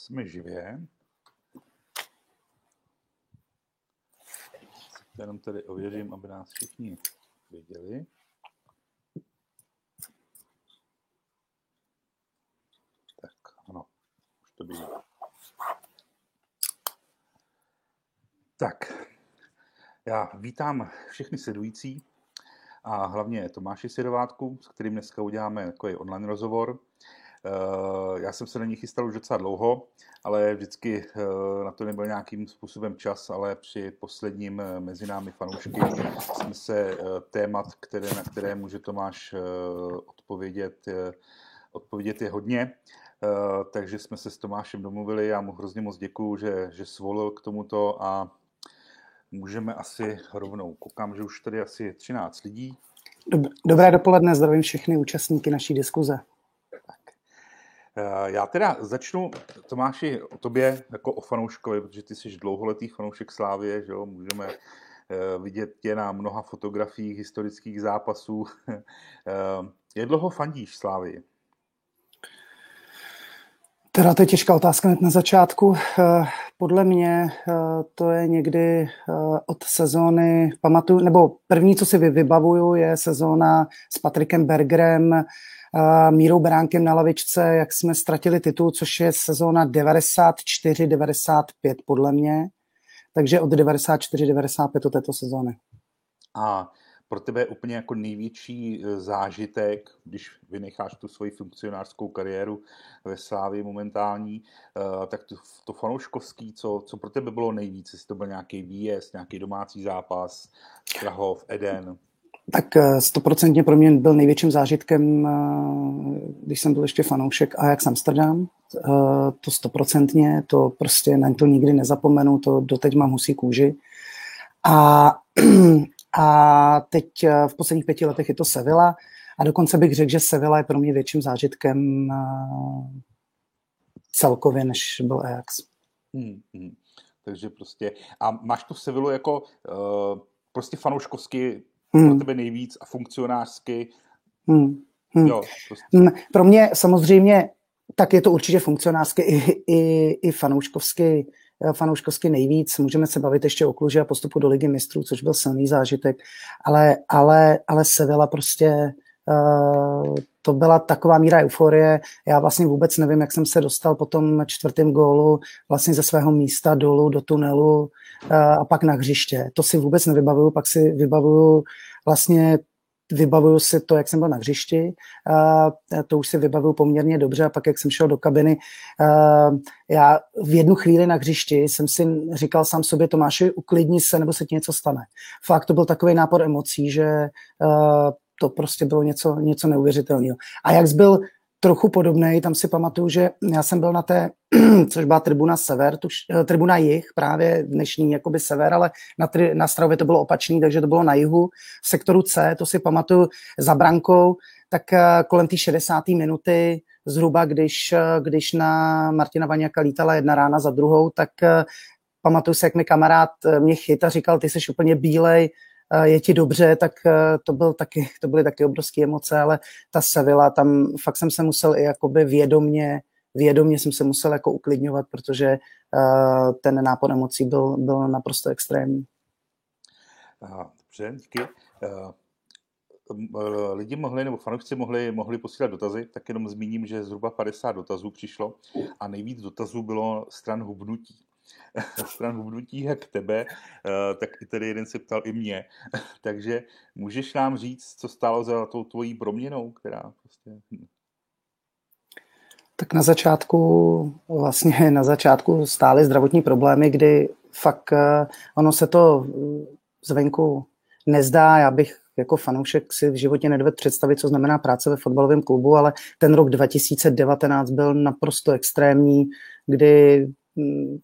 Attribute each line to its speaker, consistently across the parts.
Speaker 1: jsme živě. Jenom tady ověřím, aby nás všichni viděli. Tak, ano, už to běží. Tak, já vítám všechny sledující a hlavně Tomáši Sirovátku, s kterým dneska uděláme takový online rozhovor. Eh, já jsem se na ní chystal už docela dlouho, ale vždycky eh, na to nebyl nějakým způsobem čas, ale při posledním eh, mezi námi fanoušky jsme se témat, které, na které může Tomáš odpovědět, odpovědět je hodně. Takže jsme se s Tomášem domluvili, já mu hrozně moc děkuju, že, že svolil k tomuto a můžeme asi rovnou. Koukám, že už tady asi 13 lidí.
Speaker 2: Dobré dopoledne, zdravím všechny účastníky naší diskuze.
Speaker 1: Eh, já teda začnu, Tomáši, o tobě jako o fanouškovi, protože ty jsi dlouholetý fanoušek Slávě, že jo? můžeme eh, vidět tě na mnoha fotografiích historických zápasů. Eh, jak dlouho fandíš Slávy?
Speaker 2: Teda to je těžká otázka hned na začátku. Podle mě to je někdy od sezóny, pamatuju, nebo první, co si vybavuju, je sezóna s Patrikem Bergerem, Mírou Beránkem na lavičce, jak jsme ztratili titul, což je sezóna 94-95 podle mě. Takže od 94-95 do této sezóny.
Speaker 1: A pro tebe je úplně jako největší e, zážitek, když vynecháš tu svoji funkcionářskou kariéru ve Slávě momentální, e, tak to, to fanouškovský, co, co pro tebe bylo nejvíc? Jestli to byl nějaký výjezd, nějaký domácí zápas, Strahov, Eden?
Speaker 2: Tak eh, stoprocentně pro mě byl největším zážitkem, eh, když jsem byl ještě fanoušek Ajax Amsterdam. Eh, to stoprocentně, to prostě na to nikdy nezapomenu, to doteď mám husí kůži. A, a teď v posledních pěti letech je to Sevilla a dokonce bych řekl, že Sevilla je pro mě větším zážitkem celkově, než byl Ajax. Hmm,
Speaker 1: hmm. Takže prostě, a máš tu Sevillu jako uh, prostě fanouškovsky hmm. pro tebe nejvíc a funkcionářsky.
Speaker 2: Hmm. Hmm. Jo, prostě. Hmm. Pro mě samozřejmě tak je to určitě funkcionářsky i, i, i fanouškovsky, fanouškovsky nejvíc. Můžeme se bavit ještě o kluži a postupu do ligy mistrů, což byl silný zážitek, ale, ale, ale Sevilla prostě uh, to byla taková míra euforie. Já vlastně vůbec nevím, jak jsem se dostal po tom čtvrtém gólu vlastně ze svého místa dolů do tunelu uh, a pak na hřiště. To si vůbec nevybavuju, pak si vybavuju vlastně vybavuju si to, jak jsem byl na hřišti, uh, to už si vybavuju poměrně dobře a pak, jak jsem šel do kabiny, uh, já v jednu chvíli na hřišti jsem si říkal sám sobě, Tomáši, uklidni se, nebo se ti něco stane. Fakt to byl takový nápor emocí, že to prostě bylo něco, něco neuvěřitelného. A jak byl trochu podobný, tam si pamatuju, že já jsem byl na té, což byla tribuna sever, tuž, eh, tribuna jih, právě dnešní jakoby sever, ale na, tri, na Stravě to bylo opačný, takže to bylo na jihu, v sektoru C, to si pamatuju za brankou, tak eh, kolem té 60. minuty zhruba, když, eh, když na Martina Vaňaka lítala jedna rána za druhou, tak pamatuju se, jak mi kamarád mě chyt a říkal, ty jsi úplně bílej, je ti dobře, tak eh, to, byl taky, to byly taky obrovské emoce, ale ta Sevilla, tam fakt jsem se musel i jakoby vědomně, vědomně jsem se musel jako uklidňovat, protože uh, ten nápad emocí byl, byl naprosto extrémní.
Speaker 1: Dobře, díky. Lidi mohli, nebo fanoušci mohli, mohli posílat dotazy, tak jenom zmíním, že zhruba 50 dotazů přišlo a nejvíc dotazů bylo stran hubnutí. Stran hubnutí jak tebe, eh, tak i tady jeden se ptal i mě. Takže můžeš nám říct, co stálo za tou tvojí proměnou, která prostě...
Speaker 2: Tak na začátku, vlastně na začátku stály zdravotní problémy, kdy fakt eh, ono se to zvenku nezdá, já bych jako fanoušek si v životě nedovedl představit, co znamená práce ve fotbalovém klubu, ale ten rok 2019 byl naprosto extrémní, kdy hm,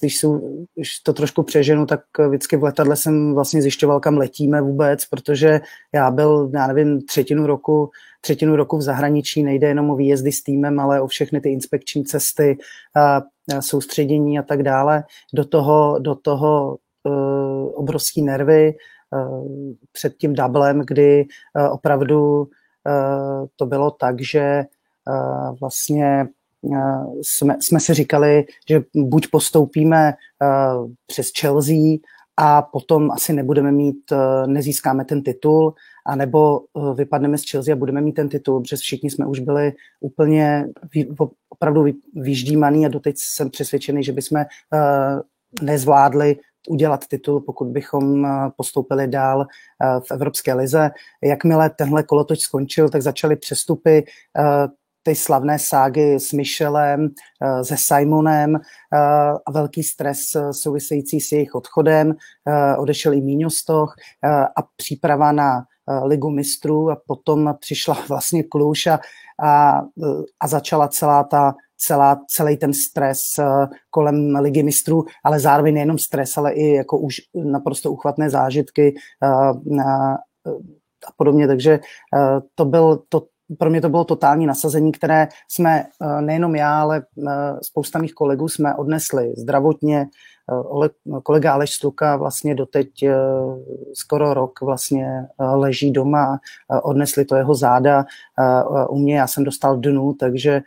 Speaker 2: když, jsou, když to trošku přeženu, tak vždycky v letadle jsem vlastně zjišťoval, kam letíme vůbec, protože já byl, já nevím, třetinu roku, třetinu roku v zahraničí, nejde jenom o výjezdy s týmem, ale o všechny ty inspekční cesty, a, soustředění a tak dále. Do toho, do toho uh, obrovský nervy uh, před tím dublem, kdy uh, opravdu uh, to bylo tak, že uh, vlastně jsme, jsme si říkali, že buď postoupíme přes Chelsea a potom asi nebudeme mít, nezískáme ten titul, anebo vypadneme z Chelsea a budeme mít ten titul, protože všichni jsme už byli úplně opravdu vyždímaný a doteď jsem přesvědčený, že bychom nezvládli udělat titul, pokud bychom eh, postoupili dál eh, v Evropské lize. Jakmile tenhle kolotoč skončil, tak začaly přestupy eh, ty slavné ságy s Michelem, se Simonem a velký stres související s jejich odchodem. Odešel i Míňostoch a příprava na ligu mistrů a potom přišla vlastně Kluž a, a, a začala celá ta celá, celý ten stres eh, kolem ligy mistrů, ale zároveň nejenom stres, ale i jako už naprosto uchvatné zážitky eh, a podobně, takže eh, to byl, to, pro mě to bylo totální nasazení, které jsme nejenom já, ale spousta mých kolegů jsme odnesli zdravotně. Kolega Aleš Stuka vlastně doteď skoro rok vlastně leží doma, odnesli to jeho záda u mě, já jsem dostal dnu, takže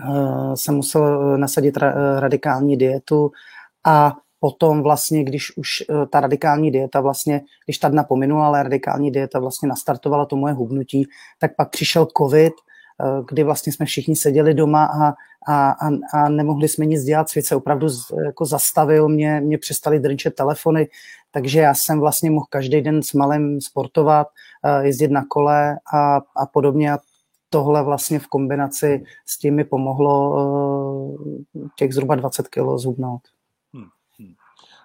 Speaker 2: Eh, jsem musel eh, nasadit ra- radikální dietu a potom vlastně, když už eh, ta radikální dieta vlastně, když ta dna pominula, ale radikální dieta vlastně nastartovala to moje hubnutí, tak pak přišel covid, kdy vlastně jsme všichni seděli doma a, a, a, a nemohli jsme nic dělat, svět se opravdu z, jako zastavil, mě, mě přestali drnčet telefony, takže já jsem vlastně mohl každý den s malým sportovat, jezdit na kole a, a podobně a tohle vlastně v kombinaci s tím mi pomohlo eh, těch zhruba 20 kg zhubnout.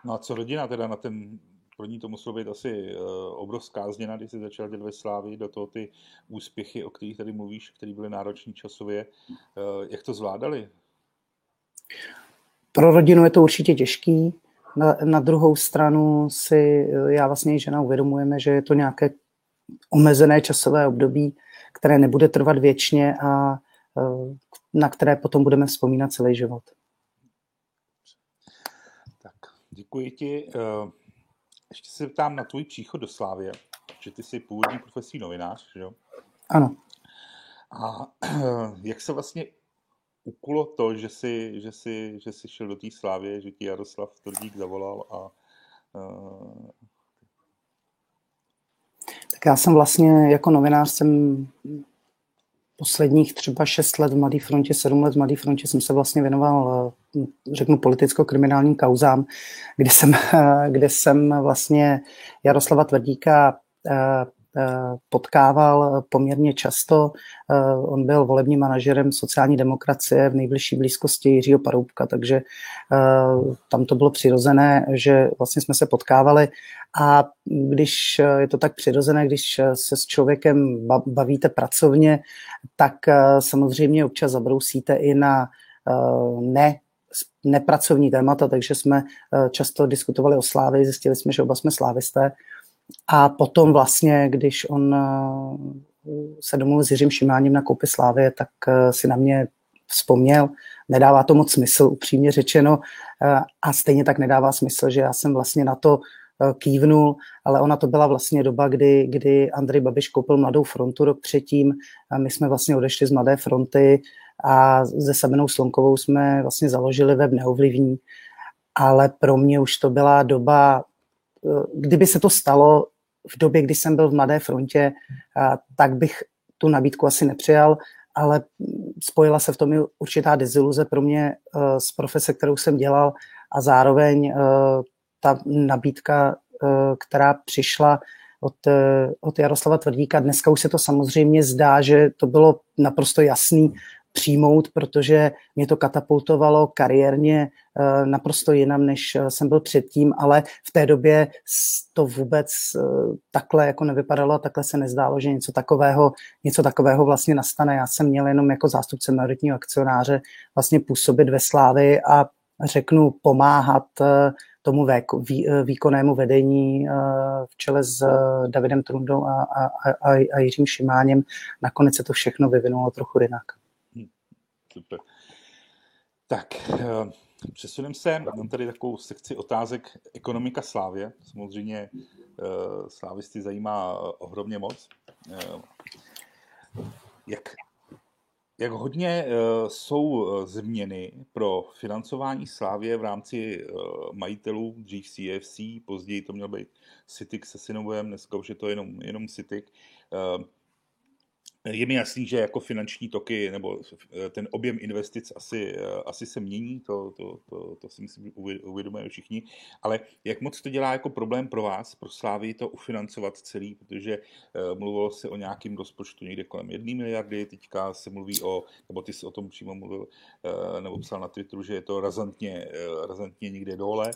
Speaker 1: No a co rodina teda na ten, pro ní to muselo být asi uh, obrovská změna, když jsi začal dělat ve Slávii, do toho ty úspěchy, o kterých tady mluvíš, které byly náročné časově. Uh, jak to zvládali?
Speaker 2: Pro rodinu je to určitě těžký. Na, na druhou stranu si já vlastně i žena uvědomujeme, že je to nějaké omezené časové období, které nebude trvat věčně a na které potom budeme vzpomínat celý život.
Speaker 1: Tak, děkuji ti. E, ještě se ptám na tvůj příchod do Slávě, že ty jsi původní profesí novinář, že jo?
Speaker 2: Ano.
Speaker 1: A jak se vlastně ukulo to, že jsi, že jsi, že jsi šel do té Slávě, že ti Jaroslav Tvrdík zavolal a uh,
Speaker 2: tak já jsem vlastně jako novinář jsem posledních třeba 6 let v Mladé frontě, 7 let v Mladé frontě jsem se vlastně věnoval, řeknu, politicko-kriminálním kauzám, kde jsem, kde jsem vlastně Jaroslava Tvrdíka eh, Eh, potkával poměrně často. Eh, on byl volebním manažerem sociální demokracie v nejbližší blízkosti Jiřího Paroubka, takže eh, tam to bylo přirozené, že vlastně jsme se potkávali a když je to tak přirozené, když se s člověkem bavíte pracovně, tak samozřejmě občas zabrousíte i na ne nepracovní témata, takže jsme často diskutovali o slávy, zjistili jsme, že oba jsme slávisté a potom vlastně, když on eh, se domluvil s Jiřím Šimáním na koupi Slávy, tak eh, si na mě vzpomněl. Nedává to moc smysl, upřímně řečeno, eh, a stejně tak nedává smysl, že já jsem vlastně na to kývnul, ale ona to byla vlastně doba, kdy, kdy Andrej Babiš koupil Mladou frontu rok předtím. A my jsme vlastně odešli z Mladé fronty a se Sabinou Slonkovou jsme vlastně založili web Neovlivní. Ale pro mě už to byla doba kdyby se to stalo v době, kdy jsem byl v Mladé frontě, tak bych tu nabídku asi nepřijal, ale spojila se v tom i určitá deziluze pro mě e, z profese, kterou jsem dělal a zároveň ta nabídka, která přišla od, od Jaroslava Tvrdíka. Dneska už se to samozřejmě zdá, že to bylo naprosto jasný, přijmout, protože mě to katapultovalo kariérně eh, naprosto jinam, než eh, jsem byl předtím, ale v té době to vůbec eh, takhle jako nevypadalo a takhle se nezdálo, že něco takového, něco takového vlastně nastane. Já jsem měl jenom jako zástupce majoritního akcionáře vlastně působit ve Slávy a řeknu pomáhat tomu výkonnému vedení v čele s Davidem Trundou a, a, a, a Jiřím Šimáněm. Nakonec se to všechno vyvinulo trochu jinak.
Speaker 1: Super. Tak, eh, přesuneme se, mám tady takovou sekci otázek ekonomika Slávě. Samozřejmě eh, slávisty zajímá ohromně moc. Eh, jak, jak hodně jsou změny pro financování Slávě v rámci majitelů, dřív CFC, později to měl být Citic se Synovem, dneska už je to jenom, jenom Citic. Je mi jasný, že jako finanční toky nebo ten objem investic asi, asi se mění, to, to, to, to si myslím uvědomujeme všichni, ale jak moc to dělá jako problém pro vás, pro Slávy to ufinancovat celý, protože uh, mluvilo se o nějakém rozpočtu někde kolem jedné miliardy, teďka se mluví o, nebo ty jsi o tom přímo mluvil, nebo psal na Twitteru, že je to razantně, razantně někde dole.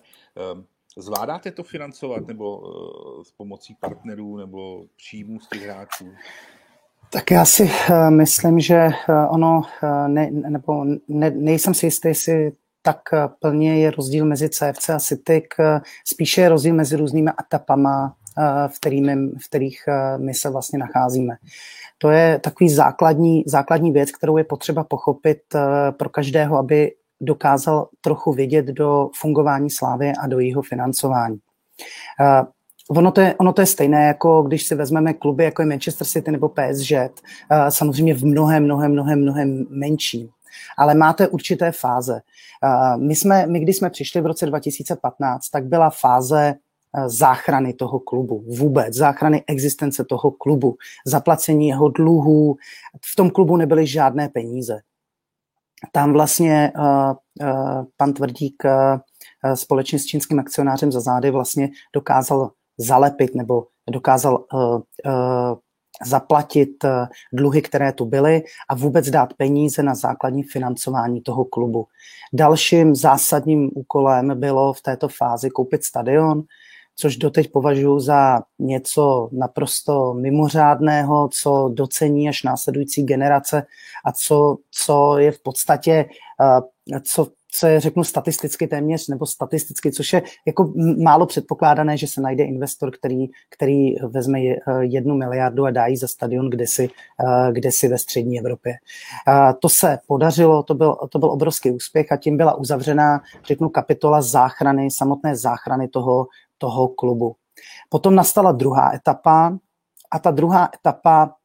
Speaker 1: Uh, Zvládáte to financovat nebo s pomocí partnerů nebo příjmů z těch hráčů?
Speaker 2: Tak já si uh, myslím, že uh, ono, uh, ne, nebo ne, nejsem si jistý, jestli tak plně je rozdíl mezi CFC a CITIC, spíše je rozdíl mezi různými etapama, v, kterými, v kterých my se vlastně nacházíme. To je takový základní, základní věc, kterou je potřeba pochopit pro každého, aby dokázal trochu vidět do fungování Slávy a do jeho financování. Ono to, je, ono to je stejné, jako když si vezmeme kluby, jako je Manchester City nebo PSG, samozřejmě v mnohem, mnohem, mnohem, mnohem menším. Ale máte určité fáze. My, jsme, my když jsme přišli v roce 2015, tak byla fáze záchrany toho klubu, vůbec záchrany existence toho klubu, zaplacení jeho dluhů. V tom klubu nebyly žádné peníze. Tam vlastně uh, uh, pan Tvrdík uh, společně s čínským akcionářem za zády vlastně dokázal zalepit nebo dokázal uh, uh, zaplatit uh, dluhy, které tu byly a vůbec dát peníze na základní financování toho klubu. Dalším zásadním úkolem bylo v této fázi koupit stadion, což doteď považuji za něco naprosto mimořádného, co docení až následující generace a co, co je v podstatě, co co je, řeknu, statisticky téměř, nebo statisticky, což je jako málo předpokládané, že se najde investor, který, který vezme eh, jednu miliardu a dá ji za stadion kdesi, eh, kdesi ve střední Evropě. Eh, to se podařilo, to byl, to byl obrovský úspěch a tím byla uzavřená, řeknu, kapitola záchrany, samotné záchrany toho, toho klubu. Potom nastala druhá etapa a ta druhá etapa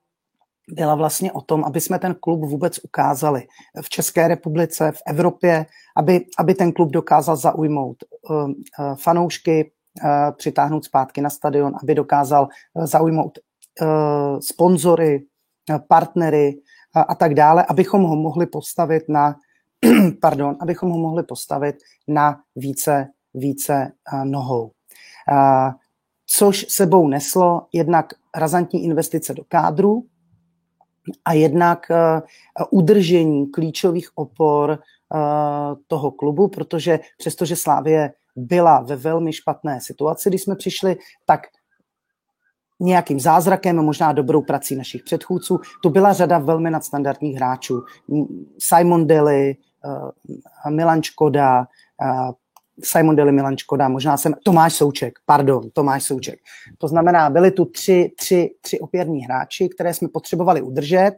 Speaker 2: byla vlastně o tom, aby jsme ten klub vůbec ukázali v České republice, v Evropě, aby, aby ten klub dokázal zaujmout uh, uh, fanoušky, uh, přitáhnout zpátky na stadion, aby dokázal zaujmout sponzory, partnery a tak dále, abychom ho mohli postavit na pardon, abychom ho mohli postavit na více, více nohou. Což sebou neslo jednak razantní investice do kádru, a jednak eh, udržení klíčových opor eh, toho klubu, protože přestože Slávě byla ve velmi špatné situaci, když jsme přišli, tak nějakým zázrakem, možná dobrou prací našich předchůdců, tu byla řada velmi nadstandardních hráčů. Simon Deli, eh, Milan Škoda, Simon Deli, Milan Škoda, možná jsem, Tomáš Souček, pardon, Tomáš Souček. To znamená, byli tu tři, tři, tři opěrní hráči, které jsme potřebovali udržet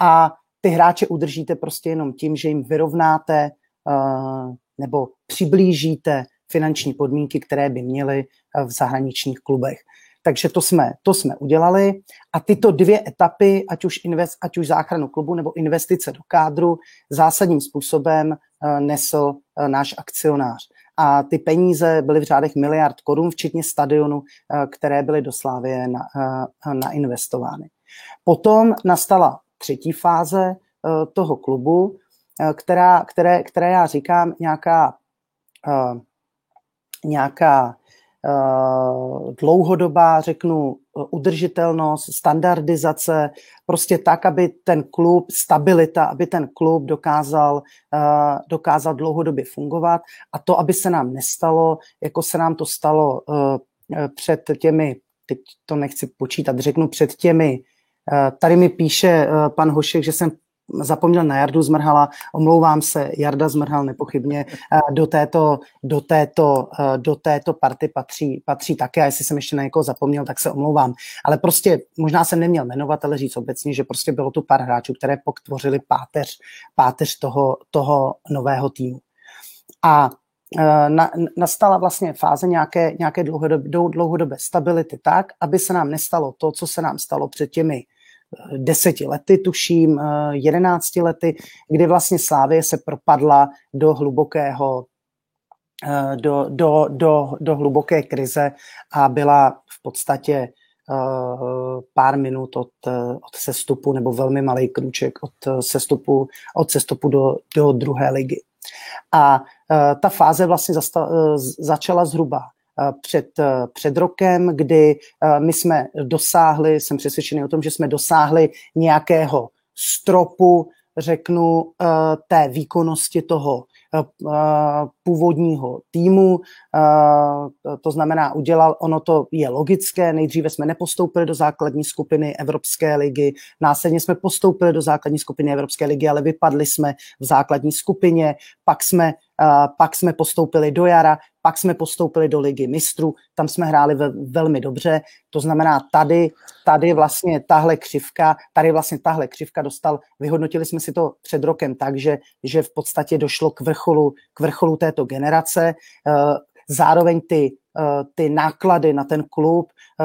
Speaker 2: a ty hráče udržíte prostě jenom tím, že jim vyrovnáte uh, nebo přiblížíte finanční podmínky, které by měly v zahraničních klubech. Takže to jsme, to jsme udělali a tyto dvě etapy, ať už, invest, ať už záchranu klubu nebo investice do kádru, zásadním způsobem uh, nesl náš akcionář a ty peníze byly v řádech miliard korun, včetně stadionu, eh, které byly do Slávie eh, nainvestovány. Potom nastala třetí fáze eh, toho klubu, která, které, které já říkám nějaká, nějaká dlouhodobá, řeknu, udržitelnost, standardizace, prostě tak, aby ten klub, stabilita, aby ten klub dokázal, eh, dokázal dlouhodobě fungovat. A to, aby se nám nestalo, jako se nám to stalo eh, před těmi, teď to nechci počítat, řeknu před těmi, tady mi píše pan Hošek, že jsem zapomněl na Jardu Zmrhala, omlouvám se, Jarda Zmrhal nepochybně do této, do této, do této party patří, patří také a jestli jsem ještě na někoho zapomněl, tak se omlouvám. Ale prostě možná jsem neměl jmenovat, ale říct obecně, že prostě bylo tu pár hráčů, které pokvořili páteř, páteř toho, toho nového týmu. A e, na, nastala vlastně fáze nějaké, nějaké dlouhodobé, dlouhodobé stability tak, aby se nám nestalo to, co se nám stalo před těmi deseti lety, tuším, jedenácti lety, kdy vlastně Slávě se propadla do hlubokého do, do, do, do hluboké krize a byla v podstatě pár minut od, od sestupu nebo velmi malý krůček od sestupu, od sestupu do, do druhé ligy. A ta fáze vlastně zasta, začala zhruba před, před rokem, kdy my jsme dosáhli, jsem přesvědčený o tom, že jsme dosáhli nějakého stropu, řeknu, té výkonnosti toho původního týmu. To znamená, udělal, ono to je logické, nejdříve jsme nepostoupili do základní skupiny Evropské ligy, následně jsme postoupili do základní skupiny Evropské ligy, ale vypadli jsme v základní skupině, pak jsme pak jsme postoupili do jara, pak jsme postoupili do ligy mistrů, tam jsme hráli ve, velmi dobře, to znamená tady, tady vlastně tahle křivka, tady vlastně tahle křivka dostal, vyhodnotili jsme si to před rokem tak, že, že v podstatě došlo k vrcholu, k vrcholu této generace, eh, zároveň ty, eh, ty náklady na ten klub, eh,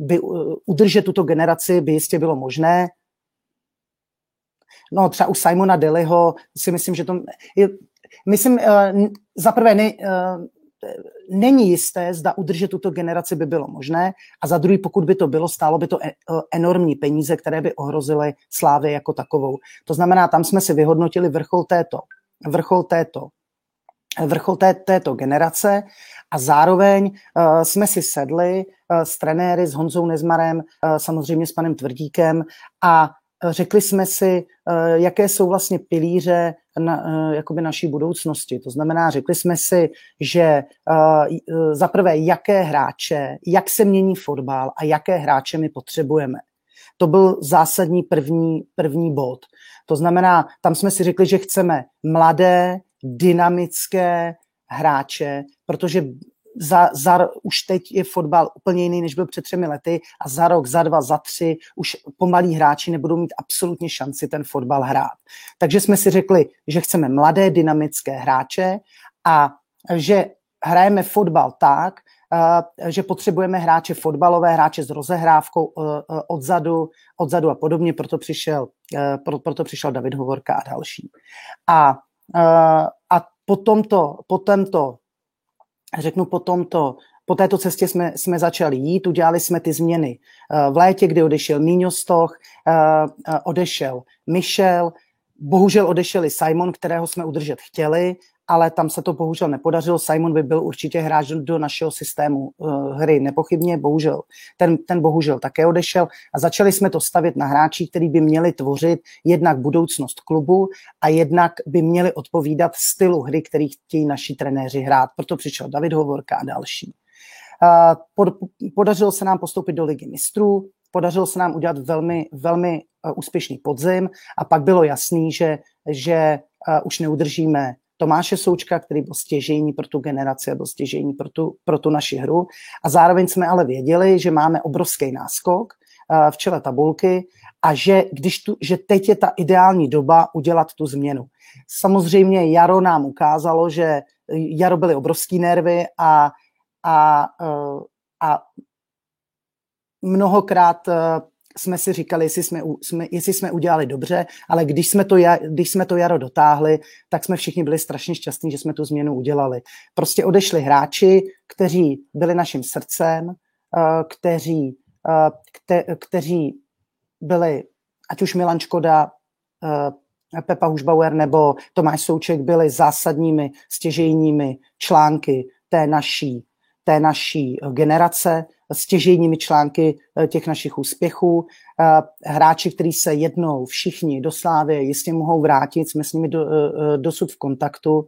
Speaker 2: by udržet tuto generaci by jistě bylo možné, No třeba u Simona Deliho si myslím, že to myslím, za prvé ne, není jisté, zda udržet tuto generaci by bylo možné a za druhý, pokud by to bylo, stálo by to e, enormní peníze, které by ohrozily Slávy jako takovou. To znamená, tam jsme si vyhodnotili vrchol této, vrchol této vrchol té, této generace a zároveň uh, jsme si sedli uh, s trenéry, s Honzou Nezmarem, uh, samozřejmě s panem Tvrdíkem a řekli jsme si, eh, jaké jsou vlastně pilíře na, eh, jakoby naší budoucnosti. To znamená, řekli jsme si, že eh, za prvé, jaké hráče, jak se mění fotbal a jaké hráče my potřebujeme. To byl zásadní první, první bod. To znamená, tam jsme si řekli, že chceme mladé, dynamické hráče, protože za, za, už teď je fotbal úplně jiný, než byl před třemi lety a za rok, za dva, za tři už pomalí hráči nebudou mít absolutně šanci ten fotbal hrát. Takže jsme si řekli, že chceme mladé, dynamické hráče a že hrajeme fotbal tak, že potřebujeme hráče fotbalové, hráče s rozehrávkou e, e, odzadu, odzadu a podobně, proto přišel, proto přišel David Hovorka a další. A, a po tomto, po tomto řeknu po tomto, po této cestě jsme, jsme začali jít, udělali jsme ty změny. Eh, v létě, kdy odešel Míňo Stoch, eh, eh, odešel Michel, bohužel odešel i Simon, kterého jsme udržet chtěli, ale tam se to bohužel nepodařilo. Simon by byl určitě hráč do našeho systému uh, hry, nepochybně, bohužel. Ten, ten bohužel také odešel a začali jsme to stavět na hráči, který by měli tvořit jednak budoucnost klubu a jednak by měli odpovídat stylu hry, který chtějí naši trenéři hrát. Proto přišel David Hovorka a další. Pod, podařilo se nám postoupit do ligy mistrů, podařilo se nám udělat velmi, velmi uh, úspěšný podzim a pak bylo jasný, že, že už neudržíme Tomáše Součka, který byl stěžejní pro tu generaci a byl stěžejní pro tu, pro tu naši hru. A zároveň jsme ale věděli, že máme obrovský náskok uh, v čele tabulky a že, když tu, že teď je ta ideální doba udělat tu změnu. Samozřejmě Jaro nám ukázalo, že Jaro byly obrovský nervy a, a, uh, a mnohokrát jsme si říkali, jestli jsme, jsme, jestli jsme udělali dobře, ale když jsme, to, když jsme to jaro dotáhli, tak jsme všichni byli strašně šťastní, že jsme tu změnu udělali. Prostě odešli hráči, kteří byli naším srdcem, eh, kteří, eh, kte, kteří byli, ať už Milan Škoda, eh, Pepa Hušbauer nebo Tomáš Souček byli zásadními stěžejními články té naší, té naší generace stěžejními články eh, těch našich úspěchů. Eh, hráči, kteří se jednou všichni do Slávy jistě mohou vrátit, jsme s nimi do, eh, dosud v kontaktu,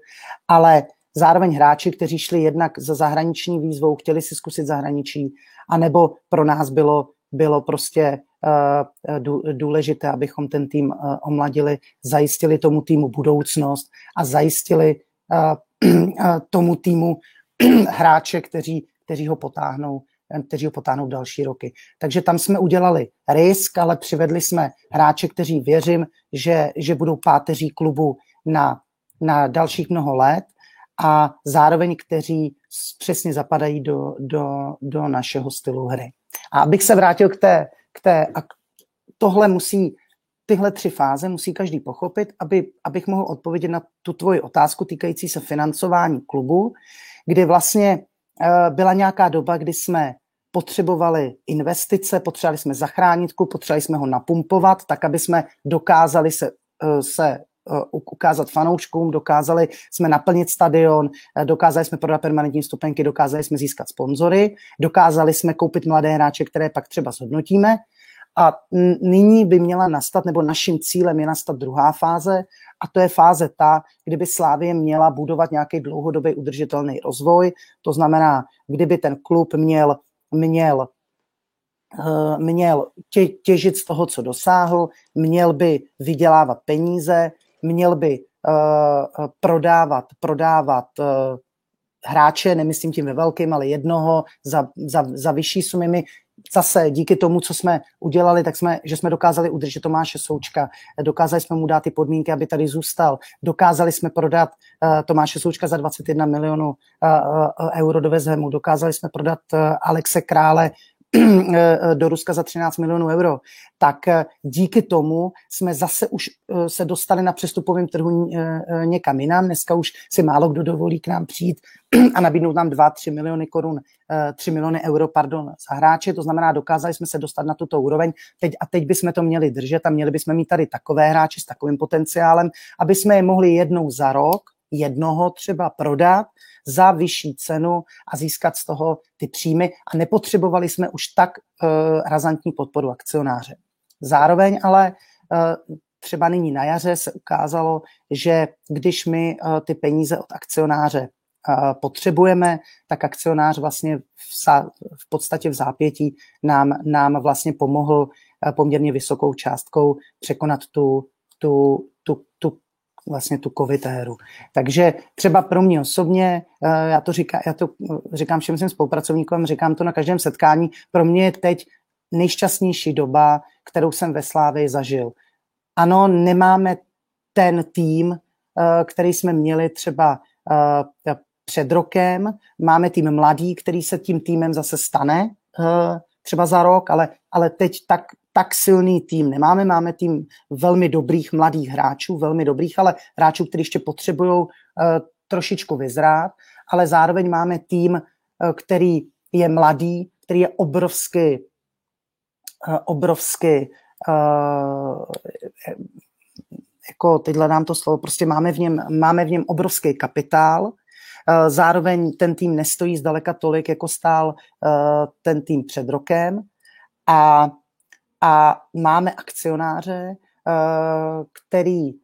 Speaker 2: ale zároveň hráči, kteří šli jednak za zahraniční výzvou, chtěli si zkusit zahraničí, anebo pro nás bylo, bylo prostě důležité, abychom ten tým omladili, zajistili tomu týmu budoucnost a zajistili tomu týmu hráče, kteří, kteří ho potáhnou kteří ho potáhnou další roky. Takže tam jsme udělali risk, ale přivedli jsme hráče, kteří věřím, že, že budou páteří klubu na, na dalších mnoho let a zároveň kteří přesně zapadají do, do, do našeho stylu hry. A abych se vrátil k té, k té, tohle musí, tyhle tři fáze musí každý pochopit, aby, abych mohl odpovědět na tu tvoji otázku týkající se financování klubu, kdy vlastně byla nějaká doba, kdy jsme potřebovali investice, potřebovali jsme zachránit klub, potřebovali jsme ho napumpovat, tak aby jsme dokázali se, uh, se Eh, ukázat fanouškům, dokázali jsme naplnit stadion, eh, dokázali jsme prodat permanentní stupenky, dokázali jsme získat sponzory, dokázali jsme koupit mladé hráče, které pak třeba zhodnotíme. A nyní by měla nastat, nebo naším cílem je nastat druhá fáze, a to je fáze ta, kdyby Slávě měla budovat nějaký dlouhodobý udržitelný rozvoj. To znamená, kdyby ten klub měl, měl eh, měl tě, těžit z toho, co dosáhl, měl by vydělávat peníze, měl by uh, prodávat, prodávat uh, hráče, nemyslím tím ve velkým, ale jednoho za, za, za vyšší sumy. My zase díky tomu, co jsme udělali, tak jsme, že jsme dokázali udržet Tomáše Součka, dokázali jsme mu dát ty podmínky, aby tady zůstal, dokázali jsme prodat uh, Tomáše Součka za 21 milionů uh, uh, euro do Vezhemu, dokázali jsme prodat uh, Alexe Krále do Ruska za 13 milionů euro, tak eh, díky tomu jsme zase už eh, se dostali na přestupovém trhu eh, někam jinam. Dneska už si málo kdo dovolí k nám přijít a nabídnout nám 2-3 miliony korun, 3 miliony euro, pardon, za hráče. To znamená, dokázali jsme se dostat na tuto úroveň. Teď, a teď bychom to měli držet a měli bychom mít tady takové hráče s takovým potenciálem, aby jsme je mohli jednou za rok, jednoho třeba prodat za vyšší cenu a získat z toho ty příjmy a nepotřebovali jsme už tak uh, razantní podporu akcionáře. Zároveň ale uh, třeba nyní na jaře se ukázalo, že když my uh, ty peníze od akcionáře potřebujeme, tak akcionář vlastně v, v podstatě v zápětí nám, nám vlastně pomohl poměrně vysokou částkou překonat tu, tu vlastně tu covid éru. Takže třeba pro mě osobně, eh, já to, říká, já to eh, říkám všem svým spolupracovníkům, říkám to na každém setkání, pro mě je teď nejšťastnější doba, kterou jsem ve Slávě zažil. Ano, nemáme ten tým, eh, který jsme měli třeba před rokem, máme tým mladý, který se tím týmem zase stane třeba za rok, ale, ale teď tak tak silný tým nemáme. Máme tým velmi dobrých mladých hráčů, velmi dobrých, ale hráčů, kteří ještě potřebují uh, trošičku vyzrát, ale zároveň máme tým, uh, který je mladý, který je obrovsky, uh, obrovsky jako teď hledám to slovo, prostě máme v něm, máme v něm obrovský kapitál, zároveň ten tým nestojí zdaleka tolik, jako stál ten tým před rokem. A a máme akcionáře, eh, který eh,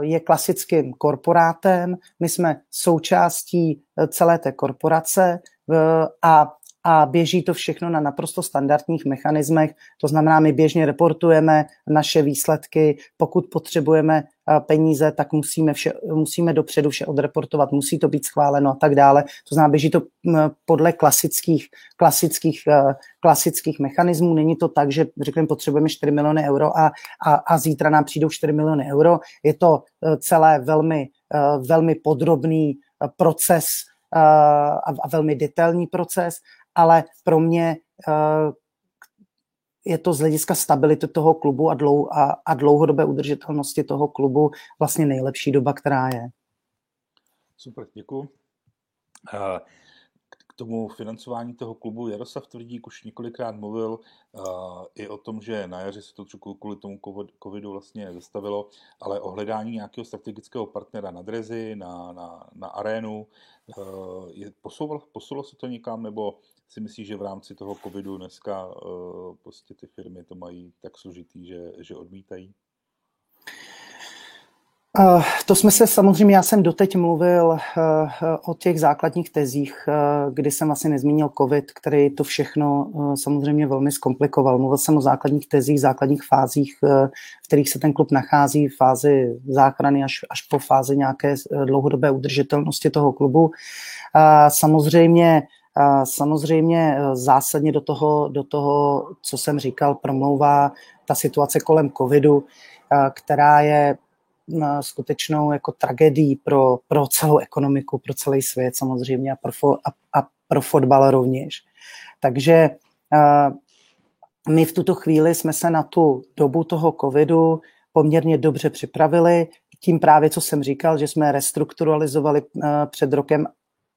Speaker 2: je klasickým korporátem. My jsme součástí eh, celé té korporace a a běží to všechno na naprosto standardních mechanismech. To znamená, my běžně reportujeme naše výsledky. Pokud potřebujeme eh, peníze, tak musíme, vše, musíme dopředu vše odreportovat, musí to být schváleno a tak dále. To znamená, běží to podle klasických, klasických, eh, klasických mechanismů. Není to tak, že řekněme, potřebujeme 4 miliony euro a, a, a zítra nám přijdou 4 miliony euro. Je to eh, celé velmi, velmi podrobný proces a, a velmi detailní proces ale pro mě uh, je to z hlediska stability toho klubu a, dlou, a, a dlouhodobé udržitelnosti toho klubu vlastně nejlepší doba, která je.
Speaker 1: Super, děkuji. Uh, k tomu financování toho klubu Jaroslav Tvrdík už několikrát mluvil uh, i o tom, že na jaře se to kvůli tomu covidu vlastně zastavilo, ale o hledání nějakého strategického partnera na Drezy, na, na, na arénu, uh, je, posouval, posulo se to někam, nebo si myslíš, že v rámci toho covidu dneska uh, prostě ty firmy to mají tak složitý, že, že odmítají?
Speaker 2: Uh, to jsme se samozřejmě, já jsem doteď mluvil uh, o těch základních tezích, uh, kdy jsem vlastně nezmínil COVID, který to všechno samozřejmě velmi zkomplikoval. Mluvil jsem o základních tezích, základních fázích, v kterých se ten klub nachází, fázi záchrany až, až po fázi nějaké dlouhodobé udržitelnosti toho klubu. Uh, samozřejmě Samozřejmě e, zásadně do toho, do toho, co jsem říkal, promlouvá ta situace kolem covidu, e, která je e, skutečnou jako tragédií pro, pro celou ekonomiku, pro celý svět samozřejmě a pro, a, a pro fotbal rovněž. Takže my v tuto chvíli jsme se na tu dobu toho covidu poměrně dobře připravili, tím právě, co jsem říkal, že jsme restrukturalizovali před rokem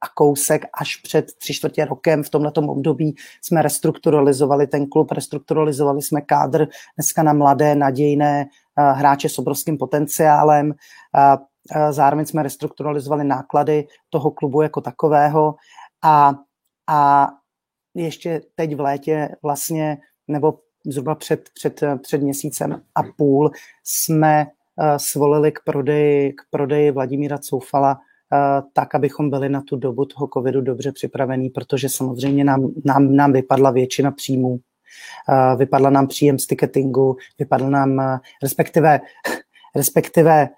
Speaker 2: a kousek až před tři čtvrtě rokem v tomto období jsme restrukturalizovali ten klub, restrukturalizovali jsme kádr dneska na mladé, nadějné hráče s obrovským potenciálem. Zároveň jsme restrukturalizovali náklady toho klubu jako takového a, a ještě teď v létě vlastně, nebo zhruba před, před, před měsícem a půl jsme svolili k prodeji, k prodeji Vladimíra Coufala tak, abychom byli na tu dobu toho covidu dobře připravení, protože samozřejmě nám, nám, nám vypadla většina příjmů. Vypadla nám příjem z ticketingu, vypadl nám, respektive, respektive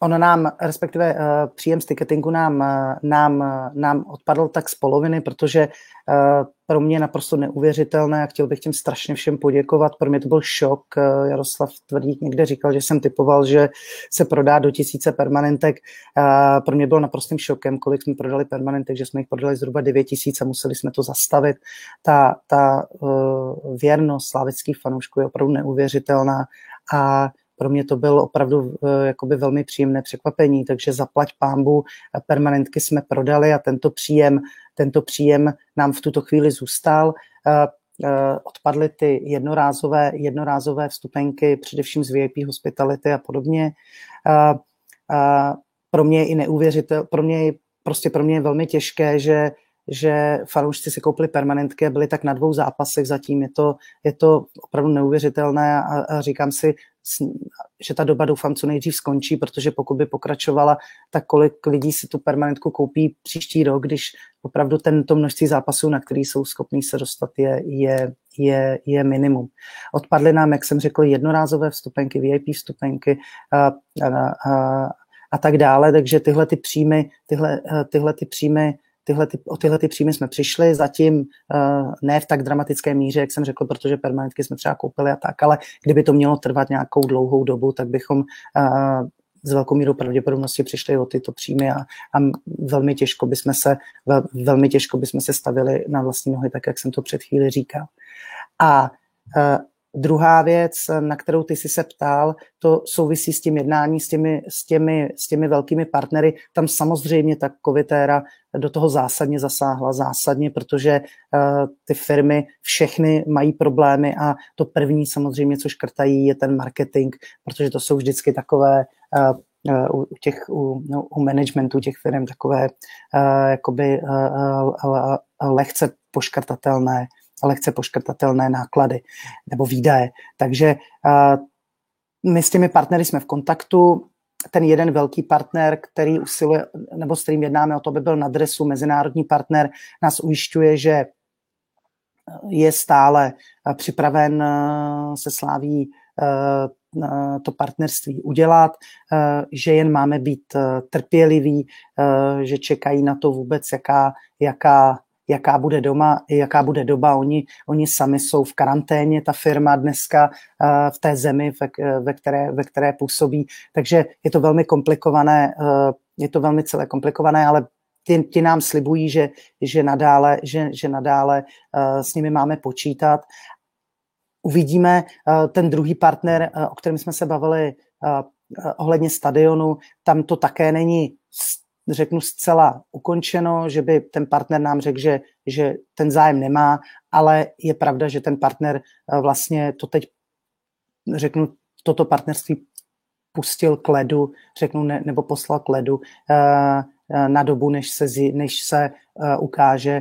Speaker 2: On nám, respektive uh, příjem z ticketingu nám, uh, nám, uh, nám odpadl tak z poloviny, protože uh, pro mě naprosto neuvěřitelné a chtěl bych těm strašně všem poděkovat. Pro mě to byl šok. Uh, Jaroslav Tvrdík někde říkal, že jsem typoval, že se prodá do tisíce permanentek. Uh, pro mě byl naprostým šokem, kolik jsme prodali permanentek, že jsme jich prodali zhruba 9 tisíc a museli jsme to zastavit. Ta, ta uh, věrnost slavických fanoušků je opravdu neuvěřitelná a pro mě to bylo opravdu eh, jakoby velmi příjemné překvapení, takže zaplať pámbu, permanentky jsme prodali a tento příjem, tento příjem nám v tuto chvíli zůstal. Eh, eh, odpadly ty jednorázové, jednorázové vstupenky, především z VIP hospitality a podobně. Pro mě je i neuvěřitel, pro mě je, prostě pro mě je velmi těžké, že že fanoušci si koupili permanentky a byli tak na dvou zápasech zatím. Je to, je to opravdu neuvěřitelné a, a říkám si, že ta doba doufám co nejdřív skončí, protože pokud by pokračovala, tak kolik lidí si tu permanentku koupí příští rok, když opravdu tento množství zápasů, na který jsou schopní se dostat, je, je, je, je minimum. Odpadly nám, jak jsem řekl, jednorázové vstupenky, VIP vstupenky a, a, a, a tak dále, takže tyhle ty příjmy, tyhle, tyhle ty příjmy tyhle, ty, o tyhle ty příjmy jsme přišli, zatím uh, ne v tak dramatické míře, jak jsem řekl, protože permanentky jsme třeba koupili a tak, ale kdyby to mělo trvat nějakou dlouhou dobu, tak bychom uh, s velkou mírou pravděpodobnosti přišli o tyto příjmy a, a velmi těžko bychom se, velmi těžko bychom se stavili na vlastní nohy, tak jak jsem to před chvíli říkal. A uh, Druhá věc, na kterou ty jsi se ptal, to souvisí s tím jednání s těmi, s těmi, s těmi velkými partnery. Tam samozřejmě ta covitéra do toho zásadně zasáhla, zásadně, protože uh, ty firmy všechny mají problémy a to první samozřejmě, co škrtají, je ten marketing, protože to jsou vždycky takové uh, u těch, u, no, u managementu těch firm takové uh, jakoby uh, lehce poškrtatelné lehce poškrtatelné náklady nebo výdaje. Takže my s těmi partnery jsme v kontaktu. Ten jeden velký partner, který usiluje, nebo s kterým jednáme o to, by byl na adresu mezinárodní partner, nás ujišťuje, že je stále připraven se sláví to partnerství udělat, že jen máme být trpěliví, že čekají na to vůbec, jaká, jaká jaká bude doma, jaká bude doba. Oni, oni sami jsou v karanténě, ta firma dneska uh, v té zemi, ve, ve, které, ve které působí. Takže je to velmi komplikované, uh, je to velmi celé komplikované, ale ti, ti nám slibují, že, že nadále, že, že nadále uh, s nimi máme počítat. Uvidíme ten druhý partner, o kterém jsme se bavili ohledně stadionu, tam to také není řeknu zcela ukončeno, že by ten partner nám řekl, že, že ten zájem nemá, ale je pravda, že ten partner eh, vlastně to teď, řeknu, toto partnerství pustil k ledu, řeknu, ne, nebo poslal k ledu uh, na dobu, než se, než se ukáže,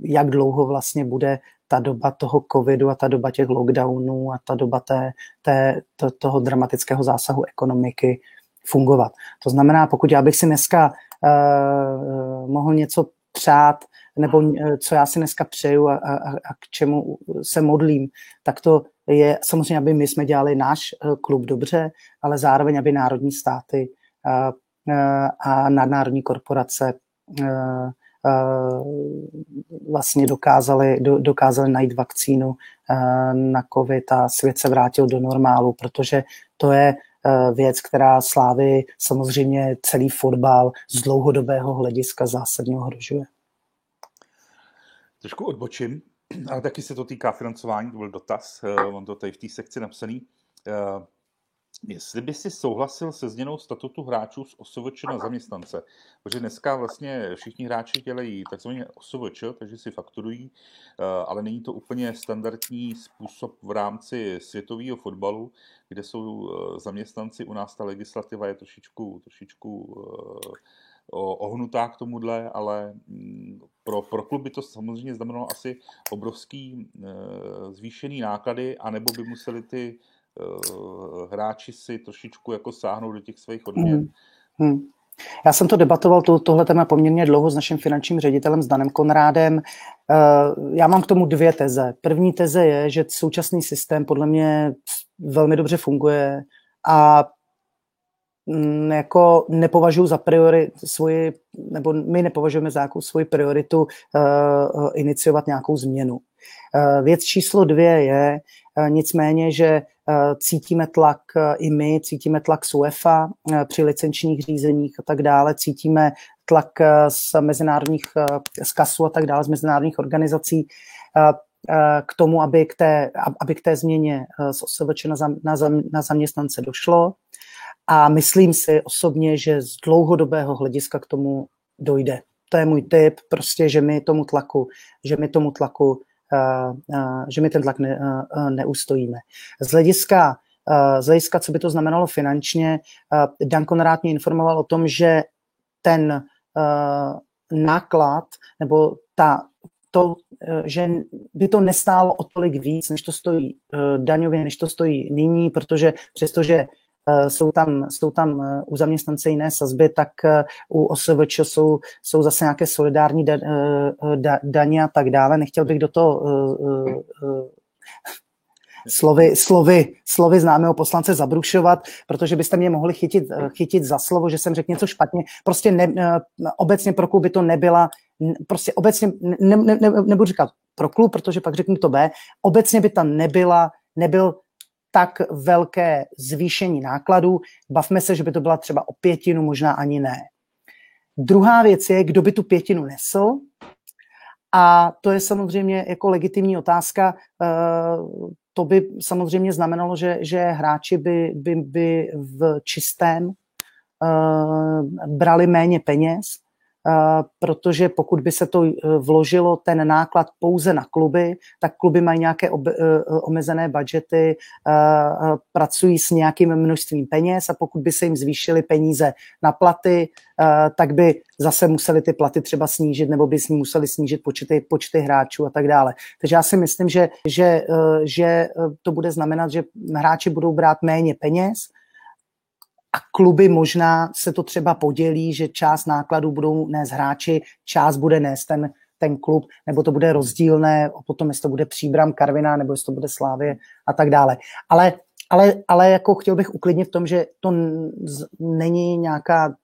Speaker 2: jak dlouho vlastně bude ta doba toho covidu a ta doba těch lockdownů a ta doba té, té, to, toho dramatického zásahu ekonomiky fungovat. To znamená, pokud já bych si dneska uh, mohl něco přát, nebo uh, co já si dneska přeju a, a, a k čemu se modlím, tak to je samozřejmě, aby my jsme dělali náš uh, klub dobře, ale zároveň, aby národní státy uh, uh, a nadnárodní korporace uh, vlastně dokázali, do, dokázali najít vakcínu na COVID a svět se vrátil do normálu, protože to je věc, která Slávy samozřejmě celý fotbal z dlouhodobého hlediska zásadně ohrožuje.
Speaker 1: Trošku odbočím, ale taky se to týká financování, to byl dotaz, mám to tady v té sekci napsaný. Jestli by si souhlasil se změnou statutu hráčů z OSVČ na zaměstnance, protože dneska vlastně všichni hráči dělají takzvaně OSVČ, takže si fakturují, eh, ale není to úplně standardní způsob v rámci světového fotbalu, kde jsou eh, zaměstnanci, u nás ta legislativa je trošičku, trošičku eh, ohnutá k tomuhle, ale mm, pro, pro by to samozřejmě znamenalo asi obrovský zvýšený náklady, anebo by museli ty hráči si trošičku jako sáhnou do těch svých odměn. Hmm. Hmm.
Speaker 2: Já jsem to debatoval, to, tohle téma poměrně dlouho s naším finančním ředitelem, s Danem Konrádem. Eh, já mám k tomu dvě teze. První teze je, že současný systém podle mě velmi dobře funguje a jako nepovažuji za priori svoji, nebo my nepovažujeme za nějakou svoji prioritu uh, iniciovat nějakou změnu. Uh, věc číslo dvě je uh, nicméně, že cítíme tlak i my, cítíme tlak z UEFA při licenčních řízeních a tak dále, cítíme tlak z mezinárodních, z KASu a tak dále, z mezinárodních organizací k tomu, aby k té, aby k té změně z OSVČ na, na, na zaměstnance došlo. A myslím si osobně, že z dlouhodobého hlediska k tomu dojde. To je můj tip, prostě, že my tomu tlaku, že my tomu tlaku že my ten tlak ne, neustojíme. Z hlediska, z hlediska, co by to znamenalo finančně, Dan Konrád mě informoval o tom, že ten náklad nebo ta, to, že by to nestálo o tolik víc, než to stojí daňově, než to stojí nyní, protože přestože Eh, jsou tam, jsou tam eh, u zaměstnance jiné sazby, tak eh, u OSVČ jsou, jsou zase nějaké solidární da, da, daně a tak dále. Nechtěl bych do toho slovy, slovy, slovy známého poslance zabrušovat, protože byste mě mohli chytit, chytit za slovo, že jsem řekl něco špatně. Prostě ne, obecně pro by to nebyla, prostě obecně, ne, ne, ne, nebudu říkat pro klub, protože pak řeknu to B, obecně by tam nebyla, nebyl tak velké zvýšení nákladů. Bavme se, že by to byla třeba o pětinu, možná ani ne. Druhá věc je, kdo by tu pětinu nesl. A to je samozřejmě jako legitimní otázka. Eh, to by samozřejmě znamenalo, že, že hráči by, by, by v čistém eh, brali méně peněz protože pokud by se to e, vložilo ten náklad pouze na kluby, tak kluby mají nějaké ob, e, omezené budžety, pracují s nějakým množstvím peněz a pokud by se jim zvýšily peníze na platy, tak by zase museli ty platy třeba snížit nebo by museli snížit počty, počty hráčů a tak dále. Takže já si myslím, že, že, že to bude znamenat, že hráči budou brát méně peněz, a kluby možná se to třeba podělí, že část nákladů budou nést hráči, část bude nést ten, ten klub, nebo to bude rozdílné, potom jestli to bude Příbram, Karviná, nebo jestli to bude Slávě a tak dále. Ale, ale, ale jako chtěl bych uklidnit v tom, že to není nějaká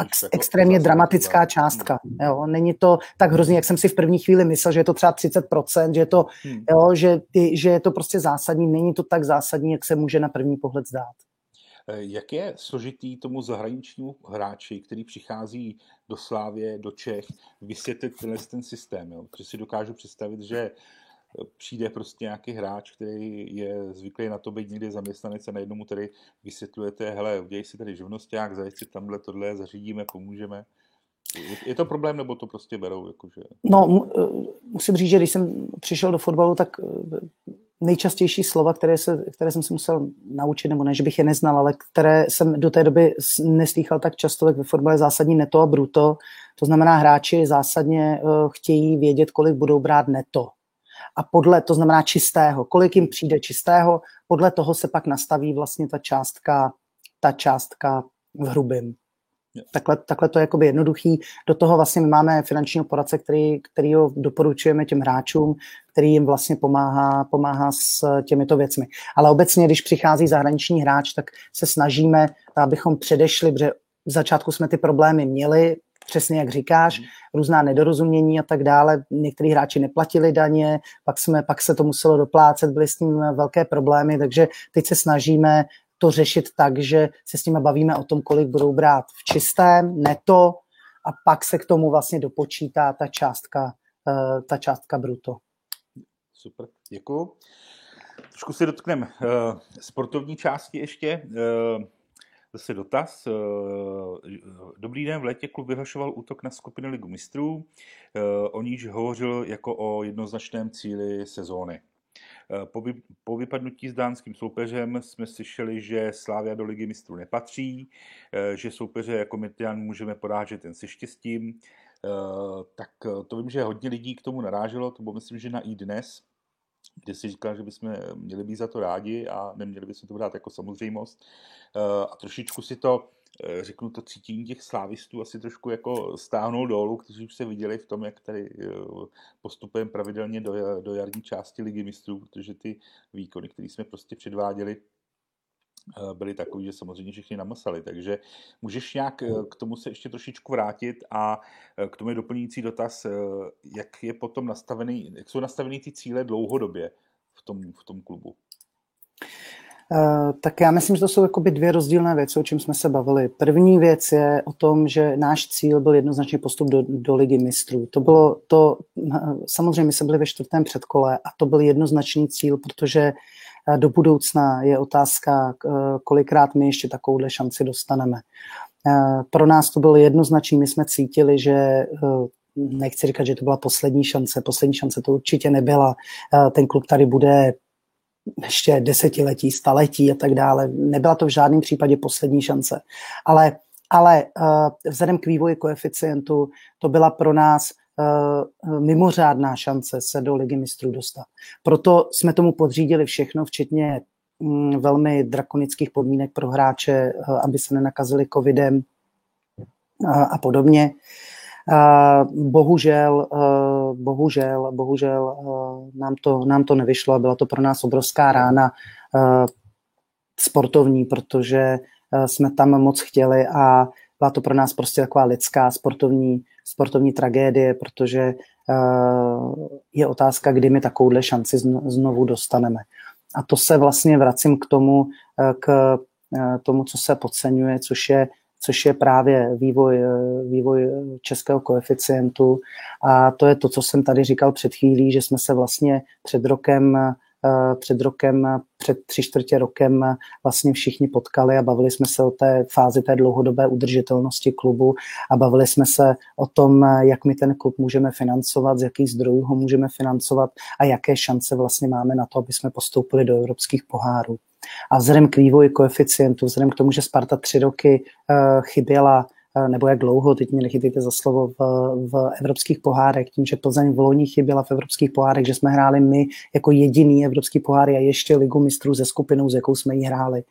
Speaker 2: ex, jako extrémně dramatická částka. Jo? Není to tak hrozně, jak jsem si v první chvíli myslel, že je to třeba 30%, že je to, hmm. jo, že, že je to prostě zásadní. Není to tak zásadní, jak se může na první pohled zdát.
Speaker 1: Eh, jak je složitý tomu zahraničnímu hráči, který přichází do Slávě, do Čech, vysvětlit tenhle ten systém? Jo? Protože si dokážu představit, že eh, přijde prostě nějaký hráč, který je zvyklý na to být někde zaměstnanec a najednou mu tady vysvětlujete, hele, udělej si tady živnosták, zajď si tamhle, tohle, zařídíme, pomůžeme. Je to problém, nebo to prostě berou? Jakože...
Speaker 2: No, eh, musím říct, že když jsem přišel do fotbalu, tak nejčastější slova, které, se, které jsem si musel naučit, nebo ne, že bych je neznal, ale které jsem do té doby neslýchal tak často, tak ve fotbale zásadní neto a bruto. To znamená, hráči zásadně uh, chtějí vědět, kolik budou brát neto. A podle, to znamená čistého, kolik jim přijde čistého, podle toho se pak nastaví vlastně ta částka, ta částka v hrubým. Takhle, takhle to je jakoby jednoduchý. Do toho vlastně my máme finančního poradce, který, který ho doporučujeme těm hráčům, který jim vlastně pomáhá, pomáhá s těmito věcmi. Ale obecně, když přichází zahraniční hráč, tak se snažíme, abychom předešli, protože v začátku jsme ty problémy měli, přesně jak říkáš, mm. různá nedorozumění a tak dále. Někteří hráči neplatili daně, pak, jsme, pak se to muselo doplácet, byly s tím velké problémy, takže teď se snažíme to řešit tak, že se s nimi bavíme o tom, kolik budou brát v čistém, neto, a pak se k tomu vlastně dopočítá ta částka ta částka bruto.
Speaker 1: Super, děkuji. Trošku si dotkneme uh, sportovní části ještě. Uh, zase dotaz. Uh, dobrý den, v létě klub vyhlašoval útok na skupiny Ligu mistrů. O níž hovořil jako o jednoznačném cíli sezóny. Po, vy, po vypadnutí s dánským soupeřem jsme slyšeli, že Slávia do ligy mistrů nepatří, že soupeře jako Mitian můžeme porážet jen se štěstím. Tak to vím, že hodně lidí k tomu naráželo, to bylo myslím, že na i dnes, kde si říkal, že bychom měli být za to rádi a neměli bychom to brát jako samozřejmost. Eh, a trošičku si to, eh, řeknu to cítění těch slávistů asi trošku jako stáhnout dolů, kteří už se viděli v tom, jak tady eh, postupujeme pravidelně do, do jarní části ligy mistrů, protože ty výkony, které jsme prostě předváděli, Eh, byli takový, že samozřejmě všichni namasali. Takže můžeš nějak eh, k tomu se ještě trošičku vrátit a eh, k tomu je doplňující dotaz, jak je potom nastavený, jak jsou nastavený ty cíle dlouhodobě v tom, v tom klubu?
Speaker 2: Tak já myslím, že to jsou jakoby dvě rozdílné věci, o čem jsme se bavili. První věc je o tom, že náš cíl byl jednoznačně postup do, do ligy mistrů. To bylo to, samozřejmě my jsme byli ve čtvrtém předkole a to byl jednoznačný cíl, protože do budoucna je otázka, kolikrát my ještě takovouhle šanci dostaneme. Pro nás to bylo jednoznačné, my jsme cítili, že e, nechci říkat, že to byla poslední šance, poslední šance to určitě nebyla. Ten klub tady bude ještě desetiletí, staletí a tak dále. Nebyla to v žádném případě poslední šance. Ale, ale vzhledem k vývoji koeficientu to byla pro nás mimořádná šance se do ligy mistrů dostat. Proto jsme tomu podřídili všechno, včetně um, velmi drakonických podmínek pro hráče, uh, aby se nenakazili covidem uh, a podobně. Bohužel, bohužel, bohužel nám, to, nám to nevyšlo a byla to pro nás obrovská rána sportovní, protože jsme tam moc chtěli a byla to pro nás prostě taková lidská sportovní sportovní tragédie, protože uh, je otázka, kdy my takovouhle šanci znovu dostaneme. A to se vlastně vracím k tomu, uh, k uh, tomu, co se podceňuje, což je, což je právě vývoj, vývoj českého koeficientu. A to je to, co jsem tady říkal před chvílí, že jsme se vlastně před rokem Eh, před rokem, před tři čtvrtě rokem vlastně všichni potkali a bavili jsme se o té fázi té dlouhodobé udržitelnosti klubu a bavili jsme se o tom, jak my ten klub můžeme financovat, z jakých zdrojů ho můžeme financovat a jaké šance vlastně máme na to, aby jsme postoupili do evropských pohárů. A vzhledem k vývoji koeficientu, vzhledem k tomu, že Sparta tři roky uh, chyběla Eh, nebo jak dlouho, teď mě nechytejte za slovo, v, v evropských pohárech, tím, že Plzeň v loni chyběla v evropských pohárech, že jsme hráli my jako jediný evropský pohár a ještě ligu mistrů ze skupinou, s jakou jsme ji hráli,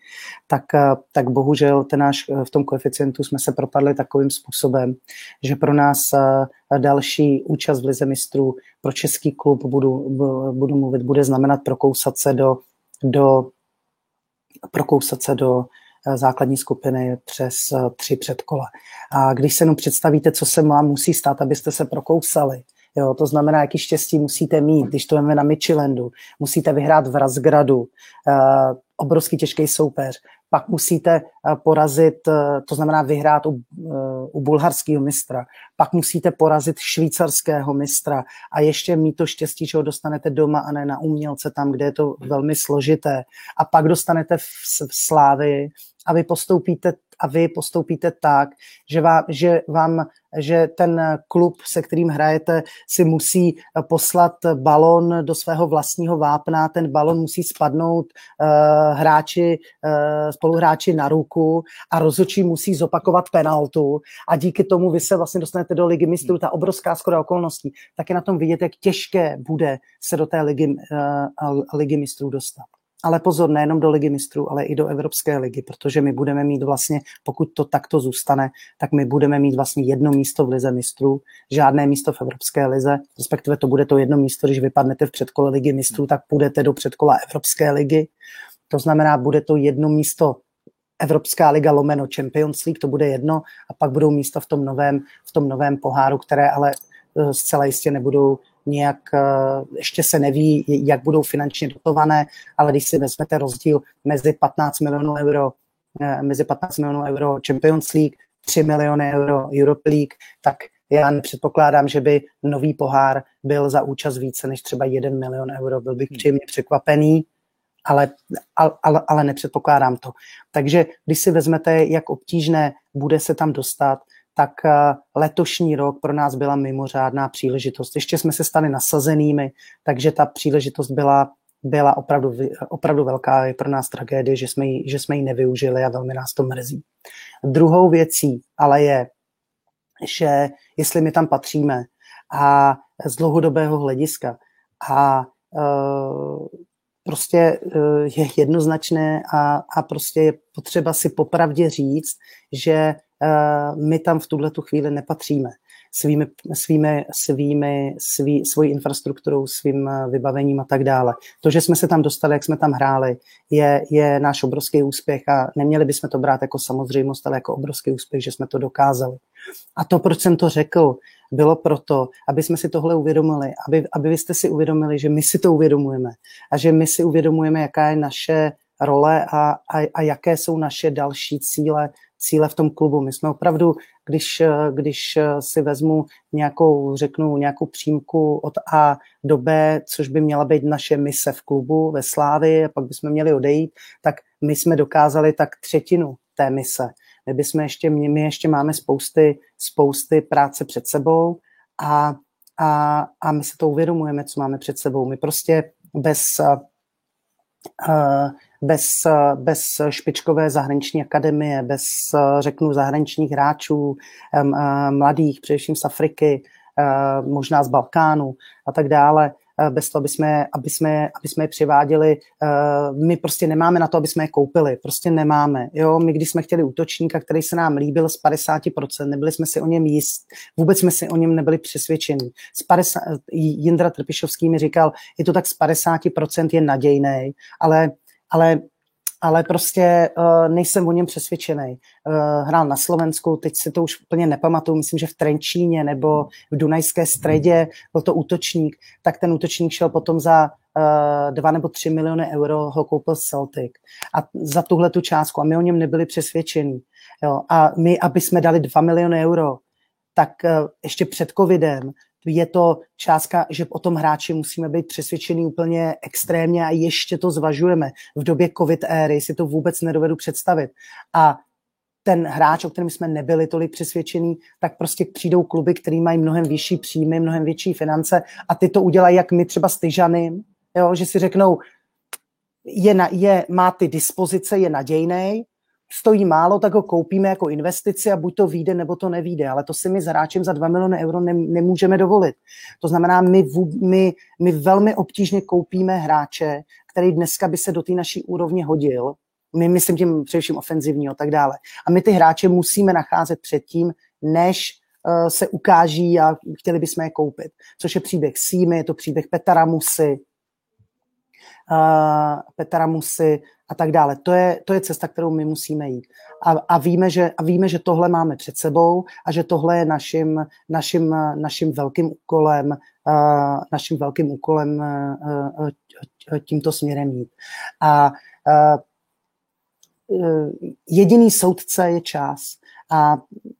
Speaker 2: tak, eh, tak bohužel ten náš, eh, v tom koeficientu jsme se propadli takovým způsobem, že pro nás další účast v lize mistrů pro český klub, budu, budu mluvit, bude znamenat prokousat se do, do prokousat se do Eh, základní skupiny přes eh, tři předkola. A když se jenom představíte, co se vám musí stát, abyste se prokousali, Jo, to znamená, jaký štěstí musíte mít, když to jdeme na Michelandu. Musíte vyhrát v Razgradu, uh, obrovský těžký soupeř pak musíte eh, porazit, eh, to znamená vyhrát u, eh, u bulharského mistra, pak musíte porazit švýcarského mistra a ještě mít to štěstí, že ho dostanete doma a ne na umělce tam, kde je to velmi složité. A pak dostanete v, v Slávii a vy postoupíte a vy postoupíte tak, že vám, že vám že ten klub, se kterým hrajete, si musí poslat balon do svého vlastního vápna, ten balon musí spadnout uh, hráči, uh, spoluhráči na ruku a rozhodčí musí zopakovat penaltu a díky tomu vy se vlastně dostanete do ligy mistrů, ta obrovská skoda okolností, tak je na tom vidět, jak těžké bude se do té ligy, uh, ligy mistrů dostat. Ale pozor, nejenom do ligy mistrů, ale i do Evropské ligy, protože my budeme mít vlastně, pokud to takto zůstane, tak my budeme mít vlastně jedno místo v lize mistrů, žádné místo v Evropské lize, respektive to bude to jedno místo, když vypadnete v předkole ligy mistrů, tak půjdete do předkola Evropské ligy. To znamená, bude to jedno místo Evropská liga lomeno Champions League, to bude jedno, a pak budou místa v tom novém, v tom novém poháru, které ale eh, zcela jistě nebudou nějak, eh, ještě se neví, jak budou finančně dotované, ale když si vezmete rozdíl mezi 15 milionů euro, eh, mezi 15 milionů euro Champions League, 3 miliony euro Europe League, tak já nepředpokládám, že by nový pohár byl za účast více než třeba 1 milion euro. Byl bych hmm. příjemně překvapený, ale, ale, ale nepředpokládám to. Takže když si vezmete, jak obtížné bude se tam dostat, tak eh, letošní rok pro nás byla mimořádná příležitost. Ještě jsme se stali nasazenými, takže ta příležitost byla, byla opravdu, opravdu velká. Je pro nás tragédie, že jsme, ji, že jsme ji nevyužili a velmi nás to mrzí. Druhou věcí ale je, že jestli my tam patříme a z dlouhodobého hlediska a uh, prostě uh, je jednoznačné a, a prostě je potřeba si popravdě říct, že my tam v tuhle tu chvíli nepatříme svými, svými, svými, svý, svojí infrastrukturou, svým vybavením a tak dále. To, že jsme se tam dostali, jak jsme tam hráli, je, je náš obrovský úspěch a neměli bychom to brát jako samozřejmost, ale jako obrovský úspěch, že jsme to dokázali. A to, proč jsem to řekl, bylo proto, aby jsme si tohle uvědomili, aby, aby vy jste si uvědomili, že my si to uvědomujeme a že my si uvědomujeme, jaká je naše role a, a, a jaké jsou naše další cíle, cíle v tom klubu. My jsme opravdu, když, když si vezmu nějakou, řeknu, nějakou přímku od A do B, což by měla být naše mise v klubu ve Slávy, a pak bychom měli odejít, tak my jsme dokázali tak třetinu té mise my, bychom ještě, my ještě máme spousty, spousty práce před sebou a, a, a my se to uvědomujeme, co máme před sebou. My prostě bez, uh, bez, bez špičkové zahraniční akademie, bez, řeknu, zahraničních hráčů, mladých, především z Afriky, možná z Balkánu a tak dále, Eh, bez toho, aby jsme, aby jsme, aby jsme je přiváděli. Eh, my prostě nemáme na to, aby jsme je koupili. Prostě nemáme. Jo? My, když jsme chtěli útočníka, který se nám líbil z 50%, nebyli jsme si o něm jist, vůbec jsme si o něm nebyli přesvědčeni. Z 50, Jindra Trpišovský mi říkal, je to tak z 50% je nadějný, ale ale ale prostě uh, nejsem o něm přesvědčený. Uh, hrál na Slovensku, teď si to už úplně nepamatuju, myslím, že v Trenčíně nebo v Dunajské středě byl to útočník, tak ten útočník šel potom za uh, nebo tři miliony euro, ho koupil Celtic a za tuhle tu částku a my o něm nebyli přesvědčení. Jo. A my, aby jsme dali dva miliony euro, tak uh, ještě před covidem je to částka, že o tom hráči musíme být přesvědčený úplně extrémně a ještě to zvažujeme. V době covid éry si to vůbec nedovedu představit. A ten hráč, o kterém jsme nebyli tolik přesvědčení, tak prostě přijdou kluby, který mají mnohem vyšší příjmy, mnohem větší finance a ty to udělají, jak my třeba s Tyžanem, že si řeknou, je, na, je, má ty dispozice, je nadějný, stojí málo, tak ho koupíme jako investici a buď to vyjde, nebo to nevíde. Ale to si my s hráčem za 2 miliony euro ne, nemůžeme dovolit. To znamená, my, my, my velmi obtížně koupíme hráče, který dneska by se do té naší úrovně hodil. My myslím tím především ofenzivního a tak dále. A my ty hráče musíme nacházet předtím, než uh, se ukáží a chtěli bychom je koupit. Což je příběh Símy, je to příběh Petra Musy, Petra Musy, a tak dále. To je, to je cesta, kterou my musíme jít. A, a, víme, že, a víme, že tohle máme před sebou a že tohle je naším, naším, naším velkým úkolem, naším velkým úkolem tímto směrem jít. A uh, jediný soudce je čas. A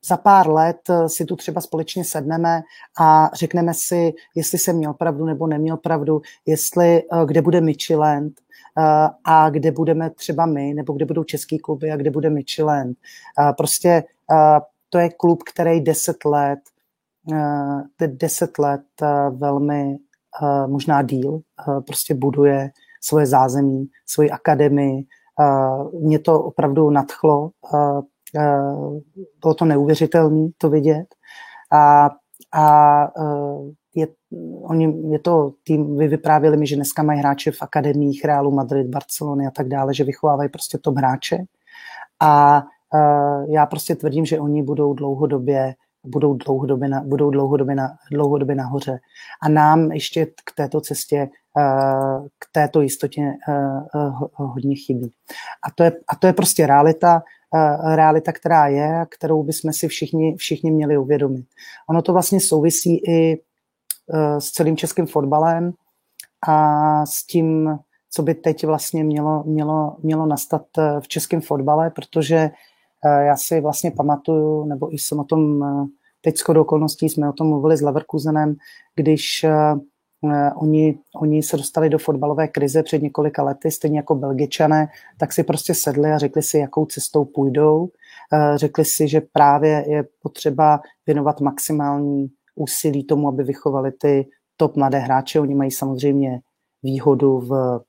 Speaker 2: za pár let si tu třeba společně sedneme a řekneme si, jestli jsem měl pravdu nebo neměl pravdu, jestli kde bude Michelin, Eh, a kde budeme třeba my, nebo kde budou český kluby a kde bude Michelin. Eh, prostě eh, to je klub, který deset let, deset let velmi možná díl prostě buduje svoje zázemí, svoji akademii. Mě to opravdu nadchlo, bylo to neuvěřitelné to vidět. A, a je, oni, je to tým, vy vyprávěli mi, že dneska mají hráče v akademiích Realu Madrid, Barcelony a tak dále, že vychovávají prostě top hráče a uh, já prostě tvrdím, že oni budou dlouhodobě budou dlouhodobě, na, budou dlouhodobě, na, dlouhodobě nahoře. A nám ještě k této cestě, k této jistotě hodně chybí. A to je, a to je prostě realita, realita, která je, kterou bychom si všichni, všichni měli uvědomit. Ono to vlastně souvisí i s celým českým fotbalem a s tím, co by teď vlastně mělo, mělo, mělo nastat eh, v českém fotbale, protože eh, já si vlastně pamatuju, nebo i jsem o tom, teď s okolností jsme o tom mluvili s Leverkusenem, když oni, oni se dostali do fotbalové krize před několika lety, stejně jako Belgičané, tak si prostě sedli a řekli si, jakou cestou půjdou. Uh, řekli si, že právě je potřeba věnovat maximální úsilí tomu, aby vychovali ty top mladé hráče. Oni mají samozřejmě výhodu v,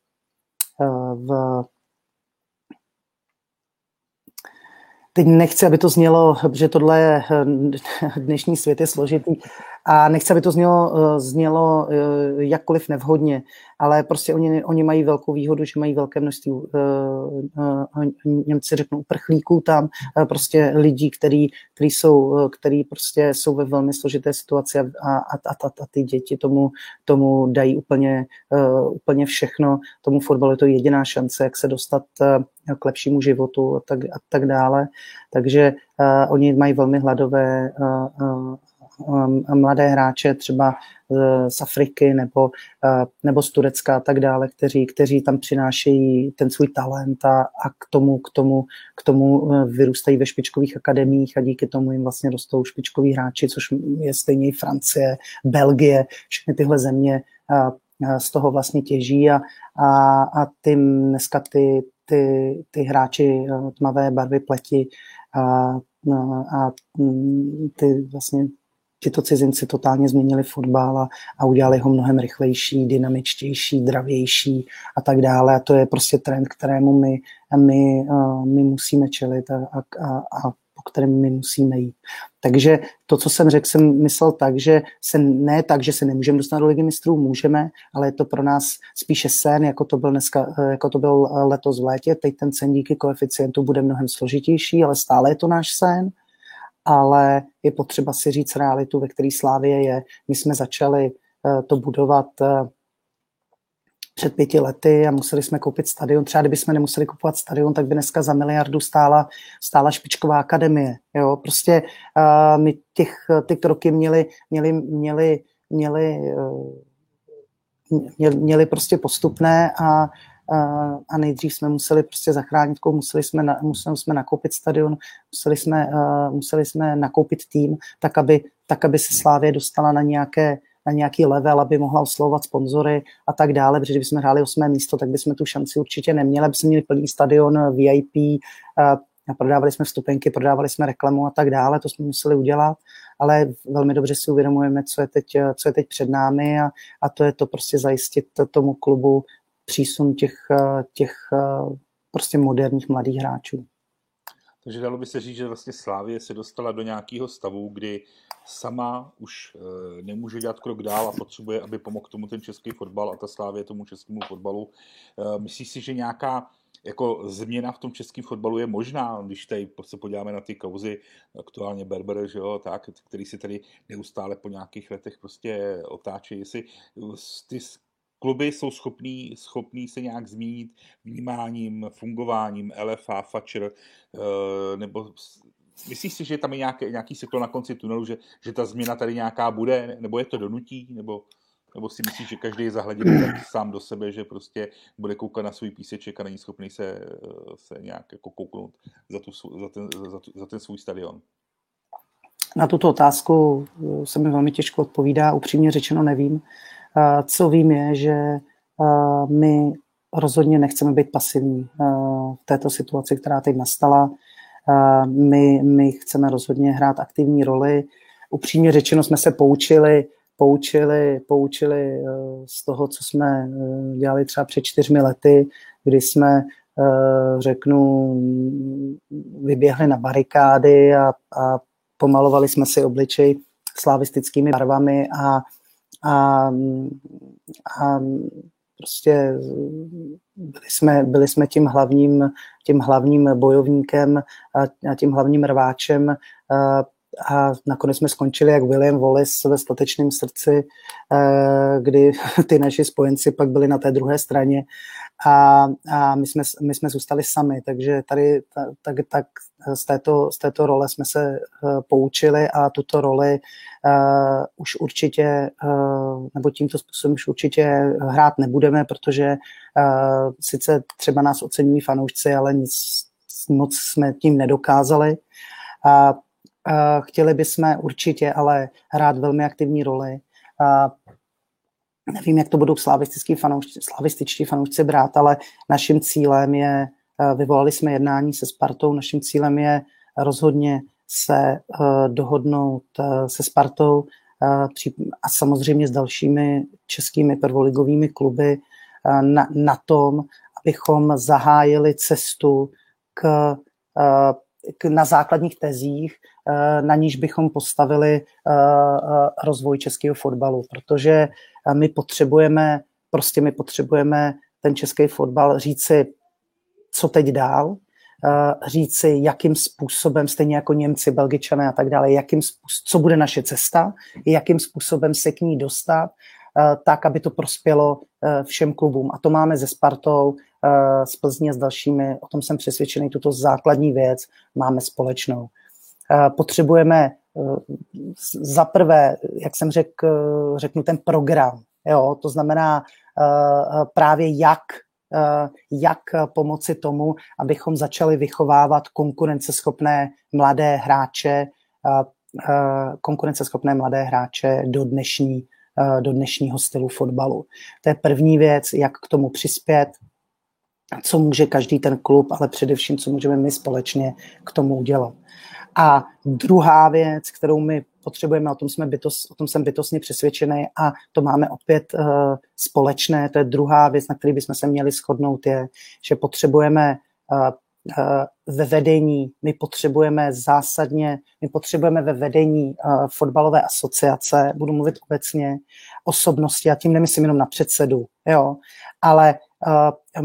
Speaker 2: uh, v Teď nechci, aby to znělo, že tohle je, dnešní svět je složitý, a nechci, aby to znělo, eh, znělo eh, jakkoliv nevhodně, ale prostě oni, oni mají velkou výhodu, že mají velké množství, uh, Němci řeknou uprchlíků tam, prostě lidí, který, který, jsou, který prostě jsou ve velmi složité situaci a, a, a, a ty děti tomu, tomu dají úplně, úplně všechno. Tomu fotbalu je to jediná šance, jak se dostat k lepšímu životu a tak, a tak dále. Takže uh, oni mají velmi hladové uh, uh, mladé hráče třeba z Afriky nebo, uh, nebo z Turecka a tak dále, kteří, kteří tam přinášejí ten svůj talent a, a k tomu, k tomu, k tomu uh, vyrůstají ve špičkových akademiích a díky tomu jim vlastně rostou špičkoví hráči, což je stejně i Francie, Belgie, všechny tyhle země z toho vlastně těží a, a, a tím dneska ty, ty, ty hráči tmavé barvy pleti a, a mm, ty vlastně tyto cizinci totálně změnili fotbal a, a udělali ho mnohem rychlejší, dynamičtější, dravější a tak dále. A to je prostě trend, kterému my, my, my musíme čelit a, a, a po kterém my musíme jít. Takže to, co jsem řekl, jsem myslel tak, že se ne tak, že se nemůžeme dostat do ligy mistrů, můžeme, ale je to pro nás spíše sen, jako to byl, dneska, jako to byl letos v létě. Teď ten sen díky koeficientu bude mnohem složitější, ale stále je to náš sen ale je potřeba si říct realitu, ve které Slávě je. My jsme začali uh, to budovat uh, před pěti lety a museli jsme koupit stadion. Třeba kdybychom nemuseli kupovat stadion, tak by dneska za miliardu stála, stála špičková akademie. Jo? Prostě uh, my těch, ty kroky měli, měli, měli, měli, uh, měli prostě postupné a a nejdřív jsme museli prostě zachránit, museli jsme, na, museli jsme nakoupit stadion, museli jsme, uh, museli jsme nakoupit tým, tak aby, tak aby se Slávě dostala na nějaké na nějaký level, aby mohla oslovovat sponzory a tak dále, protože kdybychom hráli osmé místo, tak bychom tu šanci určitě neměli, aby jsme měli plný stadion, VIP, uh, prodávali jsme vstupenky, prodávali jsme reklamu a tak dále, to jsme museli udělat, ale velmi dobře si uvědomujeme, co je teď, co je teď před námi a, a to je to prostě zajistit tomu klubu přísun těch, eh, těch eh, prostě moderních mladých hráčů.
Speaker 1: Takže dalo by se říct, že vlastně Slávě se dostala do nějakého stavu, kdy sama už eh, nemůže dělat krok dál a potřebuje, aby pomohl tomu ten český fotbal a ta Slávě tomu českému fotbalu. Myslíš si, že nějaká jako změna v tom českém fotbalu je možná, když tady se podíváme na ty kauzy, aktuálně Berber, že jo, tak, který se tady neustále po nějakých letech prostě otáčí, jestli ty kluby jsou schopní, schopní se nějak zmínit vnímáním, fungováním LFA, Fatcher, eh, nebo myslíš si, že tam je nějaký, nějaký světlo na konci tunelu, že, že ta změna tady nějaká bude, nebo je to donutí, nebo, nebo si myslíš, že každý je zahleděný tak sám do sebe, že prostě bude koukat na svůj píseček a není schopný se, se nějak jako kouknout za, tu, za, ten, za, tu, za ten svůj stadion?
Speaker 2: Na tuto otázku eh, se mi velmi těžko odpovídá, upřímně řečeno nevím. Co vím je, že my rozhodně nechceme být pasivní v této situaci, která teď nastala. My, my chceme rozhodně hrát aktivní roli. Upřímně řečeno jsme se poučili, poučili, poučili z toho, co jsme dělali třeba před čtyřmi lety, kdy jsme, řeknu, vyběhli na barikády a, a pomalovali jsme si obličej slavistickými barvami a a, a prostě byli jsme, byli jsme tím hlavním, tím hlavním bojovníkem a, a tím hlavním rváčem a, nakonec jsme skončili jak William Wallace ve statečném srdci, kdy ty naši spojenci pak byli na té druhé straně a, a my, jsme, my jsme zůstali sami, takže tady tak, tak z, této, z této role jsme se uh, poučili a tuto roli uh, už určitě, uh, nebo tímto způsobem už určitě hrát nebudeme, protože uh, sice třeba nás oceňují fanoušci, ale nic moc jsme tím nedokázali. A chtěli bychom určitě ale hrát velmi aktivní roli. Nevím, jak to budou slavistický fanoušci, slavističtí fanoušci brát, ale naším cílem je, vyvolali jsme jednání se Spartou, naším cílem je rozhodně se dohodnout se Spartou a samozřejmě s dalšími českými prvoligovými kluby na, na tom, abychom zahájili cestu k, na základních tezích, na níž bychom postavili rozvoj českého fotbalu, protože my potřebujeme, prostě my potřebujeme ten český fotbal říci, co teď dál, říci, jakým způsobem, stejně jako Němci, Belgičané a tak dále, jakým způsob, co bude naše cesta, jakým způsobem se k ní dostat, tak, aby to prospělo všem klubům. A to máme ze Spartou, s Plzní a s dalšími, o tom jsem přesvědčený, tuto základní věc máme společnou. Potřebujeme za prvé, jak jsem řekl, řeknu ten program, jo, to znamená právě jak jak pomoci tomu, abychom začali vychovávat konkurenceschopné mladé hráče, konkurenceschopné mladé hráče do dnešní do dnešního stylu fotbalu. To je první věc, jak k tomu přispět, co může každý ten klub, ale především, co můžeme my společně k tomu udělat. A druhá věc, kterou my potřebujeme, o tom, jsme bytos, o tom jsem bytostně přesvědčený a to máme opět uh, společné, to je druhá věc, na které bychom se měli shodnout, je, že potřebujeme uh, uh, ve vedení, my potřebujeme zásadně, my potřebujeme ve vedení uh, fotbalové asociace, budu mluvit obecně, osobnosti, a tím nemyslím jenom na předsedu, jo, ale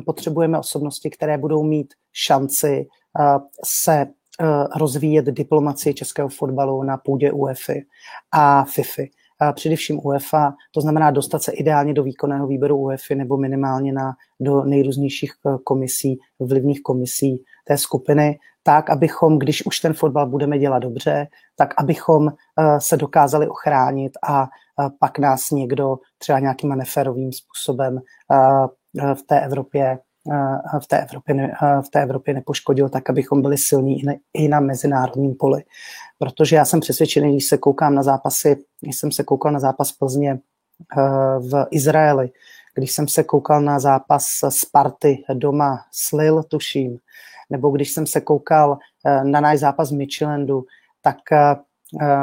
Speaker 2: potřebujeme osobnosti, které budou mít šanci uh, se Eh, rozvíjet diplomacii českého fotbalu na půdě UEFA a FIFA. A především UEFA, to znamená dostat se ideálně do výkonného výběru UEFA nebo minimálně na, do nejrůznějších eh, komisí, vlivných komisí té skupiny, tak, abychom, když už ten fotbal budeme dělat dobře, tak abychom eh, se dokázali ochránit a pak nás někdo třeba nějakým neférovým způsobem v té Evropě v té, Evropě, v té Evropě nepoškodil tak, abychom byli silní i na mezinárodním poli. Protože já jsem přesvědčený, když se koukám na zápasy, když jsem se koukal na zápas Plzně eh, v Izraeli, když jsem se koukal na zápas Sparty doma s Lille, tuším, nebo když jsem se koukal eh, na náš zápas v Michelandu, tak eh,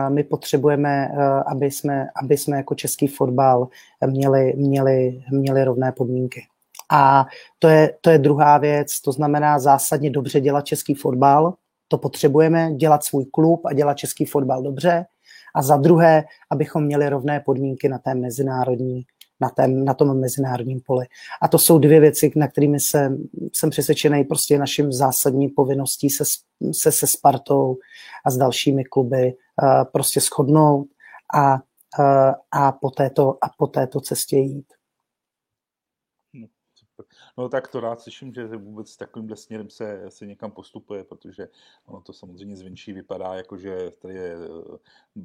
Speaker 2: my potřebujeme, aby jsme, aby jsme jako český fotbal měli, měli, měli rovné podmínky. A to je, to je druhá věc, to znamená zásadně dobře dělat český fotbal, to potřebujeme, dělat svůj klub a dělat český fotbal dobře. A za druhé, abychom měli rovné podmínky na té mezinárodní, na, tém, na tom mezinárodním poli. A to jsou dvě věci, na kterými se, jsem přesvědčený prostě naším zásadní povinností se, se se Spartou a s dalšími kluby uh, prostě shodnout a, uh, a, po této, a po této cestě jít.
Speaker 1: No tak to rád slyším, že vůbec takovýmhle směrem se, se někam postupuje, protože ono to samozřejmě zvenčí vypadá jako, že tady je eh,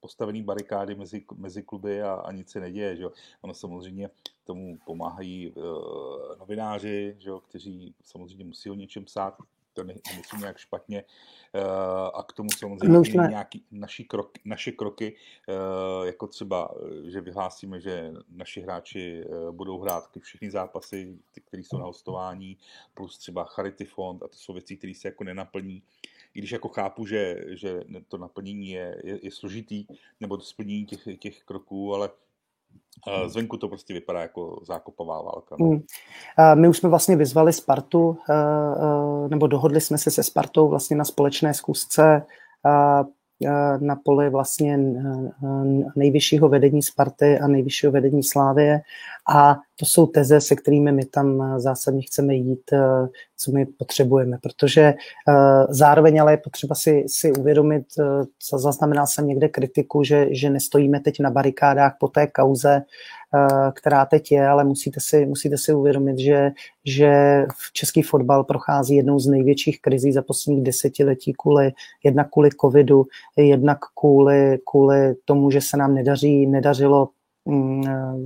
Speaker 1: postavený barikády mezi, mezi kluby a, a nic se neděje. Že? Ono samozřejmě tomu pomáhají uh, novináři, že? kteří samozřejmě musí o něčem psát, to nemyslím nějak špatně. Eh, a k tomu samozřejmě no, nějaký naši krok, naše kroky, eh, jako třeba, že vyhlásíme, že naši hráči eh, budou hrát všechny zápasy, které jsou na hostování, plus třeba Charity Fond a to jsou věci, které se jako nenaplní. I když jako chápu, že, že to naplnění je, je, je složitý, nebo to splnění těch, těch kroků, ale. Zvenku to prostě vypadá jako zákopová válka. Hmm.
Speaker 2: My už jsme vlastně vyzvali Spartu, eh, eh, nebo dohodli jsme se se Spartou vlastně na společné zkusce Eh, na poli vlastně nejvyššího vedení Sparty a nejvyššího vedení Slávie a to jsou teze, se kterými my tam eh, zásadně chceme jít, co my potřebujeme, protože zároveň ale je potřeba si, si uvědomit, zaznamenal jsem někde kritiku, že, že nestojíme teď na barikádách po té kauze, která teď je, ale musíte si, musíte si uvědomit, že, že v český fotbal prochází jednou z největších krizí za posledních desetiletí kvůli, jednak kvůli covidu, jednak kvůli, kvůli tomu, že se nám nedaří, nedařilo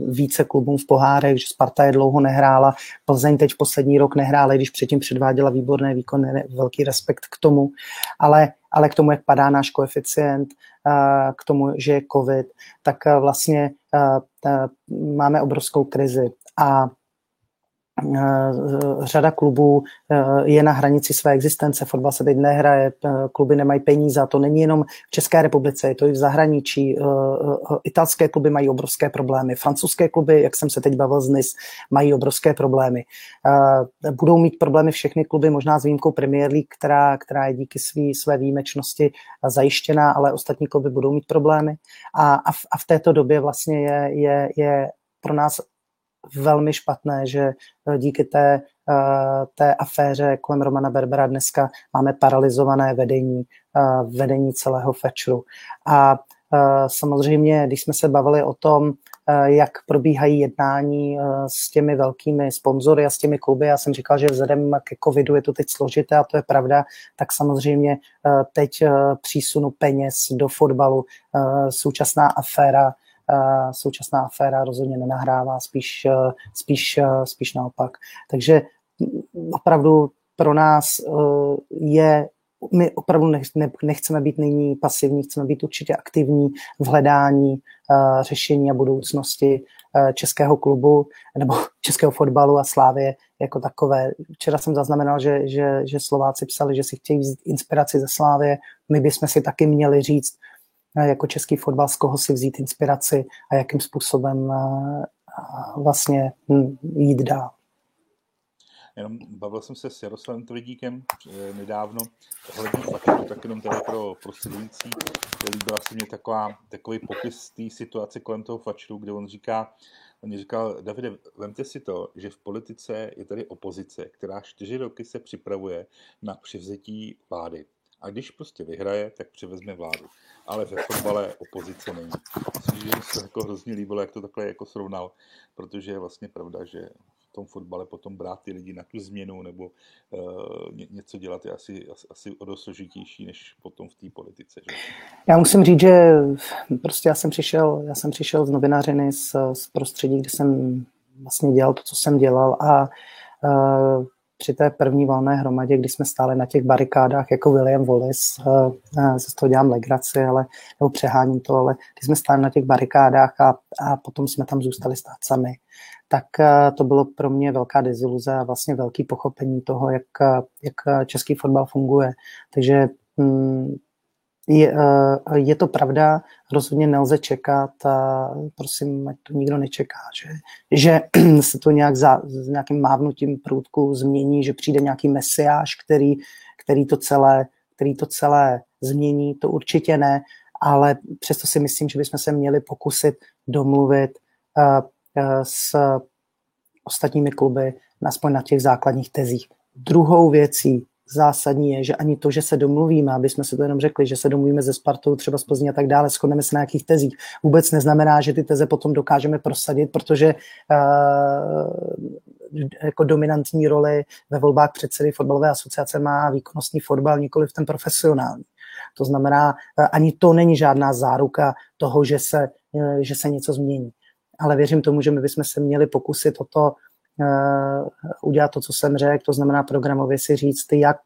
Speaker 2: více klubům v pohárech, že Sparta je dlouho nehrála, Plzeň teď poslední rok nehrála, když předtím předváděla výborné výkony, velký respekt k tomu, ale ale k tomu, jak padá náš koeficient, k tomu, že je covid, tak vlastně máme obrovskou krizi. A Eh, řada klubů eh, je na hranici své existence. Fotbal se teď nehraje, eh, kluby nemají peníze. A to není jenom v České republice, je to i v zahraničí. Italské kluby mají obrovské problémy. Francouzské kluby, jak jsem se teď bavil z NIS, mají obrovské problémy. Budou mít problémy všechny kluby, možná s výjimkou Premier League, která, která je díky svý, své výjimečnosti zajištěná, ale ostatní kluby budou mít problémy. A, a, v, a v této době vlastně je, je, je pro nás velmi špatné, že eh, díky té, eh, té aféře kolem Romana Berbera dneska máme paralizované vedení, eh, vedení celého Fetchru. A samozřejmě, když jsme se bavili o tom, jak probíhají jednání s těmi velkými sponzory a s těmi kluby. Já jsem říkal, že vzhledem ke covidu je to teď složité a to je pravda, tak samozřejmě teď přísunu peněz do fotbalu, současná aféra současná aféra rozhodně nenahrává, spíš, eh, spíš, eh, spíš naopak. Takže opravdu pro nás eh, je my opravdu nechceme být nyní pasivní, chceme být určitě aktivní v hledání řešení a budoucnosti českého klubu nebo českého fotbalu a Slávě jako takové. Včera jsem zaznamenal, že, že, že Slováci psali, že si chtějí vzít inspiraci ze Slávě. My bychom si taky měli říct, jako český fotbal, z koho si vzít inspiraci a jakým způsobem vlastně hm, jít dál.
Speaker 1: Jenom bavil jsem se s Jaroslavem Tvrdíkem eh, nedávno ohledně faktu, tak jenom tady pro, sledující. Líbila se mi taková, takový popis té situace kolem toho fačru, kde on říká, on říkal, Davide, vemte si to, že v politice je tady opozice, která čtyři roky se připravuje na převzetí vlády. A když prostě vyhraje, tak převezme vládu. Ale ve fotbale opozice není. Myslím, že se jako hrozně líbilo, jak to takhle jako srovnal, protože je vlastně pravda, že v tom fotbale potom brát ty lidi na tu změnu nebo uh, něco dělat je asi, asi, asi o dost složitější, než potom v té politice. Že?
Speaker 2: Já musím říct, že prostě já jsem přišel, já jsem přišel z novinařiny z, z prostředí, kde jsem vlastně dělal to, co jsem dělal a uh, při té první valné hromadě, kdy jsme stáli na těch barikádách jako William Wallace, uh, z toho dělám legraci, ale, nebo přeháním to, ale když jsme stáli na těch barikádách a, a potom jsme tam zůstali stát sami, tak uh, to bylo pro mě velká deziluze a vlastně velký pochopení toho, jak, jak český fotbal funguje. Takže um, je, eh, je to pravda, rozhodně nelze čekat a prosím, ať to nikdo nečeká, že, že se to nějak za, s nějakým mávnutím průdku změní, že přijde nějaký mesiáš, který, který, to celé, který to celé změní, to určitě ne, ale přesto si myslím, že bychom se měli pokusit domluvit uh, uh, s ostatními kluby, aspoň na těch základních tezích. Druhou věcí, zásadní je, že ani to, že se domluvíme, aby jsme si to jenom řekli, že se domluvíme ze Spartou, třeba z Plzní a tak dále, shodneme se na nějakých tezích, vůbec neznamená, že ty teze potom dokážeme prosadit, protože uh, jako dominantní roli ve volbách předsedy fotbalové asociace má výkonnostní fotbal, nikoli v ten profesionální. To znamená, uh, ani to není žádná záruka toho, že se, uh, že se něco změní. Ale věřím tomu, že my bychom se měli pokusit o to, udělat to, co jsem řekl, to znamená programově si říct, jak,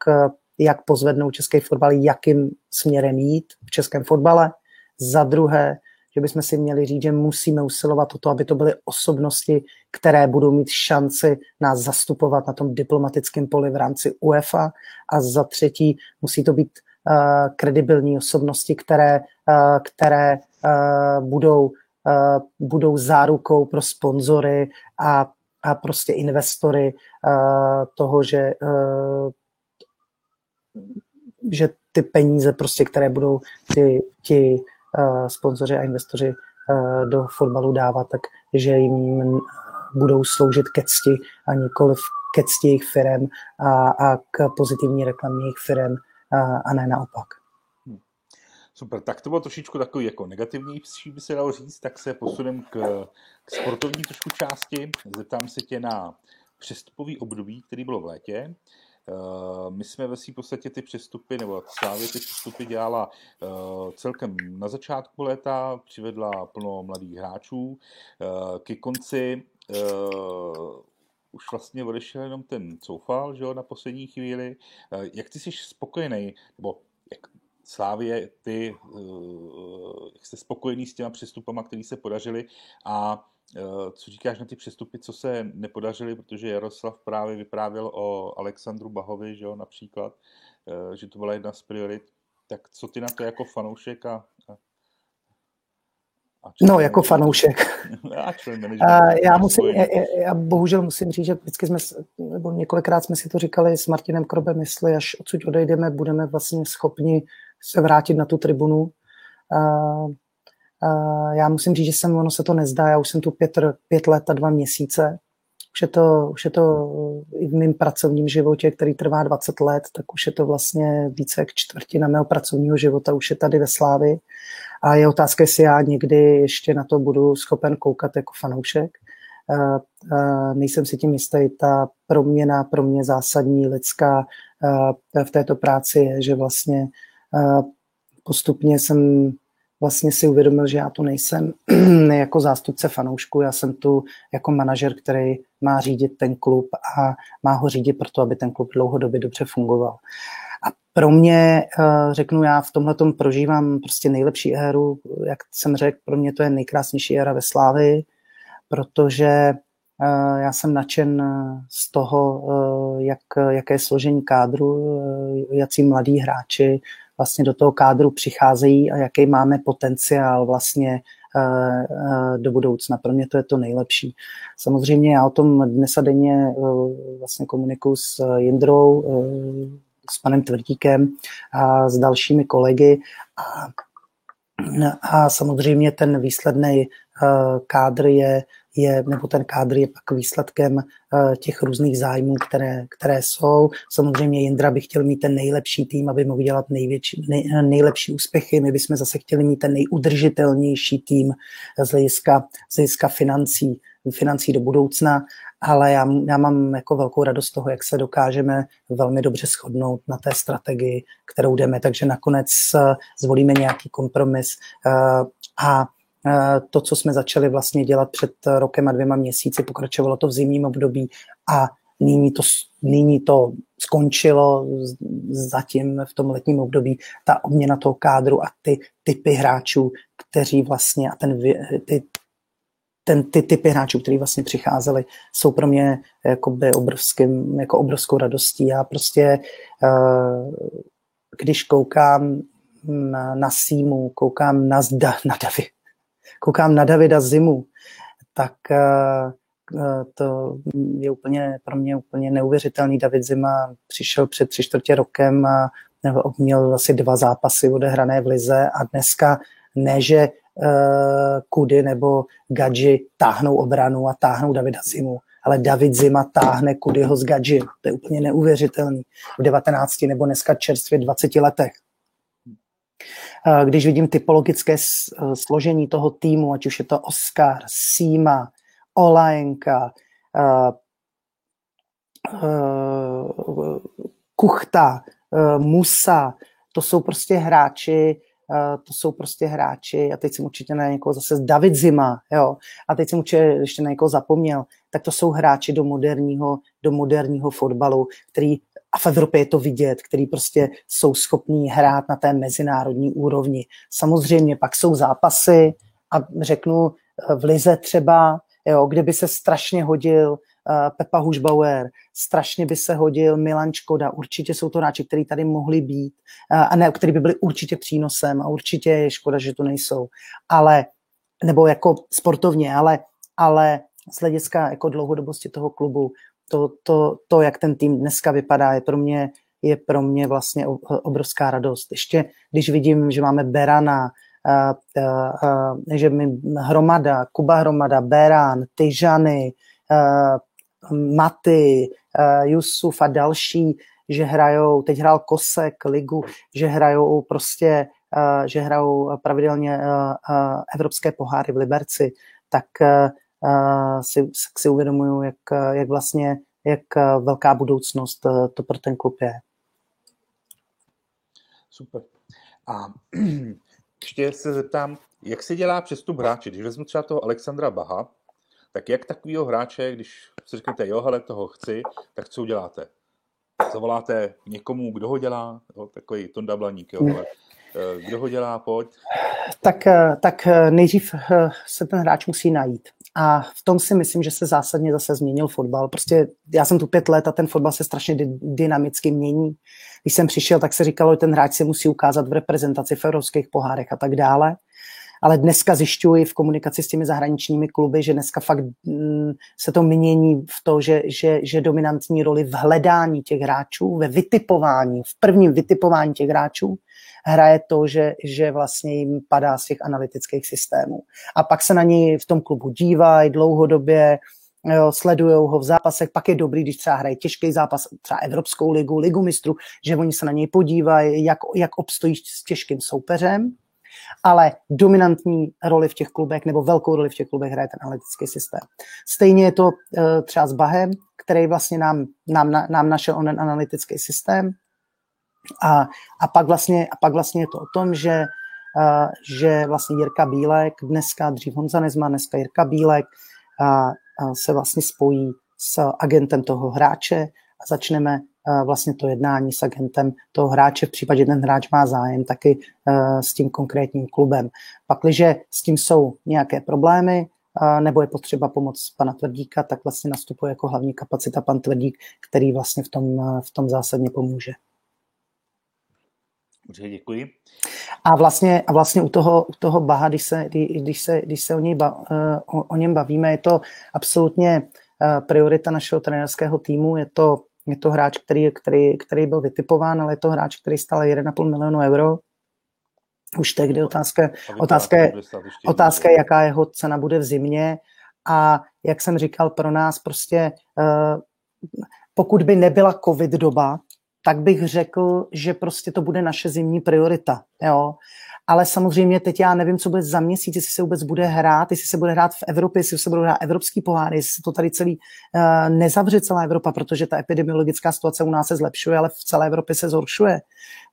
Speaker 2: jak pozvednout český fotbal, jakým směrem jít v českém fotbale. Za druhé, že bychom si měli říct, že musíme usilovat o to, aby to byly osobnosti, které budou mít šanci nás zastupovat na tom diplomatickém poli v rámci UEFA. A za třetí, musí to být uh, kredibilní osobnosti, které, uh, které uh, budou, uh, budou zárukou pro sponzory a a prostě investory uh, toho, že, uh, že ty peníze, prostě, které budou ty, ti uh, sponzoři a investoři do fotbalu dávat, tak že jim budou sloužit ke cti a nikoli ke cti jejich firem a, a k pozitivní reklamě jejich firem a, a ne naopak.
Speaker 1: Super, tak to bylo trošičku takový jako negativní, by se dalo říct, tak se posunem k, k sportovní trošku části. Zeptám se tě na přestupový období, který bylo v létě. Uh, my jsme ve svým podstatě ty přestupy, nebo Slávě ty přestupy dělala uh, celkem na začátku léta, přivedla plno mladých hráčů. Uh, ke konci už vlastně odešel jenom ten Coufal, že jo, na poslední chvíli. Jak ty jsi spokojený, nebo Slávě, ty jste spokojený s těma přestupama, které se podařily a co říkáš na ty přestupy, co se nepodařily, protože Jaroslav právě vyprávěl o Alexandru Bahovi, že jo, například, že to byla jedna z priorit. Tak co ty na to jako fanoušek a, a
Speaker 2: No, jako fanoušek. Já, já, musím, já, já, bohužel musím říct, že vždycky jsme, nebo několikrát jsme si to říkali s Martinem Krobem, jestli až odsud odejdeme, budeme vlastně schopni se vrátit na tu tribunu. A, a já musím říct, že jsem, ono se to nezdá, já už jsem tu pět, pět let a dva měsíce. Už je, to, už je to i v mém pracovním životě, který trvá 20 let, tak už je to vlastně více jak čtvrtina mého pracovního života, už je tady ve Slávi. A je otázka, jestli já někdy ještě na to budu schopen koukat jako fanoušek. Nejsem si tím jistý. Ta proměna pro mě zásadní lidská v této práci je, že vlastně postupně jsem vlastně si uvědomil, že já tu nejsem jako zástupce fanoušku, já jsem tu jako manažer, který má řídit ten klub a má ho řídit proto, aby ten klub dlouhodobě dobře fungoval. A pro mě, eh, řeknu já, v tomhle prožívám prostě nejlepší éru, jak jsem řekl, pro mě to je nejkrásnější éra ve Slávii, protože eh, já jsem nadšen z toho, eh, jak, jaké je složení kádru, jaký mladí hráči vlastně do toho kádru přicházejí a jaký máme potenciál vlastně do budoucna. Pro mě to je to nejlepší. Samozřejmě já o tom dnes a denně vlastně komunikuju s Jindrou, s panem Tvrdíkem a s dalšími kolegy a, a samozřejmě ten výsledný kádr je, je, nebo ten kádr je pak výsledkem uh, těch různých zájmů, které, které jsou. Samozřejmě Jindra by chtěl mít ten nejlepší tým, aby mohl dělat největší, nej, nejlepší úspěchy. My bychom zase chtěli mít ten nejudržitelnější tým z hlediska, z hlediska financí, financí do budoucna ale já, já mám jako velkou radost toho, jak se dokážeme velmi dobře shodnout na té strategii, kterou jdeme, takže nakonec uh, zvolíme nějaký kompromis a to, co jsme začali vlastně dělat před rokem a dvěma měsíci, pokračovalo to v zimním období a nyní to, nyní to skončilo zatím v tom letním období, ta obměna toho kádru a ty typy hráčů, kteří vlastně a ten, ty, ten, ty typy hráčů, kteří vlastně přicházeli, jsou pro mě jakoby obrovským, jako obrovskou radostí. Já prostě, uh, když koukám na, na Símu, koukám na, Zda, na Davi, koukám na Davida Zimu, tak uh, to je úplně pro mě úplně neuvěřitelný. David Zima přišel před tři čtvrtě rokem a měl asi dva zápasy odehrané v Lize a dneska ne, že uh, Kudy nebo Gadži táhnou obranu a táhnou Davida Zimu, ale David Zima táhne Kudyho z Gadži. To je úplně neuvěřitelný. V 19 nebo dneska čerstvě 20 letech. Uh, když vidím typologické uh, složení toho týmu, ať už je to Oscar, Sima, Olajenka, uh, Kuchta, Musa, to jsou prostě hráči, to jsou prostě hráči, a teď jsem určitě na někoho zase David Zima, jo, a teď jsem určitě ještě na někoho zapomněl, tak to jsou hráči do moderního, do moderního fotbalu, který a v Evropě je to vidět, který prostě jsou schopní hrát na té mezinárodní úrovni. Samozřejmě pak jsou zápasy a řeknu v Lize třeba, jo, kde by se strašně hodil Pepa Hušbauer, strašně by se hodil Milan Škoda, určitě jsou to hráči, kteří tady mohli být a ne, který by byli určitě přínosem a určitě je škoda, že tu nejsou. Ale, nebo jako sportovně, ale, ale z hlediska jako dlouhodobosti toho klubu, to, to, to, jak ten tým dneska vypadá, je pro mě, je pro mě vlastně obrovská radost. Ještě když vidím, že máme Berana, uh, uh, uh, že mi Hromada, Kuba Hromada, Beran, Tyžany, Maty, Jusuf a další, že hrajou, teď hrál Kosek ligu, že hrajou prostě, že hrajou pravidelně evropské poháry v Liberci, tak si, si uvědomuju, jak, jak vlastně, jak velká budoucnost uh, to pro ten klub je.
Speaker 1: Super. A ještě se zeptám, jak se dělá přestup hráči? Když vezmu třeba toho Alexandra Baha, tak jak takovýho hráče, když si řeknete, jo, hele, toho chci, tak co uděláte? Zavoláte někomu, kdo ho dělá, jo, takový Tonda Blaník, jo, ale Kdo ho dělá, pojď.
Speaker 2: Tak, tak nejdřív se ten hráč musí najít. A v tom si myslím, že se zásadně zase změnil fotbal. Prostě já jsem tu pět let a ten fotbal se strašně dynamicky mění. Když jsem přišel, tak se říkalo, že ten hráč se musí ukázat v reprezentaci v evropských pohárech a tak dále ale dneska zjišťuji v komunikaci s těmi zahraničními kluby, že dneska fakt mm, se to mění v to, že, že, že dominantní roli v hledání těch hráčů, ve vytipování, v prvním vytipování těch hráčů hraje to, že, že vlastně jim padá z těch analytických systémů. A pak se na něj v tom klubu dívají dlouhodobě, sledují ho v zápasech, pak je dobrý, když třeba hraje těžký zápas, třeba Evropskou ligu, ligu mistrů, že oni se na něj podívají, jak, jak obstojí s těžkým soupeřem ale dominantní roli v těch klubech nebo velkou roli v těch klubech hraje ten analytický systém. Stejně je to uh, třeba s Bahem, který vlastně nám, nám, nám našel onen analytický systém a, a, pak vlastně, a pak vlastně je to o tom, že, uh, že vlastně Jirka Bílek, dneska dřív Honza Nezma, dneska Jirka Bílek uh, uh, se vlastně spojí s agentem toho hráče a začneme vlastně to jednání s agentem toho hráče, v případě, že ten hráč má zájem, taky e, s tím konkrétním klubem. Pakliže s tím jsou nějaké problémy, nebo je potřeba pomoc pana Tvrdíka, tak vlastně nastupuje jako hlavní kapacita pan Tvrdík, který vlastně v tom, v tom zásadně pomůže.
Speaker 1: Dobře, děkuji.
Speaker 2: A vlastně, a vlastně u toho, u toho Baha, když se, když se, když se o, něj ba, o, o něm bavíme, je to absolutně priorita našeho trenérského týmu, je to je to hráč, který, který, který byl vytipován, ale je to hráč, který stál 1,5 milionu euro. Už tehdy otázka, otázka, je, otázka jaká jeho cena bude v zimě. A jak jsem říkal, pro nás prostě, uh, pokud by nebyla covid doba, tak bych řekl, že prostě to bude naše zimní priorita. Jo? Ale samozřejmě teď já nevím, co bude za měsíc, jestli se vůbec bude hrát, jestli se bude hrát v Evropě, jestli se bude hrát evropský pohár, jestli se to tady celý uh, nezavře celá Evropa, protože ta epidemiologická situace u nás se zlepšuje, ale v celé Evropě se zhoršuje.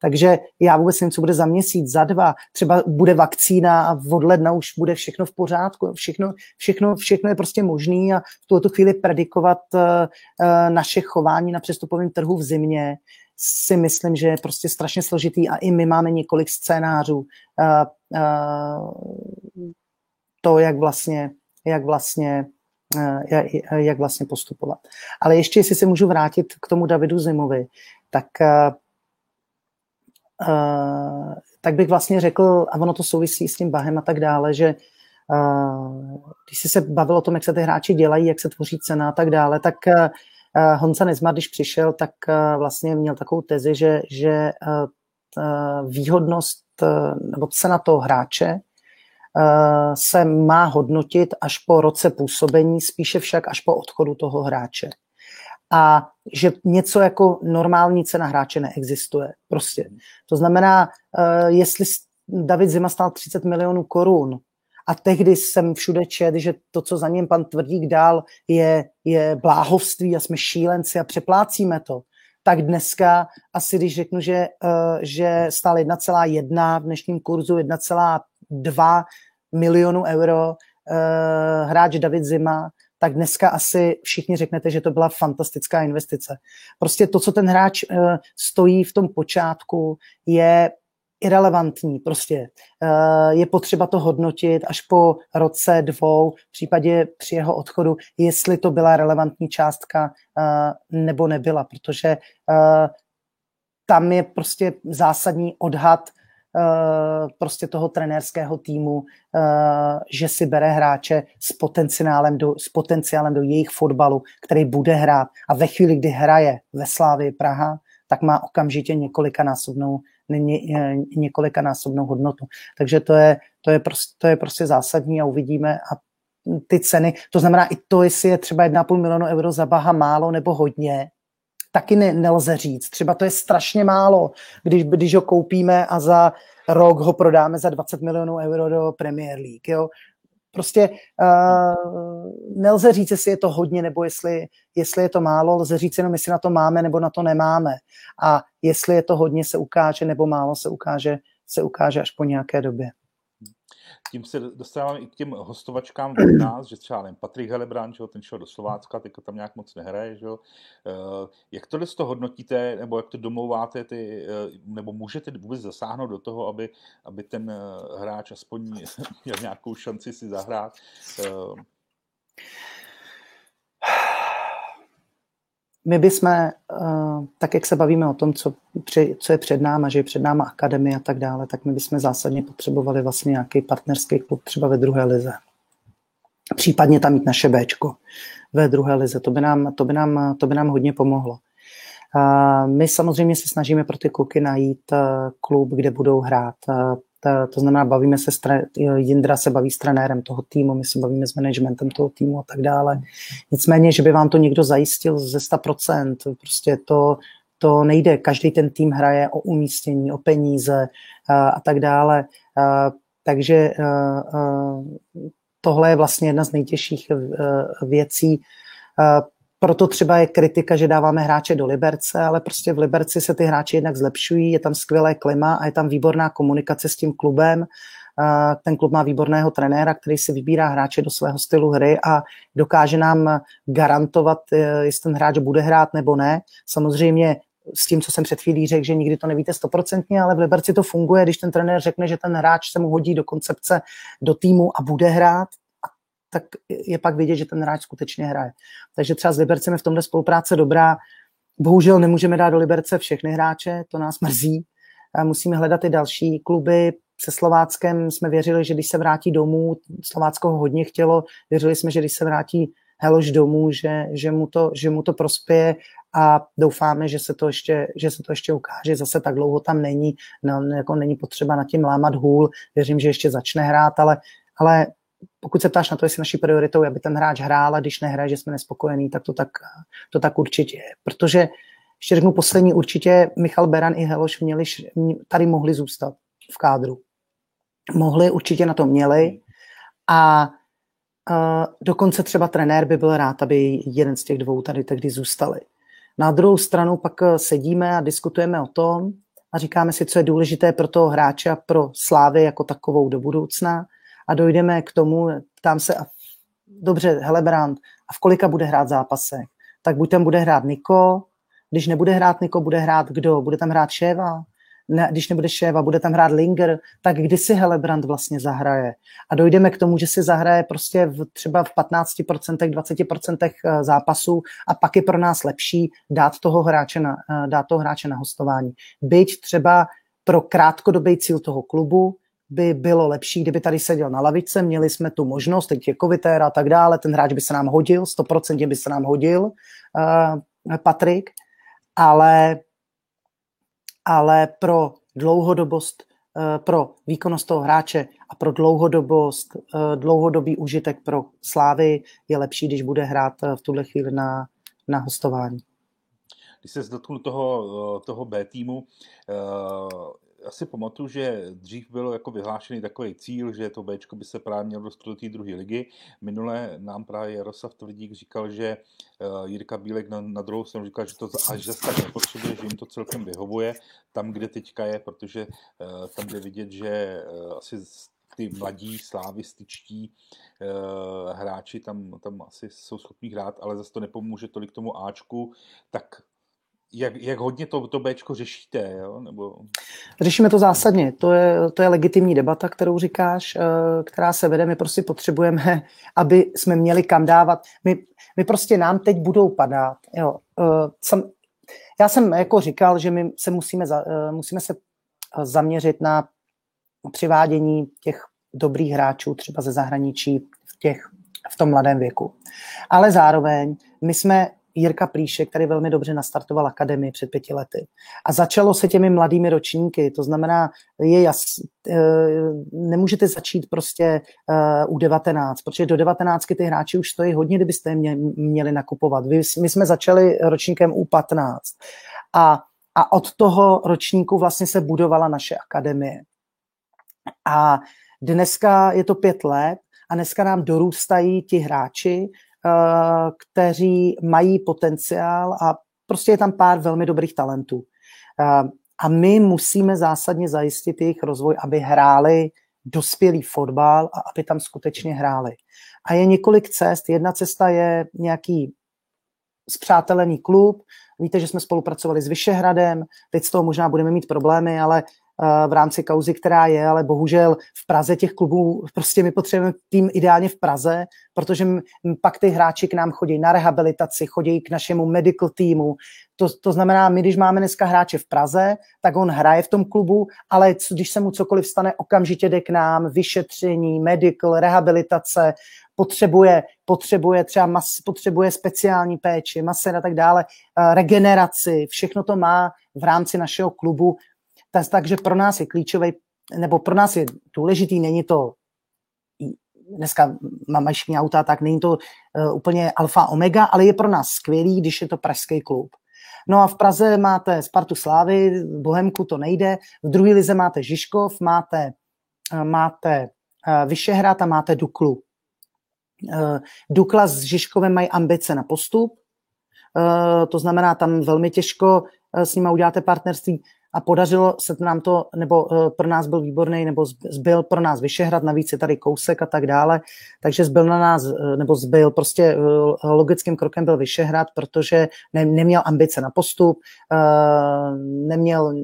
Speaker 2: Takže já vůbec nevím, co bude za měsíc, za dva, třeba bude vakcína a od ledna už bude všechno v pořádku, všechno, všechno, všechno je prostě možný a v tuto chvíli predikovat uh, uh, naše chování na přestupovém trhu v zimě si myslím, že je prostě strašně složitý a i my máme několik scénářů uh, uh, to, jak vlastně, jak vlastně uh, jak, jak vlastně postupovat. Ale ještě, jestli se můžu vrátit k tomu Davidu Zimovi, tak uh, tak bych vlastně řekl, a ono to souvisí s tím Bahem a tak dále, že uh, když jsi se bavil o tom, jak se ty hráči dělají, jak se tvoří cena a tak dále, tak uh, Honza Nezmar, když přišel, tak eh, vlastně měl takovou tezi, že, že eh, výhodnost nebo cena toho hráče se má hodnotit až po roce působení, spíše však až po odchodu toho hráče. A že něco jako normální cena hráče neexistuje. Prostě. To znamená, jestli David Zima stál 30 milionů korun a tehdy jsem všude čet, že to, co za ním pan Tvrdík dal, je, je bláhovství a jsme šílenci a přeplácíme to. Tak dneska asi, když řeknu, že, uh, že stál 1,1 v dnešním kurzu 1,2 milionu euro uh, hráč David Zima, tak dneska asi všichni řeknete, že to byla fantastická investice. Prostě to, co ten hráč uh, stojí v tom počátku, je irrelevantní. Prostě eh, je potřeba to hodnotit až po roce, dvou, v případě při jeho odchodu, jestli to byla relevantní částka eh, nebo nebyla, protože eh, tam je prostě zásadní odhad prostě toho trenérského týmu, že si bere hráče s potenciálem, do, s potenciálem do jejich fotbalu, který bude hrát. A ve chvíli, kdy hraje ve Slávii Praha, tak má okamžitě několikanásobnou několikanásobnou hodnotu. Takže to je, to je, prostě, to je prostě zásadní a uvidíme a ty ceny, to znamená i to, jestli je třeba 1,5 milionu euro za Baha málo nebo hodně, taky ne, nelze říct. Třeba to je strašně málo, když, když ho koupíme a za rok ho prodáme za 20 milionů euro do Premier League. Jo? Prostě uh, nelze říct, jestli je to hodně nebo jestli, jestli je to málo, lze říct jenom, jestli na to máme nebo na to nemáme. A jestli je to hodně, se ukáže, nebo málo se ukáže, se ukáže až po nějaké době.
Speaker 1: tím se dostáváme i k těm hostovačkám od nás, že třeba nevím, Patrik Helebrant, že ten šel do Slovácka, teď tam nějak moc nehraje, že Jak to z toho hodnotíte, nebo jak to domlouváte, ty, nebo můžete vůbec zasáhnout do toho, aby, aby ten hráč aspoň měl nějakou šanci si zahrát?
Speaker 2: My bychom, eh, tak jak se bavíme o tom, co, co je před náma, že je před náma akademie a tak dále, tak my bychom zásadně potřebovali vlastně nějaký partnerský klub třeba ve druhé lize. Případně tam mít naše Bčko ve druhé lize. To by nám, to by nám, to by nám hodně pomohlo. My samozřejmě se snažíme pro ty kluky najít eh, klub, kde budou hrát. To, to znamená, bavíme se, stre, Jindra se baví s trenérem toho týmu, my se bavíme s managementem toho týmu a tak dále. Nicméně, že by vám to někdo zajistil ze 100%, prostě to, to nejde. Každý ten tým hraje o umístění, o peníze a, a tak dále. A, takže a, a, tohle je vlastně jedna z nejtěžších věcí. A, proto třeba je kritika, že dáváme hráče do Liberce, ale prostě v Liberci se ty hráči jednak zlepšují, je tam skvělé klima a je tam výborná komunikace s tím klubem. Ten klub má výborného trenéra, který si vybírá hráče do svého stylu hry a dokáže nám garantovat, eh, jestli ten hráč bude hrát nebo ne. Samozřejmě s tím, co jsem před chvílí řekl, že nikdy to nevíte stoprocentně, ale v Liberci to funguje, když ten trenér řekne, že ten hráč se mu hodí do koncepce, do týmu a bude hrát, tak je pak vidět, že ten hráč skutečně hraje. Takže třeba s Libercem je v tomhle spolupráce dobrá. Bohužel nemůžeme dát do Liberce všechny hráče, to nás mrzí. Musíme hledat i další kluby. Se Slováckem jsme věřili, že když se vrátí domů, Slovácko ho hodně chtělo, věřili jsme, že když se vrátí Heloš domů, že, že, mu to, že mu to prospěje a doufáme, že se to ještě, že se to ještě ukáže. Zase tak dlouho tam není, no, jako není potřeba na tím lámat hůl. Věřím, že ještě začne hrát, ale, ale pokud se ptáš na to, jestli naší prioritou je, aby ten hráč hrál a když nehraje, že jsme nespokojení, tak to tak, to tak určitě je. Protože, ještě řeknu poslední, určitě Michal Beran i Heloš měli, tady mohli zůstat v kádru. Mohli, určitě na to měli a uh, dokonce třeba trenér by byl rád, aby jeden z těch dvou tady tehdy zůstali. Na druhou stranu pak sedíme a diskutujeme o tom a říkáme si, co je důležité pro toho hráče a pro Slávy jako takovou do budoucna a dojdeme k tomu, ptám se, dobře, Helebrand, a v kolika bude hrát zápasech? Tak buď tam bude hrát Niko, když nebude hrát Niko, bude hrát kdo? Bude tam hrát Šéva? Ne, když nebude Šéva, bude tam hrát Linger, tak kdy si Helebrand vlastně zahraje? A dojdeme k tomu, že si zahraje prostě v, třeba v 15%, 20% eh, zápasů a pak je pro nás lepší dát toho hráče na, eh, dát toho hráče na hostování. Byť třeba pro krátkodobý cíl toho klubu, by bylo lepší, kdyby tady seděl na lavice, měli jsme tu možnost, teď je Kovitéra a tak dále, ten hráč by se nám hodil, 100% by se nám hodil uh, Patrik, ale, ale pro dlouhodobost, uh, pro výkonnost toho hráče a pro dlouhodobost, uh, dlouhodobý užitek pro Slávy je lepší, když bude hrát v tuhle chvíli na, na hostování.
Speaker 1: Když se dotknu toho, toho B týmu, já si pamatuju, že dřív byl jako vyhlášený takový cíl, že to Bčko by se právě mělo dostat do té druhé ligy. Minule nám právě Jaroslav Tvrdík říkal, že uh, Jirka Bílek na, na druhou stranu říkal, že to až zase tak nepotřebuje, že jim to celkem vyhovuje tam, kde teďka je, protože uh, tam jde vidět, že uh, asi ty mladí slavističtí uh, hráči tam, tam asi jsou schopni hrát, ale zase to nepomůže tolik tomu Ačku, tak jak, jak hodně to, to Bčko řešíte? Jo? Nebo...
Speaker 2: Řešíme to zásadně. To je, to je legitimní debata, kterou říkáš, eh, která se vede. My prostě potřebujeme, aby jsme měli kam dávat. My, my prostě nám teď budou padat. Jo. Eh, já jsem jako říkal, že my se musíme, za, eh, musíme se zaměřit na přivádění těch dobrých hráčů třeba ze zahraničí v, těch, v tom mladém věku. Ale zároveň my jsme Jirka Plíšek tady velmi dobře nastartoval akademii před pěti lety. A začalo se těmi mladými ročníky, to znamená, je jas, eh, nemůžete začít prostě eh, u 19, protože do 19 ty hráči už stojí hodně, kdybyste je měli nakupovat. My jsme začali ročníkem u 15 a, a od toho ročníku vlastně se budovala naše akademie. A dneska je to pět let a dneska nám dorůstají ti hráči, kteří mají potenciál a prostě je tam pár velmi dobrých talentů. Eh, a my musíme zásadně zajistit jejich rozvoj, aby hráli dospělý fotbal a aby tam skutečně hráli. A je několik cest. Jedna cesta je nějaký zpřátelený klub. Víte, že jsme spolupracovali s Vyšehradem, teď z toho možná budeme mít problémy, ale v rámci kauzy, která je, ale bohužel v Praze těch klubů, prostě my potřebujeme tým ideálně v Praze, protože pak ty hráči k nám chodí na rehabilitaci, chodí k našemu medical týmu. To, to znamená, my když máme dneska hráče v Praze, tak on hraje v tom klubu, ale když se mu cokoliv stane, okamžitě jde k nám, vyšetření, medical, rehabilitace, potřebuje, potřebuje třeba mas, potřebuje speciální péči, maser a tak dále, regeneraci, všechno to má v rámci našeho klubu takže pro nás je klíčový, nebo pro nás je důležitý, není to dneska mašní auta, tak není to uh, úplně alfa omega, ale je pro nás skvělý, když je to pražský klub. No a v Praze máte Spartu Slávy, Bohemku to nejde, v druhé lize máte Žižkov, máte, uh, máte uh, Vyšehrad a máte Duklu. Uh, Dukla s Žižkovem mají ambice na postup, uh, to znamená, tam velmi těžko uh, s nimi uděláte partnerství a podařilo se nám to, nebo uh, pro nás byl výborný, nebo zbyl pro nás Vyšehrad, navíc je tady kousek a tak dále, takže zbyl na nás, uh, nebo zbyl, prostě uh, logickým krokem byl Vyšehrad, protože ne, neměl ambice na postup, neměl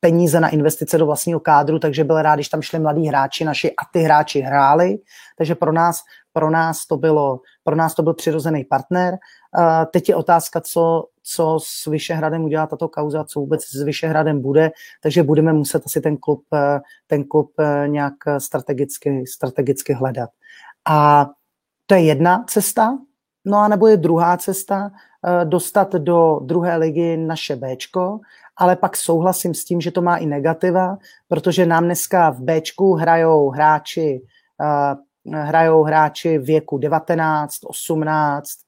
Speaker 2: peníze na investice do vlastního kádru, takže byl rád, když tam šli mladí hráči naši a ty hráči hráli, takže pro nás, pro nás to bylo, pro nás to byl přirozený partner. Teď je otázka, co, co s Vyšehradem udělá tato kauza, co vůbec s Vyšehradem bude, takže budeme muset asi ten klub, eh, ten klub eh, nějak strategicky, strategicky hledat. A to je jedna cesta, no a nebo je druhá cesta, eh, dostat do druhé ligy naše Bčko, ale pak souhlasím s tím, že to má i negativa, protože nám dneska v Bčku hrajou hráči, hrajou hráči věku 19, 18,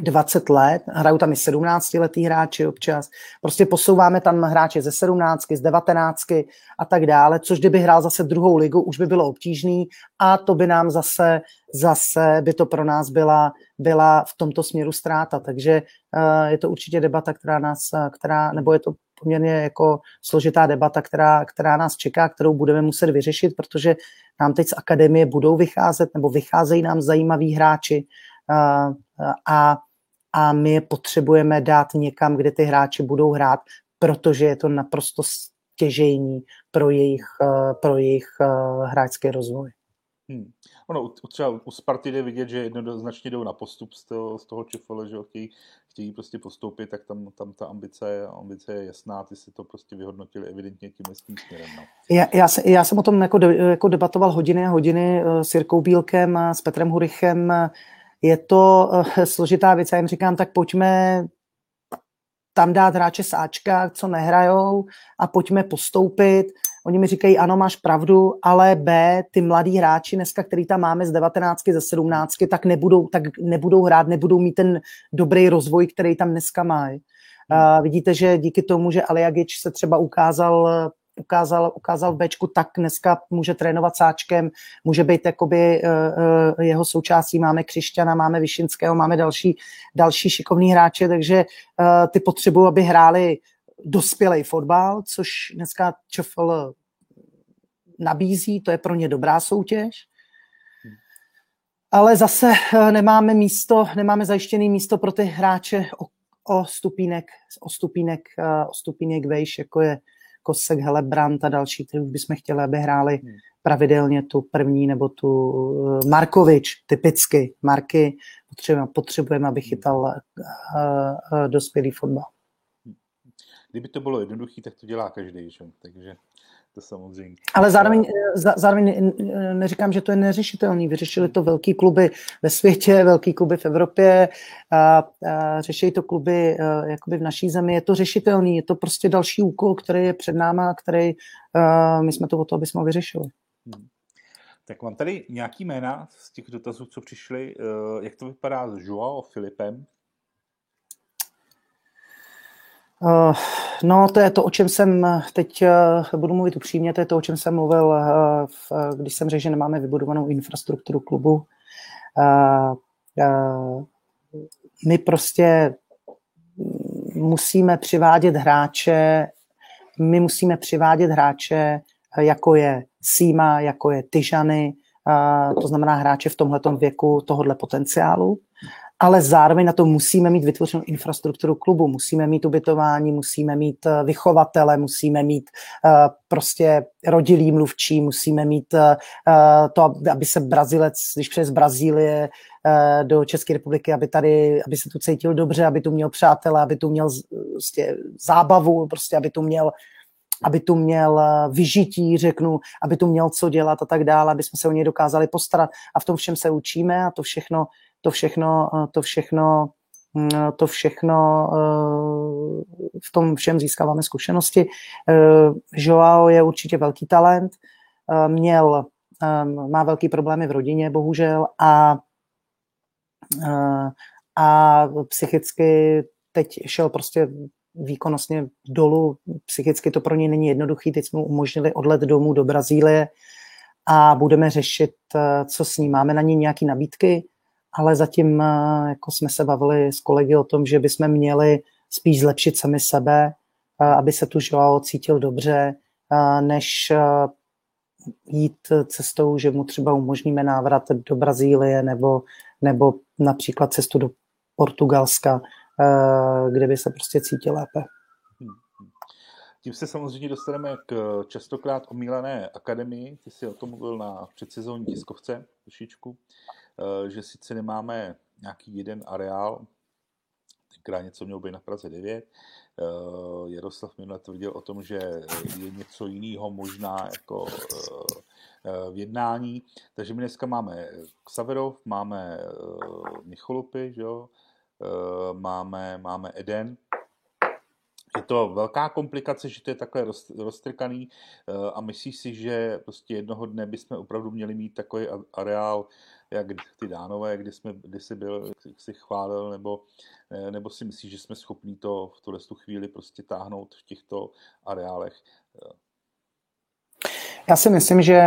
Speaker 2: 20 let, hrajou tam i 17 letý hráči občas, prostě posouváme tam hráče ze 17, z 19 a tak dále, což kdyby hrál zase druhou ligu, už by bylo obtížný a to by nám zase, zase by to pro nás byla, byla v tomto směru ztráta, takže uh, je to určitě debata, která nás, která, nebo je to poměrně jako složitá debata, která, která nás čeká, kterou budeme muset vyřešit, protože nám teď z akademie budou vycházet, nebo vycházejí nám zajímaví hráči, a a my je potřebujeme dát někam, kde ty hráči budou hrát, protože je to naprosto stěžejní pro jejich, eh, pro jejich eh, hráčský rozvoj.
Speaker 1: Hmm. Ono, třeba u Sparty jde vidět, že jednoznačně jdou na postup z toho, z toho Čefole, že chtějí, chtějí prostě postoupit, tak tam, tam ta ambice, ambice je jasná, ty si to prostě vyhodnotili evidentně tím směrem. No.
Speaker 2: Já, já, já jsem o tom jako, de, jako debatoval hodiny a hodiny eh, s Jirkou Bílkem, s Petrem Hurichem, je to uh, složitá věc. Já jim říkám, tak pojďme tam dát hráče z Ačka, co nehrajou a pojďme postoupit. Oni mi říkají, ano, máš pravdu, ale B, ty mladí hráči dneska, který tam máme z 19, ze 17, tak nebudou, tak nebudou hrát, nebudou mít ten dobrý rozvoj, který tam dneska mají. Uh, vidíte, že díky tomu, že Aliagič se třeba ukázal ukázal, ukázal v Bčku, tak dneska může trénovat sáčkem, může být jakoby uh, jeho součástí, máme Křišťana, máme Vyšinského, máme další, další šikovný hráče, takže uh, ty potřebují, aby hráli dospělý fotbal, což dneska ČFL nabízí, to je pro ně dobrá soutěž. Ale zase nemáme místo, nemáme zajištěné místo pro ty hráče o, o stupínek, o stupínek, o stupínek vejš, jako je Kosek, Helebrant a další, kteří bychom chtěli, aby hráli hmm. pravidelně tu první nebo tu uh, Markovič, typicky Marky, potřebujeme, potřebujeme aby chytal uh, uh, dospělý fotbal.
Speaker 1: Kdyby to bylo jednoduché, tak to dělá každý, že? takže to samozřejmě.
Speaker 2: Ale zároveň, eh, zároveň neříkám, že to je neřešitelný. Vyřešili to velký kluby ve světě, velký kluby v Evropě, a, a řeší to kluby eh, jakoby v naší zemi. Je to řešitelný, je to prostě další úkol, který je před náma, který a, my jsme to o to, aby jsme ho vyřešili. Hmm.
Speaker 1: Tak mám tady nějaký jména z těch dotazů, co přišly. Eh, jak to vypadá s Joao Filipem?
Speaker 2: Uh, no, to je to, o čem jsem teď, uh, budu mluvit upřímně, to je to, o čem jsem mluvil, když jsem řekl, že nemáme vybudovanou infrastrukturu klubu. My prostě musíme přivádět hráče, my musíme přivádět hráče, jako je síma, jako je Tyžany, to znamená hráče v tomhle věku tohohle potenciálu ale zároveň na to musíme mít vytvořenou infrastrukturu klubu, musíme mít ubytování, musíme mít eh, vychovatele, musíme mít uh, prostě rodilý mluvčí, musíme mít uh, to, aby se Brazilec, když přes Brazílie do České republiky, aby tady, aby se tu cítil dobře, aby tu měl přátele, aby tu měl prostě zábavu, prostě aby tu měl aby tu měl vyžití, řeknu, aby tu měl co dělat a tak dále, aby jsme se o něj dokázali postarat. A v tom všem se učíme a to všechno to všechno, eh, to všechno, mm, to všechno eh, v tom všem získáváme zkušenosti. Eh, Joao je určitě velký talent, měl, má velký problémy v rodině, bohužel, a, a psychicky teď šel prostě výkonnostně dolů. Psychicky to pro něj není jednoduchý. Teď jsme mu umožnili odlet domů do Brazílie a budeme řešit, co s ním. Máme na ní nějaké nabídky, ale zatím eh, jako jsme se bavili s kolegy o tom, že bychom měli spíš zlepšit sami sebe, eh, aby se tu Joao cítil dobře, eh, než jít cestou, že mu třeba umožníme návrat do Brazílie nebo, nebo například cestu do Portugalska, kde by se prostě cítil lépe. Hmm,
Speaker 1: hmm. Tím se samozřejmě dostaneme k častokrát omílené akademii. Ty jsi o tom mluvil na předsezónní tiskovce trošičku. Eh, že sice nemáme nějaký jeden areál, tenkrát něco mělo být na Praze 9, eh, Jaroslav minule tvrdil o tom, že je něco jiného možná jako eh, v jednání. Takže my dneska máme Xaverov, máme Micholupy, že jo? máme, máme Eden, je to velká komplikace, že to je takhle roztrkaný a myslíš si, že prostě jednoho dne bychom opravdu měli mít takový areál jak ty dánové, kdy, jsme, kdy jsi byl, jsi chválil, nebo, eh, nebo si myslíš, že jsme schopni to v tuhle chvíli prostě táhnout v těchto areálech?
Speaker 2: Já si myslím, že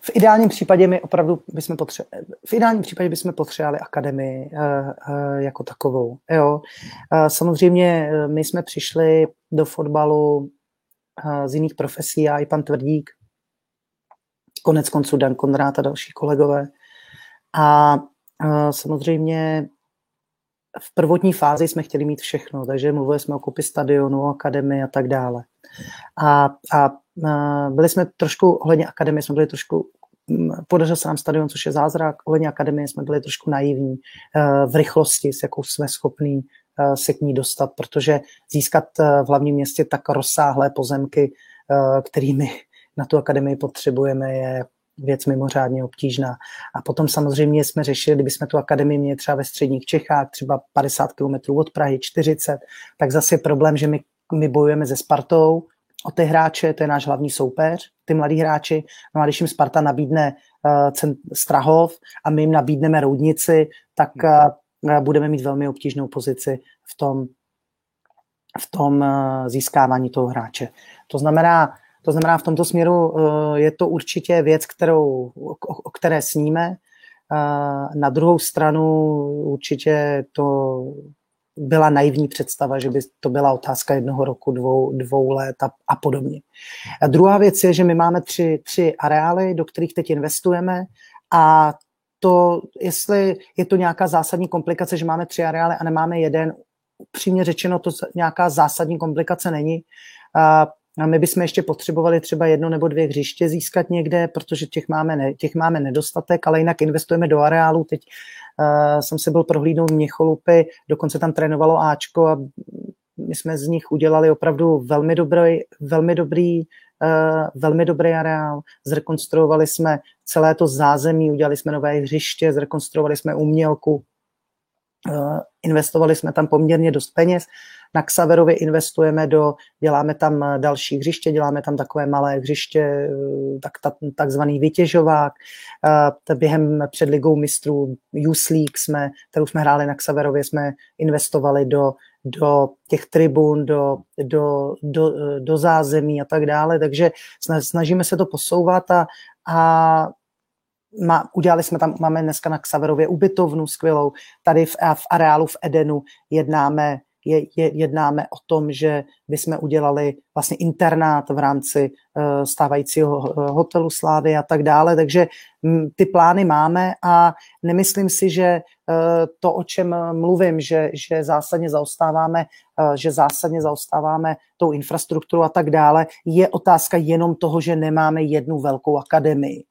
Speaker 2: v ideálním případě my opravdu bychom potřebovali, v ideálním případě bychom potřebovali akademii uh, uh, jako takovou. Jo. Samozřejmě my jsme přišli do fotbalu z jiných profesí, a i pan Tvrdík, konec konců Dan Konrád a další kolegové. A, a samozřejmě v prvotní fázi jsme chtěli mít všechno, takže mluvili jsme o kopy stadionu, akademii a tak dále. A, a, a byli jsme trošku, ohledně akademie jsme byli trošku, podařil se nám stadion, což je zázrak, ohledně akademie jsme byli trošku naivní e, v rychlosti, s jakou jsme schopní e, se k ní dostat, protože získat e, v hlavním městě tak rozsáhlé pozemky, kterými na tu akademii potřebujeme, je věc mimořádně obtížná. A potom samozřejmě jsme řešili, kdyby jsme tu akademii měli třeba ve středních Čechách, třeba 50 km od Prahy, 40, tak zase je problém, že my, my bojujeme se Spartou o ty hráče, to je náš hlavní soupeř, ty mladí hráči. No a když jim Sparta nabídne uh, Strahov a my jim nabídneme Roudnici, tak uh, budeme mít velmi obtížnou pozici v tom, v tom uh, získávání toho hráče. To znamená, to znamená, v tomto směru eh, je to určitě věc, kterou, o které sníme. Eh, na druhou stranu určitě to byla naivní představa, že by to byla otázka jednoho roku, dvou, dvou let a, a podobně. A druhá věc je, že my máme tři, tři areály, do kterých teď investujeme a to, jestli je to nějaká zásadní komplikace, že máme tři areály a nemáme jeden, upřímně řečeno, to nějaká zásadní komplikace není. A my bychom ještě potřebovali třeba jedno nebo dvě hřiště získat někde, protože těch máme, ne, těch máme nedostatek, ale jinak investujeme do areálu. Teď uh, jsem se byl prohlídnout Měcholupy, dokonce tam trénovalo Ačko a my jsme z nich udělali opravdu velmi dobrý, velmi dobrý, uh, velmi dobrý areál. Zrekonstruovali jsme celé to zázemí, udělali jsme nové hřiště, zrekonstruovali jsme umělku, uh, investovali jsme tam poměrně dost peněz. Na Xaverově investujeme do, děláme tam další hřiště, děláme tam takové malé hřiště, eh, tak, tak, takzvaný vytěžovák. Eh, během před ligou mistrů Youth League, jsme, kterou jsme hráli na Xaverově, jsme investovali do, do těch tribun, do, do, do, do zázemí a tak dále, takže snažíme se to posouvat a, a má, udělali jsme tam, máme dneska na Xaverově ubytovnu skvělou, tady v, v areálu v Edenu jednáme je, je, jednáme o tom, že bychom udělali vlastně internát v rámci uh, stávajícího hotelu Slávy a tak dále, takže m, ty plány máme a nemyslím si, že uh, to, o čem mluvím, že, že zásadně zaostáváme, uh, že zásadně zaostáváme tou infrastrukturu a tak dále, je otázka jenom toho, že nemáme jednu velkou akademii.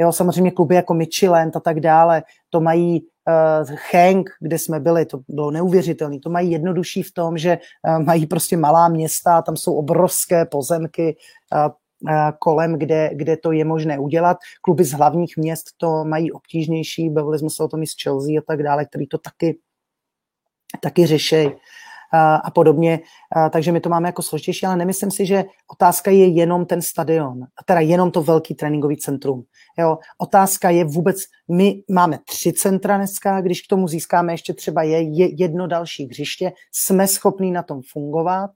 Speaker 2: Jo, samozřejmě kluby jako Michelin a tak dále, to mají uh, Hank, kde jsme byli, to bylo neuvěřitelné. To mají jednodušší v tom, že uh, mají prostě malá města, tam jsou obrovské pozemky uh, kolem, kde, kde to je možné udělat. Kluby z hlavních měst to mají obtížnější, bavili jsme se o tom i z Chelsea a tak dále, který to taky, taky řeší a podobně, takže my to máme jako složitější, ale nemyslím si, že otázka je jenom ten stadion, teda jenom to velký tréninkový centrum. Jo, otázka je vůbec, my máme tři centra dneska, když k tomu získáme ještě třeba je jedno další hřiště, jsme schopní na tom fungovat,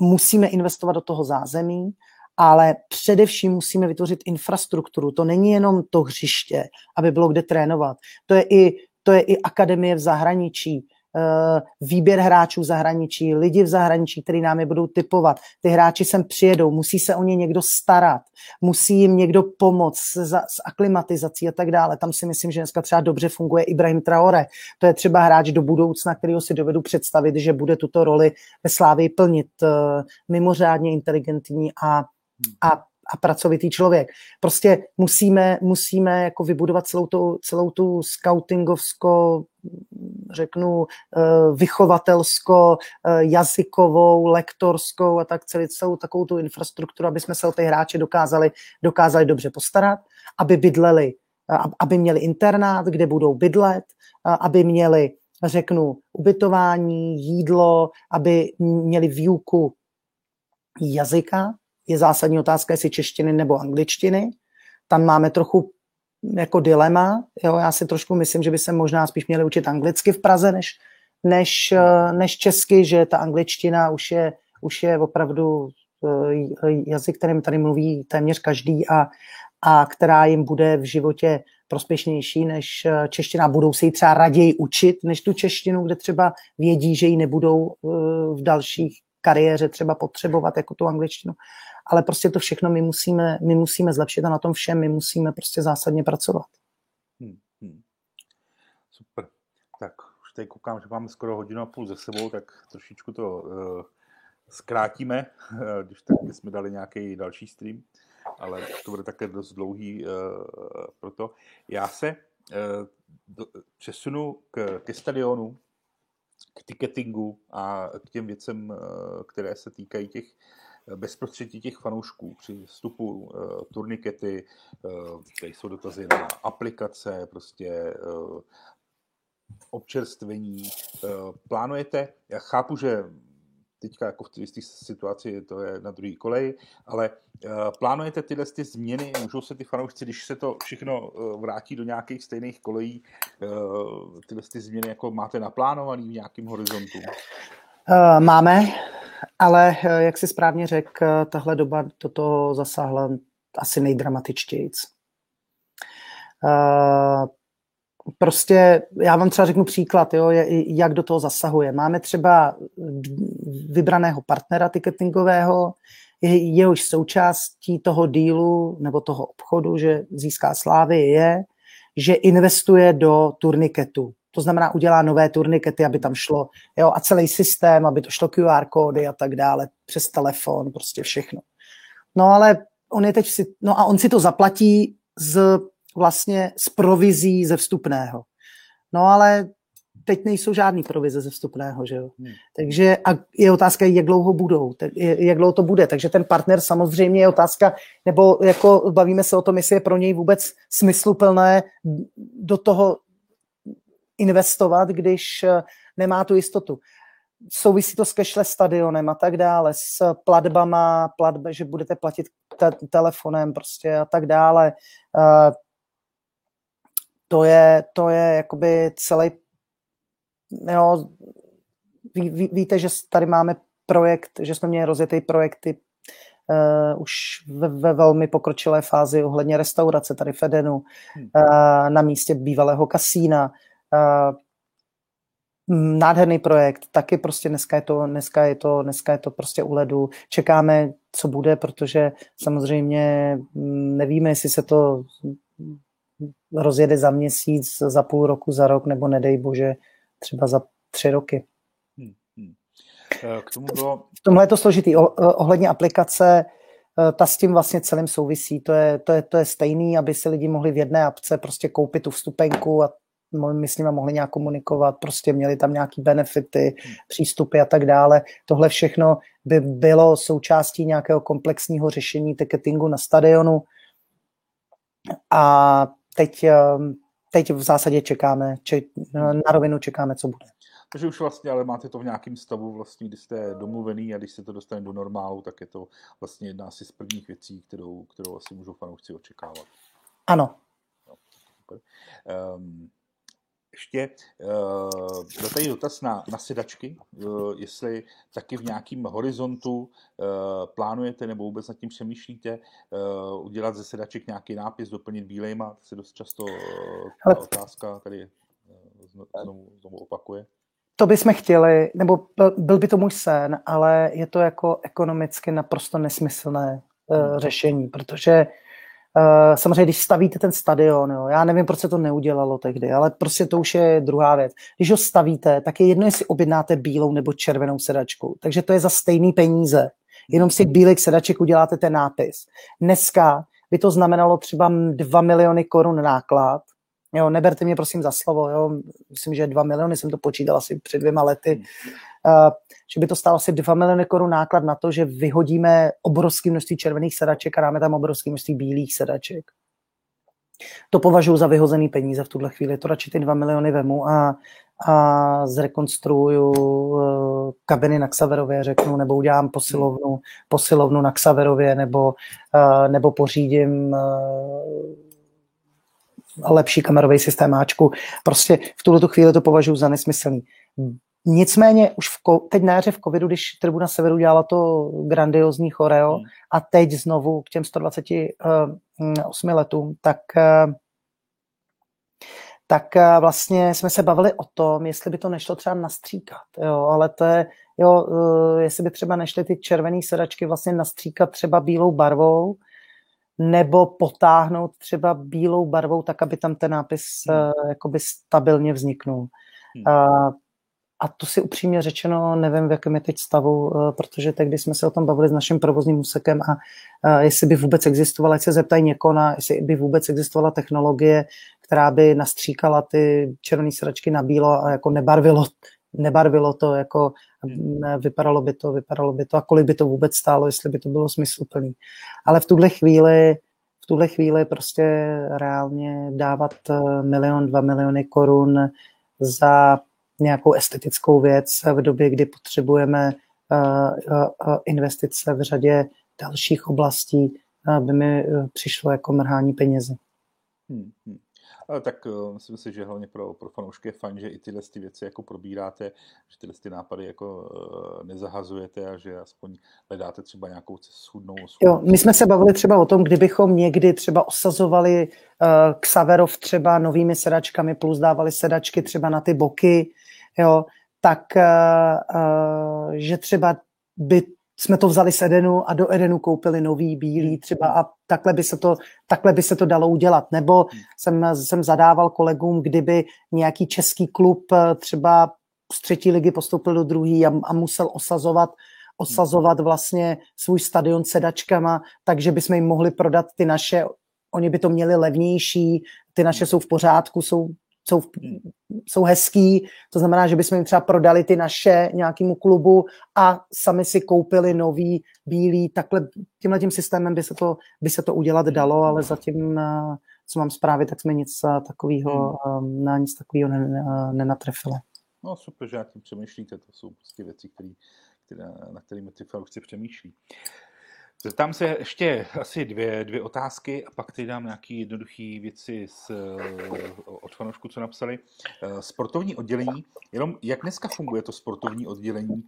Speaker 2: musíme investovat do toho zázemí, ale především musíme vytvořit infrastrukturu. To není jenom to hřiště, aby bylo kde trénovat. To je i, to je i akademie v zahraničí, výběr hráčů v zahraničí, lidi v zahraničí, kteří nám je budou typovat. Ty hráči sem přijedou, musí se o ně někdo starat, musí jim někdo pomoct s, s aklimatizací a tak dále. Tam si myslím, že dneska třeba dobře funguje Ibrahim Traore. To je třeba hráč do budoucna, kterého si dovedu představit, že bude tuto roli ve Slávii plnit. Eh, mimořádně inteligentní a, a a pracovitý člověk. Prostě musíme, musíme jako vybudovat celou tu, celou tu scoutingovsko, řeknu, eh, vychovatelsko, eh, jazykovou, lektorskou a tak celý, celou takovou tu infrastrukturu, aby jsme se o ty hráče dokázali, dokázali dobře postarat, aby bydleli, aby měli internát, kde budou bydlet, aby měli, řeknu, ubytování, jídlo, aby měli výuku jazyka, je zásadní otázka, jestli češtiny nebo angličtiny. Tam máme trochu jako dilema. Jo? Já si trošku myslím, že by se možná spíš měli učit anglicky v Praze, než, než, eh, než česky, že ta angličtina už je, už je opravdu eh, jazyk, kterým tady mluví téměř každý a, a která jim bude v životě prospěšnější než eh, čeština. Budou si ji třeba raději učit, než tu češtinu, kde třeba vědí, že ji nebudou v dalších kariéře třeba potřebovat jako tu angličtinu ale prostě to všechno my musíme, my musíme zlepšit a na tom všem my musíme prostě zásadně pracovat. Hmm, hmm.
Speaker 1: Super. Tak už tady koukám, že máme skoro hodinu a půl ze sebou, tak trošičku to uh, zkrátíme, když tak jsme dali nějaký další stream, ale to bude také dost dlouhý uh, proto. Já se uh, do, přesunu k, ke stadionu, k ticketingu a k těm věcem, které se týkají těch bezprostředí těch fanoušků při vstupu uh, turnikety, uh, tady jsou dotazy na aplikace, prostě uh, občerstvení. Plánujete, já chápu, že teďka jako v té situaci to je na druhý kolej, ale plánujete tyhle ty změny, můžou se ty fanoušci, když se to všechno vrátí do nějakých stejných kolejí, tyhle ty změny jako máte naplánovaný v nějakém horizontu?
Speaker 2: Máme, ale eh, jak si správně řekl, eh, tahle doba toto zasáhla asi nejdramatičtěji. Uh, prostě, já vám třeba řeknu příklad, jo, jak do toho zasahuje. Máme třeba vybraného partnera ticketingového, jehož součástí toho dílu nebo toho obchodu, že získá slávy, je, že investuje do turniketu. To znamená, udělá nové turnikety, aby tam šlo, jo, a celý systém, aby to šlo QR kódy a tak dále, přes telefon, prostě všechno. No ale on je teď si, no a on si to zaplatí z vlastně z provizí ze vstupného. No ale teď nejsou žádný provize ze vstupného, že jo. Hmm. Takže a je otázka, jak dlouho budou, jak dlouho to bude. Takže ten partner samozřejmě je otázka, nebo jako bavíme se o tom, jestli je pro něj vůbec smysluplné do toho investovat, když eh, nemá tu jistotu. Souvisí to s cashless stadionem a tak dále, s platbama, platbe, že budete platit te- telefonem prostě a tak dále. Uh, to je, to je jakoby celý, jo, ví, ví, víte, že tady máme projekt, že jsme měli rozjetý projekty uh, už ve, ve velmi pokročilé fázi ohledně restaurace tady v Edenu, uh, na místě bývalého kasína. Nádherný projekt, taky prostě dneska je to, dneska je to, dneska je to prostě u ledu. Čekáme, co bude, protože samozřejmě mm, nevíme, jestli se to rozjede za měsíc, za půl roku, za rok, nebo nedej bože, třeba za tři roky. Hmm, hmm.
Speaker 1: Eh, k tomu bylo...
Speaker 2: V tomhle je to složitý. ohledně aplikace, eh, ta s tím vlastně celým souvisí. To je, to, je, to je stejný, aby si lidi mohli v jedné apce prostě koupit tu vstupenku a my s nimi mohli nějak komunikovat, prostě měli tam nějaký benefity, přístupy a tak dále. Tohle všechno by bylo součástí nějakého komplexního řešení ticketingu na stadionu. A teď, ehm, teď v zásadě čekáme, či, na rovinu čekáme, co bude.
Speaker 1: Takže už vlastně, ale máte to v nějakém stavu, vlastně, kdy jste domluvený a když se to dostane do normálu, tak je to vlastně jedna asi z prvních věcí, kterou, kterou asi můžou fanoušci očekávat.
Speaker 2: Ano. No,
Speaker 1: um, ještě uh, byl tady dotaz na, na sedačky, uh, jestli taky v nějakém horizontu uh, plánujete nebo vůbec nad tím přemýšlíte uh, udělat ze sedaček nějaký nápis, doplnit bílejma, to se dost často uh, ta otázka tady uh, znovu, znovu opakuje.
Speaker 2: To bychom chtěli, nebo byl by to můj sen, ale je to jako ekonomicky naprosto nesmyslné uh, řešení, protože Uh, samozřejmě, když stavíte ten stadion, jo, já nevím, proč se to neudělalo tehdy, ale prostě to už je druhá věc. Když ho stavíte, tak je jedno, jestli objednáte bílou nebo červenou sedačku. Takže to je za stejný peníze. Jenom z těch bílých sedaček uděláte ten nápis. Dneska by to znamenalo třeba 2 miliony korun náklad. Jo, neberte mě prosím za slovo, jo. myslím, že 2 miliony jsem to počítal asi před dvěma lety. Uh, že by to stálo asi 2 miliony korun náklad na to, že vyhodíme obrovské množství červených sedaček a dáme tam obrovské množství bílých sedaček. To považuji za vyhozený peníze v tuhle chvíli. To radši ty 2 miliony vemu a, a zrekonstruuju uh, kabiny na Xaverově, řeknu, nebo udělám posilovnu, posilovnu na Xaverově, nebo, uh, nebo pořídím lepší kamerový systém Ačku. Prostě v tuhle chvíli to považuji za nesmyslný. Nicméně už v, teď na jaře v covidu, když Tribuna Severu dělala to grandiozní choreo hmm. a teď znovu k těm 128 uh, letům, tak uh, tak uh, vlastně jsme se bavili o tom, jestli by to nešlo třeba nastříkat, jo, ale to je, jo, jestli by třeba nešly ty červené sedačky vlastně nastříkat třeba bílou barvou, nebo potáhnout třeba bílou barvou, tak aby tam ten nápis hmm. uh, jakoby stabilně vzniknul. Hmm. A to si upřímně řečeno nevím, v jakém je teď stavu, eh, protože teď, když jsme se o tom bavili s naším provozním úsekem a, a jestli by vůbec existovala, ať se zeptají na, jestli by vůbec existovala technologie, která by nastříkala ty červené sračky na bílo a jako nebarvilo, nebarvilo to, jako vypadalo by to, vypadalo by to a kolik by to vůbec stálo, jestli by to bylo smysluplný. Ale v tuhle chvíli v tuhle chvíli prostě reálně dávat eh, milion, dva miliony korun za nějakou estetickou věc v době, kdy potřebujeme eh, eh, investice v řadě dalších oblastí, by mi eh, přišlo jako mrhání penězi. Hmm,
Speaker 1: hmm. Ale tak myslím si, že hlavně pro, pro fanoušky je fajn, že i tyhle ty věci jako probíráte, že tyhle ty nápady jako nezahazujete a že aspoň hledáte třeba nějakou schudnou, schudnou.
Speaker 2: Jo, my jsme se bavili třeba o tom, kdybychom někdy třeba osazovali uh, Xaverov třeba novými sedačkami plus dávali sedačky třeba na ty boky, jo, tak uh, že třeba by jsme to vzali z Edenu a do Edenu koupili nový bílý třeba a takhle by se to, takhle by se to dalo udělat. Nebo jsem, jsem zadával kolegům, kdyby nějaký český klub třeba z třetí ligy postoupil do druhý a, a musel osazovat osazovat vlastně svůj stadion sedačkama, takže bychom jim mohli prodat ty naše, oni by to měli levnější, ty naše jsou v pořádku, jsou jsou, jsou hezký, to znamená, že bychom jim třeba prodali ty naše nějakému klubu a sami si koupili nový, bílý, takhle tímhle tím systémem by se to, by se to udělat dalo, ale zatím, eh, co mám zprávy, tak jsme nic eh, takového, hmm. na nic takového nenatrefili.
Speaker 1: No super, že jak tím přemýšlíte, to jsou prostě věci, které, které, na kterými ty fanoušci přemýšlí. Zeptám se ještě asi dvě, dvě otázky a pak teď dám nějaké jednoduché věci z, od fanoušků, co napsali. Eh, sportovní oddělení, jenom jak dneska funguje to sportovní oddělení,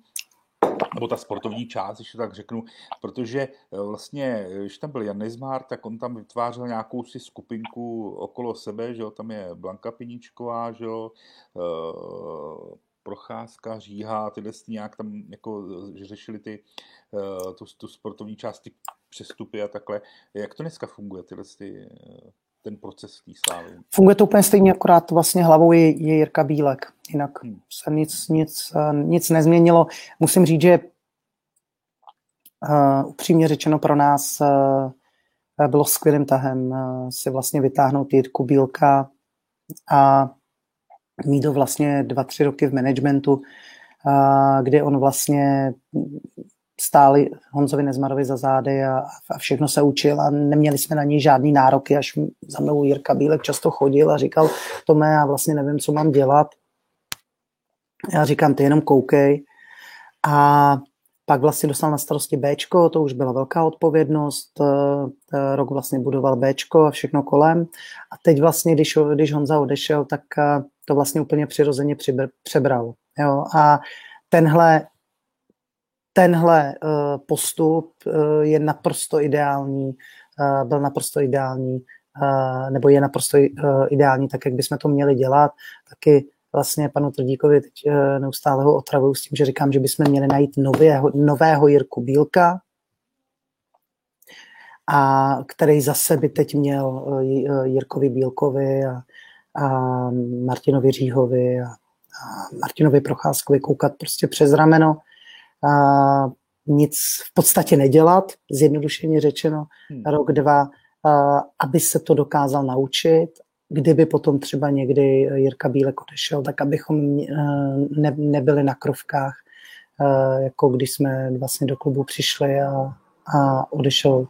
Speaker 1: nebo ta sportovní část, když to tak řeknu, protože eh, vlastně, když tam byl Jan Nezmár, tak on tam vytvářel nějakou si skupinku okolo sebe, že jo, tam je Blanka Piničková, že jo, eh, Procházka, Říha, tyhle nějak tam jako že řešili ty, tu, tu sportovní část, ty přestupy a takhle. Jak to dneska funguje, tyhle ty, ten proces té slávy?
Speaker 2: Funguje to úplně stejně, akorát vlastně hlavou je, je Jirka Bílek. Jinak hmm. se nic, nic, nic nezměnilo. Musím říct, že uh, upřímně řečeno pro nás uh, bylo skvělým tahem uh, si vlastně vytáhnout Jirku Bílka a mít ho vlastně dva, tři roky v managementu, kde on vlastně stáli Honzovi Nezmarovi za zády a, a všechno se učil a neměli jsme na něj žádný nároky, až za mnou Jirka Bílek často chodil a říkal, Tome, já vlastně nevím, co mám dělat. Já říkám, ty jenom koukej. A pak vlastně dostal na starosti Bčko, to už byla velká odpovědnost, eh, rok vlastně budoval Bčko a všechno kolem. A teď vlastně, když, když Honza odešel, tak eh, to vlastně úplně přirozeně přebral. Jo? A tenhle tenhle uh, postup uh, je naprosto ideální, uh, byl naprosto ideální, uh, nebo je naprosto uh, ideální, tak jak bychom to měli dělat. Taky vlastně panu Tvrdíkovi teď neustále ho otravuju s tím, že říkám, že bychom měli najít nového, nového Jirku Bílka, a který zase by teď měl Jirkovi Bílkovi a, a Martinovi Říhovi a, a Martinovi Procházkovi koukat prostě přes rameno a nic v podstatě nedělat, zjednodušeně řečeno, hmm. rok, dva, a, aby se to dokázal naučit. Kdyby potom třeba někdy Jirka Bílek odešel, tak abychom ne, nebyli na krovkách, jako když jsme vlastně do klubu přišli a, a odešel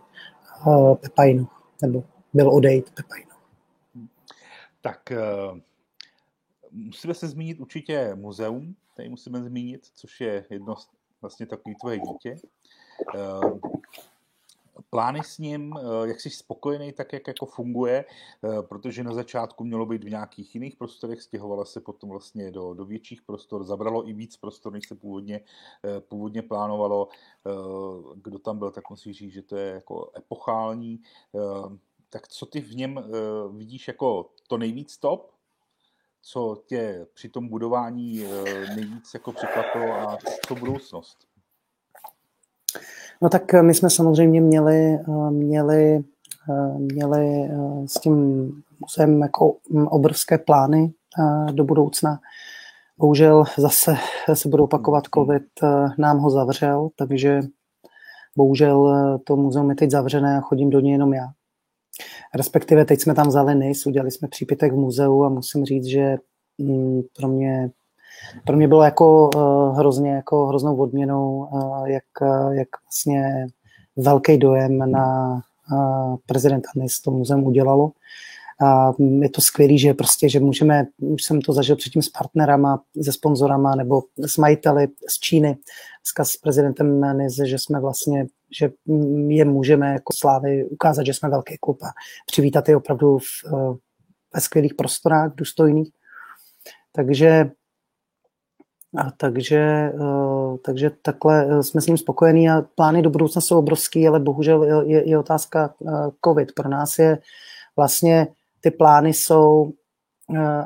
Speaker 2: Pepajno, nebo byl odejít Pepajno.
Speaker 1: Tak musíme se zmínit určitě muzeum, tady musíme zmínit, což je jedno z vlastně takový tvoje dítě. Ehm, plány s ním, eh, jak jsi spokojený, tak jak jako funguje, eh, protože na začátku mělo být v nějakých jiných prostorech, stěhovala se potom vlastně do, do větších prostor, zabralo i víc prostor, než se původně, eh, původně plánovalo. Kdo tam byl, tak musí říct, že to je jako epochální. Tak co ty v něm vidíš jako to nejvíc top? co tě při tom budování eh, nejvíc jako překvapilo a co budoucnost?
Speaker 2: No tak eh, my jsme samozřejmě měli, eh, měli, měli s tím muzeem jako mm, obrovské plány do budoucna. Bohužel zase se budou opakovat hmm. covid, nám ho zavřel, takže bohužel to muzeum je teď zavřené a chodím do něj jenom já. Respektive teď jsme tam vzali NIS, udělali jsme přípitek v muzeu a musím říct, že mm, pro mě, pro mě bylo jako uh, hrozně jako hroznou odměnou, uh, jak, uh, jak vlastně velký dojem na prezidenta NIS to muzeum udělalo. A je to skvělé, že prostě, že můžeme, už jsem to zažil předtím s partnerama, se sponzorama nebo s majiteli z Číny, s prezidentem NIS, že jsme vlastně, že je můžeme jako slávy ukázat, že jsme velký klub a přivítat je opravdu v, eh, ve skvělých prostorách, důstojných. Takže a takže, eh, takže takhle eh, jsme s ním spokojení a plány do budoucna jsou obrovský, ale bohužel je, je otázka COVID. Pro nás je vlastně ty plány jsou,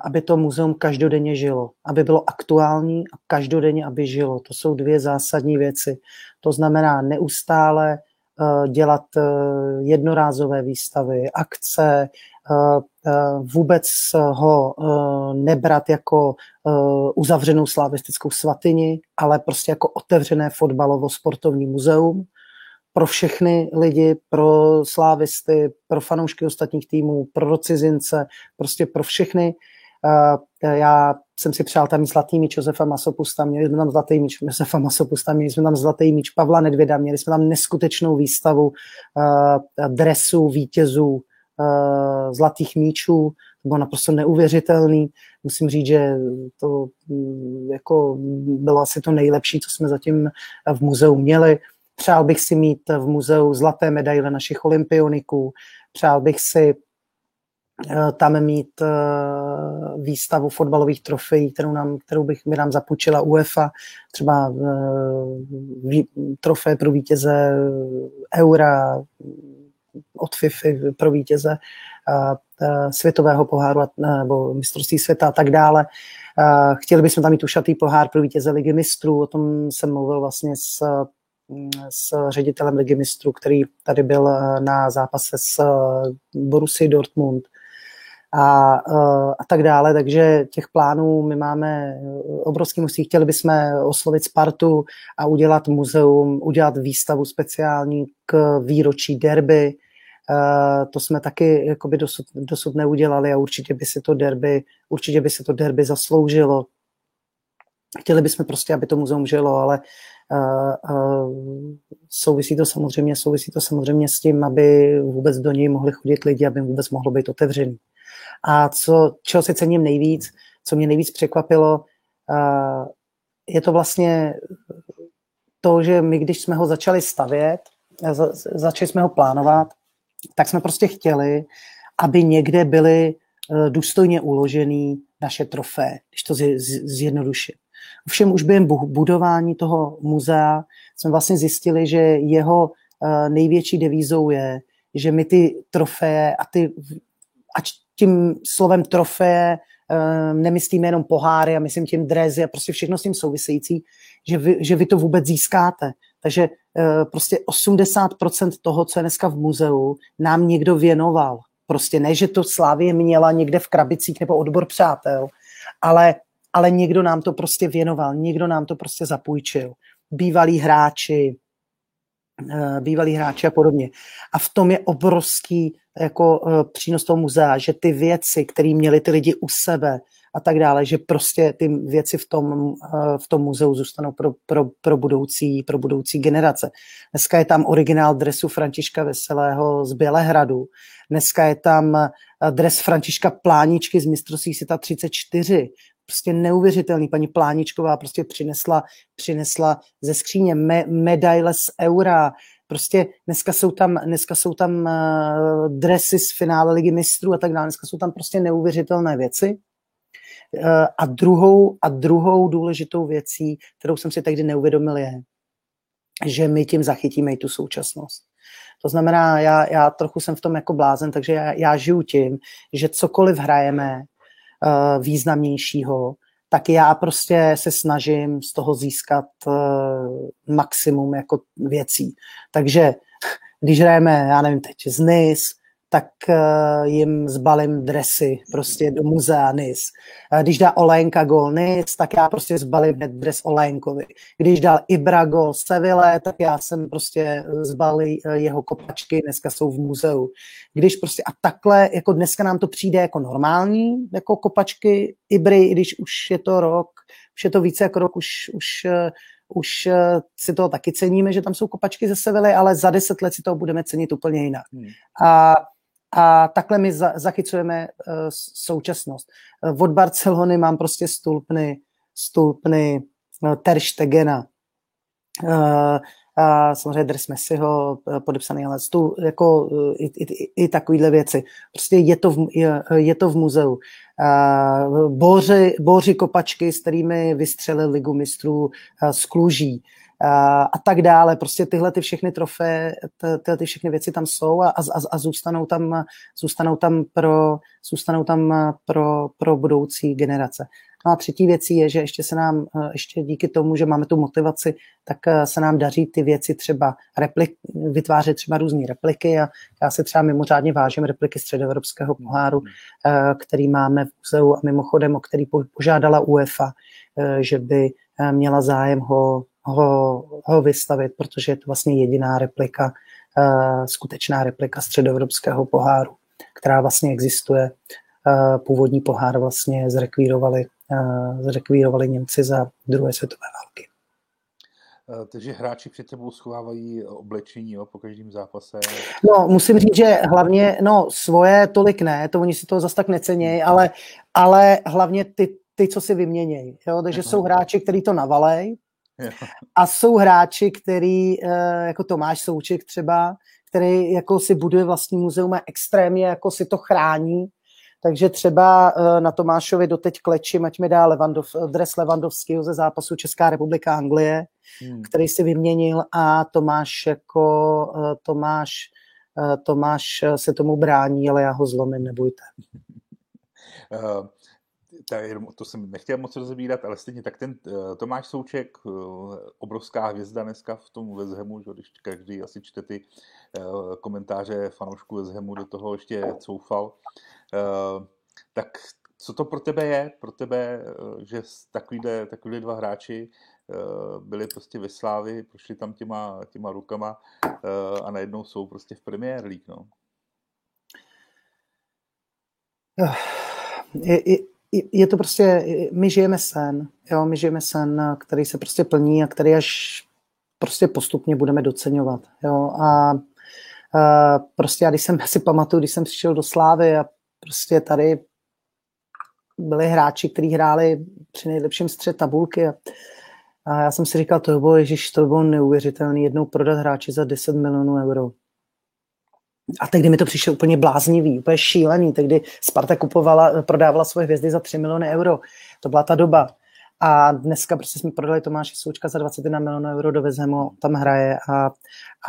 Speaker 2: aby to muzeum každodenně žilo, aby bylo aktuální a každodenně, aby žilo. To jsou dvě zásadní věci. To znamená neustále eh, dělat eh, jednorázové výstavy, akce, vůbec ho nebrat jako uzavřenou slavistickou svatyni, ale prostě jako otevřené fotbalovo-sportovní muzeum, pro všechny lidi, pro slávisty, pro fanoušky ostatních týmů, pro cizince, prostě pro všechny. Já jsem si přál tam mít zlatý míč Josefa Masopusta, měli jsme tam zlatý míč Josefa Masopusta, měli jsme tam zlatý míč Pavla Nedvěda, měli jsme tam neskutečnou výstavu uh, dresů, vítězů, uh, zlatých míčů, to bylo naprosto neuvěřitelný. Musím říct, že to um, jako bylo asi to nejlepší, co jsme zatím v muzeu měli. Přál bych si mít v muzeu zlaté medaile našich olympioniků, přál bych si eh, tam mít eh, výstavu fotbalových trofejí, kterou, nám, kterou bych mi nám zapučila UEFA, třeba eh, trofej pro vítěze Eura, od FIFA pro vítěze světového poháru nebo mistrovství světa a tak dále. Chtěli bychom tam mít ušatý pohár pro vítěze ligy mistrů, o tom jsem mluvil vlastně s s ředitelem ligy mistrů, který tady byl na zápase s Borussia Dortmund a, a tak dále. Takže těch plánů my máme obrovský musí. Chtěli bychom oslovit Spartu a udělat muzeum, udělat výstavu speciální k výročí derby. To jsme taky jakoby dosud, dosud neudělali a určitě by si to derby, určitě by si to derby zasloužilo. Chtěli bychom prostě, aby to muzeum žilo, ale souvisí to samozřejmě, souvisí to samozřejmě s tím, aby vůbec do něj mohli chodit lidi, aby vůbec mohlo být otevřený. A co, čeho si cením nejvíc, co mě nejvíc překvapilo, je to vlastně to, že my, když jsme ho začali stavět, začali jsme ho plánovat, tak jsme prostě chtěli, aby někde byly důstojně uložený naše trofé, když to zjednoduším. Ovšem už během budování toho muzea jsme vlastně zjistili, že jeho e, největší devízou je, že my ty trofeje a ty, ač tím slovem trofeje eh, nemyslíme jenom poháry a myslím tím drezy a prostě všechno s tím související, že vy, že vy to vůbec získáte. Takže eh, prostě 80% toho, co je dneska v muzeu, nám někdo věnoval. Prostě ne, že to Slávě měla někde v krabicích nebo odbor přátel, ale, ale někdo nám to prostě věnoval, někdo nám to prostě zapůjčil. Bývalí hráči, Eh, bývalí hráči a podobně. A v tom je obrovský jako uh, přínos toho muzea, že ty věci, které měli ty lidi u sebe a tak dále, že prostě ty věci v tom, uh, v tom muzeu zůstanou pro, pro, pro, budoucí, pro budoucí generace. Dneska je tam originál dresu Františka Veselého z Bělehradu. Dneska je tam dres Františka Pláničky z mistrovství světa 34 prostě neuvěřitelný. Paní Pláničková prostě přinesla, přinesla ze skříně me, medaile z eura, prostě dneska jsou tam, dneska jsou tam uh, dresy z finále ligy mistrů a tak dále, dneska jsou tam prostě neuvěřitelné věci. Uh, a, druhou, a druhou důležitou věcí, kterou jsem si tehdy neuvědomil, je, že my tím zachytíme i tu současnost. To znamená, já, já trochu jsem v tom jako blázen, takže já, já žiju tím, že cokoliv hrajeme, významnějšího, tak já prostě se snažím z toho získat eh, maximum jako věcí. Takže když hrajeme, já nevím teď, z NIS, tak uh, jim zbalím dresy prostě do muzea NIS. Když dá Olénka gol NIS, tak já prostě zbalím dres Olénkovi. Když dal Ibra gol Seville, tak já jsem prostě zbalil uh, jeho kopačky, dneska jsou v muzeu. Když prostě a takhle, jako dneska nám to přijde jako normální, jako kopačky Ibry, i když už je to rok, už je to více jako rok, už, už uh, už si toho taky ceníme, že tam jsou kopačky ze Sevily, ale za deset let si toho budeme cenit úplně jinak. Hmm. A a takhle my za, zachycujeme uh, současnost. Uh, od Barcelony mám prostě stulpny, stulpny uh, Ter Stegena, uh, a samozřejmě dres Messiho podepsaný, ale stůl, jako i, i, i takovýhle věci. Prostě je to v, je, je to v muzeu. Uh, boři, boři kopačky, s kterými vystřelil ligu mistrů z Kluží a tak dále. Prostě tyhle ty všechny trofé, tyhle ty všechny věci tam jsou a, a, a zůstanou tam, zůstanou tam, pro, zůstanou tam pro, pro budoucí generace. No a třetí věcí je, že ještě se nám, ještě díky tomu, že máme tu motivaci, tak se nám daří ty věci třeba replik, vytvářet třeba různé repliky a já se třeba mimořádně vážím repliky středoevropského poháru, který máme v muzeu a mimochodem, o který požádala UEFA, že by měla zájem ho ho, ho vystavit, protože je to vlastně jediná replika, uh, skutečná replika středoevropského poháru, která vlastně existuje. Uh, původní pohár vlastně zrekvírovali, uh, zrekvírovali Němci za druhé světové války.
Speaker 1: Takže hráči před tebou schovávají oblečení jo, po každém zápase?
Speaker 2: No, musím říct, že hlavně, no, svoje tolik ne, to oni si to zase tak necenějí, ale, ale hlavně ty, ty, co si vyměnějí. Takže Aha. jsou hráči, kteří to navalej, a jsou hráči, který, eh, jako Tomáš Souček třeba, který jako si buduje vlastní muzeum a extrémně jako si to chrání, takže třeba eh, na Tomášovi doteď klečím, ať mi dá Levandov, dres Levandovského ze zápasu Česká republika Anglie, hmm. který si vyměnil a Tomáš jako eh, Tomáš Tomáš se tomu brání, ale já ho zlomím, nebojte.
Speaker 1: To jsem nechtěl moc rozebírat, ale stejně tak ten Tomáš Souček, obrovská hvězda dneska v tom West Hamu, že když každý asi čte ty komentáře fanoušků West Hamu, do toho ještě coufal, tak co to pro tebe je, pro tebe, že takovýhle, takovýhle dva hráči byli prostě ve Slávi, prošli tam těma, těma rukama a najednou jsou prostě v Premier League, no?
Speaker 2: Je to prostě, my žijeme sen, jo, my žijeme sen, který se prostě plní a který až prostě postupně budeme doceňovat, jo, a, a prostě já když jsem, si pamatuju, když jsem přišel do Slávy a prostě tady byli hráči, kteří hráli při nejlepším střed tabulky a, a já jsem si říkal, to bylo, ježiš, to bylo neuvěřitelné, jednou prodat hráči za 10 milionů euro. A tehdy mi to přišlo úplně bláznivý, úplně šílený. Tehdy Sparta kupovala, prodávala svoje hvězdy za 3 miliony euro. To byla ta doba. A dneska prostě jsme prodali Tomáše Součka za 21 milionů euro do Vezemu, tam hraje a,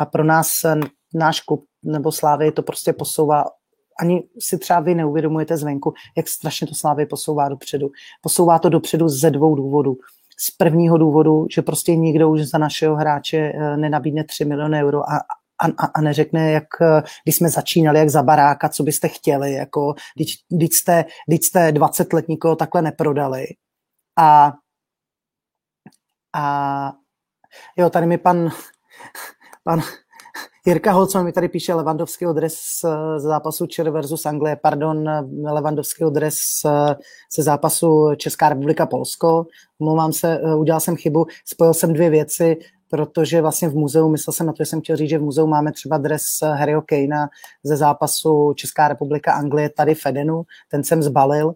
Speaker 2: a pro nás náš klub nebo Slávy to prostě posouvá ani si třeba vy neuvědomujete zvenku, jak strašně to Slávy posouvá dopředu. Posouvá to dopředu ze dvou důvodů. Z prvního důvodu, že prostě nikdo už za našeho hráče eh, nenabídne 3 miliony euro a, a, a neřekne, jak když jsme začínali, jak za baráka, co byste chtěli, jako když, když, jste, když jste 20 let nikoho takhle neprodali. A, a jo, tady mi pan, pan Jirka Holcman mi tady píše Levandovský dres z zápasu Čer versus Anglie, pardon, Levandovský dres ze zápasu Česká republika Polsko. Mluvám se, udělal jsem chybu, spojil jsem dvě věci protože vlastně v muzeu, myslel jsem na to, že jsem chtěl říct, že v muzeu máme třeba dres Harryho Kanea ze zápasu Česká republika Anglie tady v Edenu, ten jsem zbalil uh,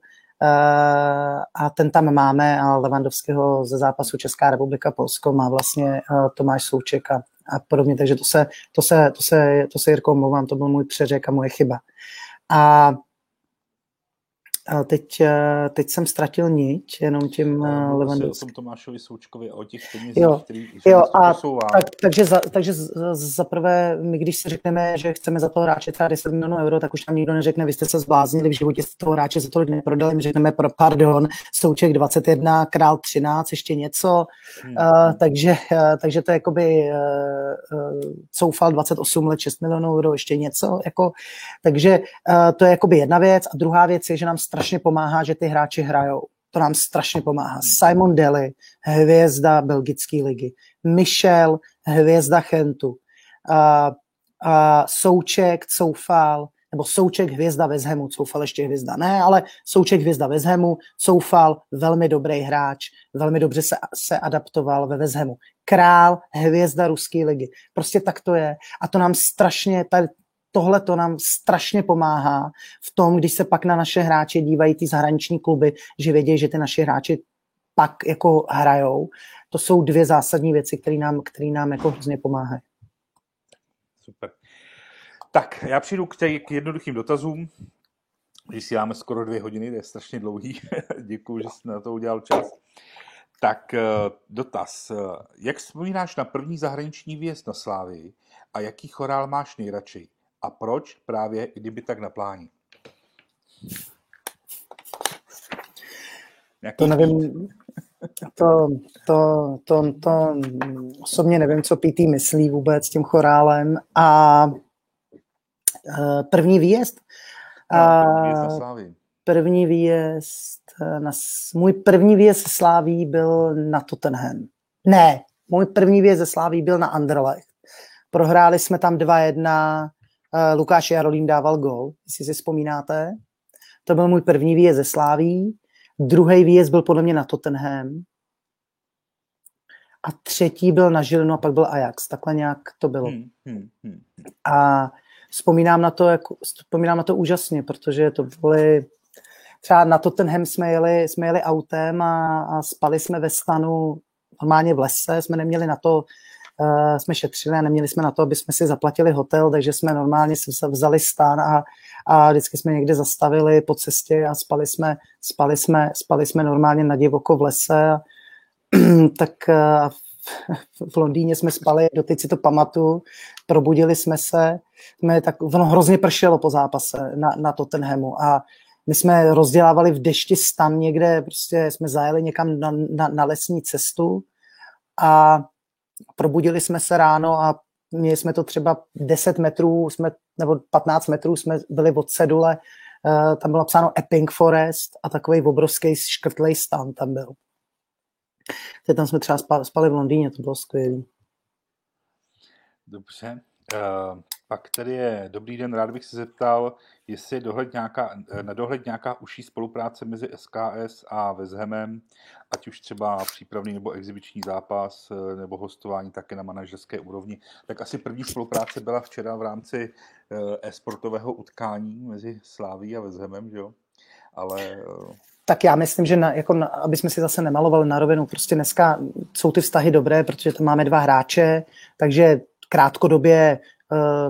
Speaker 2: a ten tam máme a Levandovského ze zápasu Česká republika Polsko má vlastně uh, Tomáš Souček a, a podobně, takže to se, to se, to se, to se Jirko omlouvám, to byl můj přeřek a moje chyba. A a teď, eh, teď jsem ztratil niť, jenom tím
Speaker 1: no, Levandovským. o tom Tomášovi Součkovi o těch penězích,
Speaker 2: jo, který jo, a tak, takže, za, takže za prvé, my když si řekneme, že chceme za toho hráče třeba 10 milionů euro, tak už tam nikdo neřekne, vy jste se zbláznili, v životě jste toho hráče za tolik neprodali, my řekneme, pro, pardon, Souček 21, Král 13, ještě něco, hmm. uh, takže, uh, takže to je jakoby uh, uh, Coufal 28 let, 6 milionů euro, ještě něco, jako, takže uh, to je jakoby jedna věc. A druhá věc je, že nám strašně pomáhá, že ty hráči hrajou. To nám strašně pomáhá. Simon Daly, hvězda belgické ligy. Michel, hvězda Chentu. Uh, uh, Souček, Coufal, nebo Souček hvězda Vezhemu, Coufal ještě hvězda ne, ale Souček hvězda Vezhemu, Coufal velmi dobrý hráč, velmi dobře se, se adaptoval ve Vezhemu. Král, hvězda ruské ligy. Prostě tak to je. A to nám strašně, tady, tohle to nám strašně pomáhá v tom, když se pak na naše hráče dívají ty zahraniční kluby, že vědí, že ty naši hráči pak jako hrajou. To jsou dvě zásadní věci, které nám, které nám jako hrozně pomáhají.
Speaker 1: Super. Tak, já přijdu k, tě, k jednoduchým dotazům. Máme skoro dvě hodiny, to je strašně dlouhý. Děkuji, že jsi na to udělal čas. Tak eh, dotaz. Jak vzpomínáš na první zahraniční výjezd na Slávii a jaký chorál máš nejradši? A proč právě kdyby tak na pláni?
Speaker 2: to nevím, to, to, to, to osobně nevím, co PT myslí vůbec tím chorálem. A uh, první výjezd?
Speaker 1: No, uh,
Speaker 2: první výjezd na, můj první výjezd se Sláví byl na Tottenham. Ne, můj první výjezd ze Sláví byl na Anderlecht. Prohráli jsme tam 2-1 uh, Lukáš Jarolím dával gol, jestli si vzpomínáte. To byl můj první výjezd ze Sláví. Druhý výjezd byl podle mě na Tottenham. A třetí byl na Žilinu a pak byl Ajax. Takhle nějak to bylo. Hmm, hmm, hmm. A vzpomínám na to, jako, vzpomínám na to úžasně, protože to byly třeba na Tottenham jsme jeli, jsme jeli autem a, a spali jsme ve stanu normálně v lese, jsme neměli na to jsme šetřili a neměli jsme na to, aby jsme si zaplatili hotel, takže jsme normálně vzali stan a, a vždycky jsme někde zastavili po cestě a spali jsme, spali jsme, spali jsme normálně na divoko v lese. tak uh, v Londýně jsme spali, doteď si to pamatuju, probudili jsme se, jsme tak, ono hrozně pršelo po zápase na, na Tottenhamu a my jsme rozdělávali v dešti stan někde, prostě jsme zajeli někam na, na, na lesní cestu a probudili jsme se ráno a měli jsme to třeba 10 metrů, jsme, nebo 15 metrů jsme byli od cedule, uh, tam bylo napsáno Epping Forest a takový obrovský škrtlej stan tam byl. Teď tam jsme třeba spali, v Londýně, to bylo skvělé.
Speaker 1: Dobře. Uh, pak tady je dobrý den, rád bych se zeptal, jestli je dohled nějaká, na dohled nějaká užší spolupráce mezi SKS a Vezhemem, ať už třeba přípravný nebo exibiční zápas, eh, nebo hostování také na manažerské úrovni. Tak asi první spolupráce byla včera v rámci eh, e-sportového utkání mezi Sláví a Vezhemem, že jo? Ale
Speaker 2: tak já myslím, že na, jako na, aby jsme si zase nemalovali na rovinu, prostě dneska jsou ty vztahy dobré, protože tam máme dva hráče, takže krátkodobě Eh,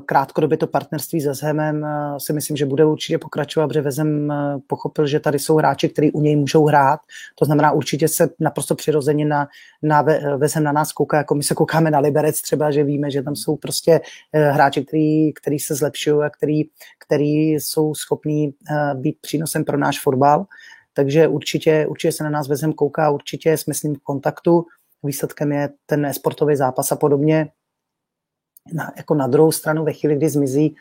Speaker 2: krátkodobě to partnerství se Zhemem eh, si myslím, že bude určitě pokračovat, protože Vezem eh, pochopil, že tady jsou hráči, kteří u něj můžou hrát. To znamená, určitě se naprosto přirozeně na, na Vezem na nás kouká, jako my se koukáme na Liberec třeba, že víme, že tam jsou prostě hráči, který, který se zlepšují a který, který jsou schopní být přínosem pro náš fotbal. Takže určitě, určitě se na nás Vezem kouká, určitě jsme s ním v kontaktu. Výsledkem je ten sportový zápas a podobně na, jako na druhou stranu ve chvíli, kdy zmizí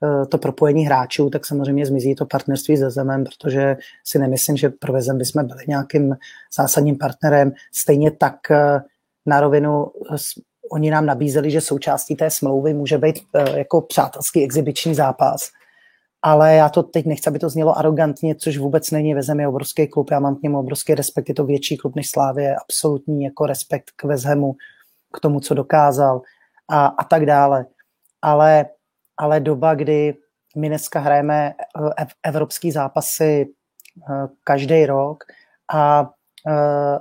Speaker 2: uh, to propojení hráčů, tak samozřejmě zmizí to partnerství se Zemem, protože si nemyslím, že pro Vezem bychom byli nějakým zásadním partnerem. Stejně tak uh, na rovinu oni nám nabízeli, že součástí té smlouvy může být jako přátelský exibiční zápas. Ale já to teď nechci, aby to znělo arrogantně, což vůbec není. Vezem je obrovský klub, já mám k němu obrovský respekt, je to větší klub než Slávě, absolutní jako respekt k Vezhemu, k tomu, co dokázal a, a tak dále. Ale, ale doba, kdy my dneska hrajeme eh, evropský zápasy eh, každý rok a eh,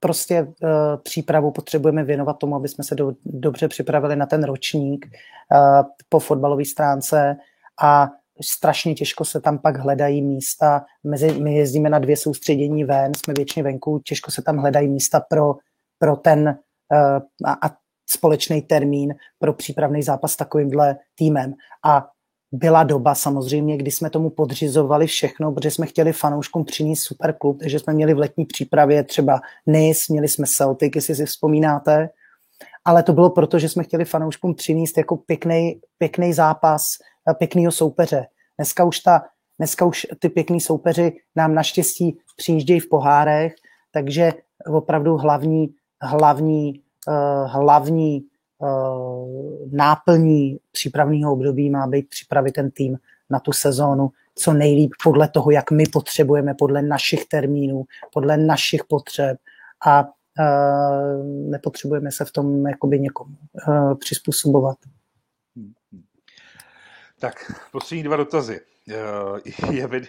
Speaker 2: prostě přípravu potřebujeme věnovat tomu, aby jsme se do, dobře připravili na ten ročník po fotbalové stránce a strašně těžko se tam pak hledají místa. Mezi, my jezdíme na dvě soustředění ven, jsme většině venku, těžko se tam hledají místa pro, pro ten a, a společný termín pro přípravný zápas s takovýmhle týmem. A byla doba samozřejmě, kdy jsme tomu podřizovali všechno, protože jsme chtěli fanouškům přinést super klub, takže jsme měli v letní přípravě třeba Nice, měli jsme Celtic, jestli si vzpomínáte, ale to bylo proto, že jsme chtěli fanouškům přinést jako pěkný, pěkný zápas, pěknýho soupeře. Dneska už, ta, dneska už ty pěkný soupeři nám naštěstí přijíždějí v pohárech, takže opravdu hlavní, hlavní Eh, hlavní eh, náplní přípravného období má být připravit ten tým na tu sezónu co nejlíp podle toho, jak my potřebujeme, podle našich termínů, podle našich potřeb a uh, nepotřebujeme se v tom jakoby někomu přizpůsobovat.
Speaker 1: Tak, poslední dva dotazy. Eh, je, ved,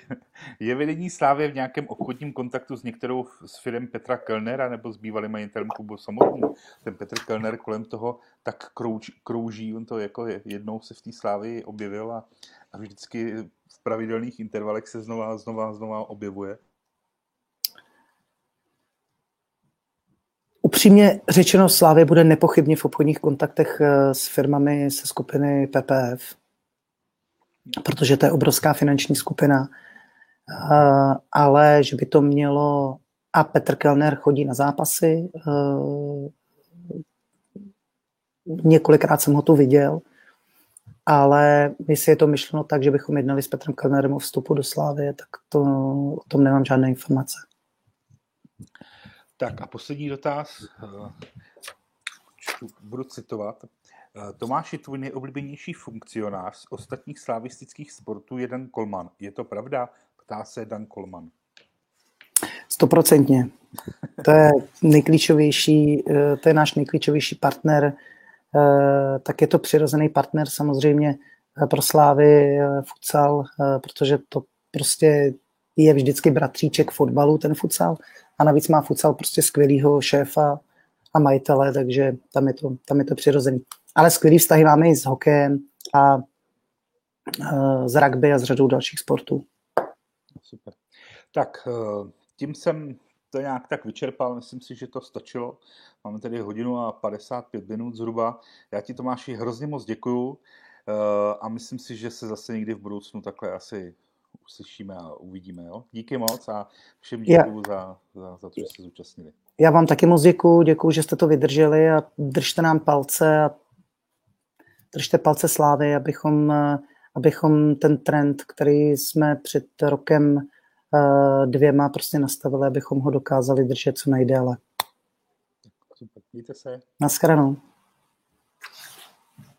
Speaker 1: je vedení Slávě v nějakém obchodním kontaktu s některou z firm Petra Kellnera nebo s bývalým majitelem klubu samotným? Ten Petr Kellner kolem toho tak krouž, krouží, on to jako jednou se v té Slávě objevil a, a vždycky v pravidelných intervalech se znova, znova, znova objevuje.
Speaker 2: Upřímně řečeno, Slávě bude nepochybně v obchodních kontaktech eh, s firmami se skupiny PPF protože to je obrovská finanční skupina. Uh, ale že by to mělo... A Petr Kellner chodí na zápasy. Uh, několikrát jsem ho tu viděl. Ale jestli je to myšleno tak, že bychom jednali s Petrem Kellnerem o vstupu do Slávy, tak to, o tom nemám žádné informace.
Speaker 1: Tak a poslední dotaz. Budu citovat. Eh, Tomáš je tvůj nejoblíbenější funkcionář z ostatních slavistických sportů je Dan Kolman. Je to pravda? Ptá se Dan Kolman.
Speaker 2: Stoprocentně. To je nejklíčovější, eh, to je náš nejklíčovější partner, eh, tak je to přirozený partner samozřejmě pro Slávy futsal, protože to prostě je vždycky bratříček fotbalu, ten futsal. A navíc má futsal prostě skvělýho šéfa a majitele, takže tam je to, tam je to přirozený ale skvělý vztahy máme i s hokejem a z rugby a s řadou dalších sportů.
Speaker 1: Super. Tak, eh, tím jsem to nějak tak vyčerpal, myslím si, že to stačilo. Máme tady hodinu a 55 minut zhruba. Já ti Tomáši hrozně moc děkuju eh, a myslím si, že se zase někdy v budoucnu takhle asi uslyšíme a uvidíme. Jo? Díky moc a všem děkuju za, za, za to, že jste zúčastnili.
Speaker 2: Já vám taky moc děkuju, děkuju, že jste to vydrželi a držte nám palce a držte palce slávy, abychom, abychom ten trend, který jsme před rokem uh, dvěma prostě nastavili, abychom ho dokázali držet co nejdéle.
Speaker 1: Super, mějte se.
Speaker 2: Naschranou.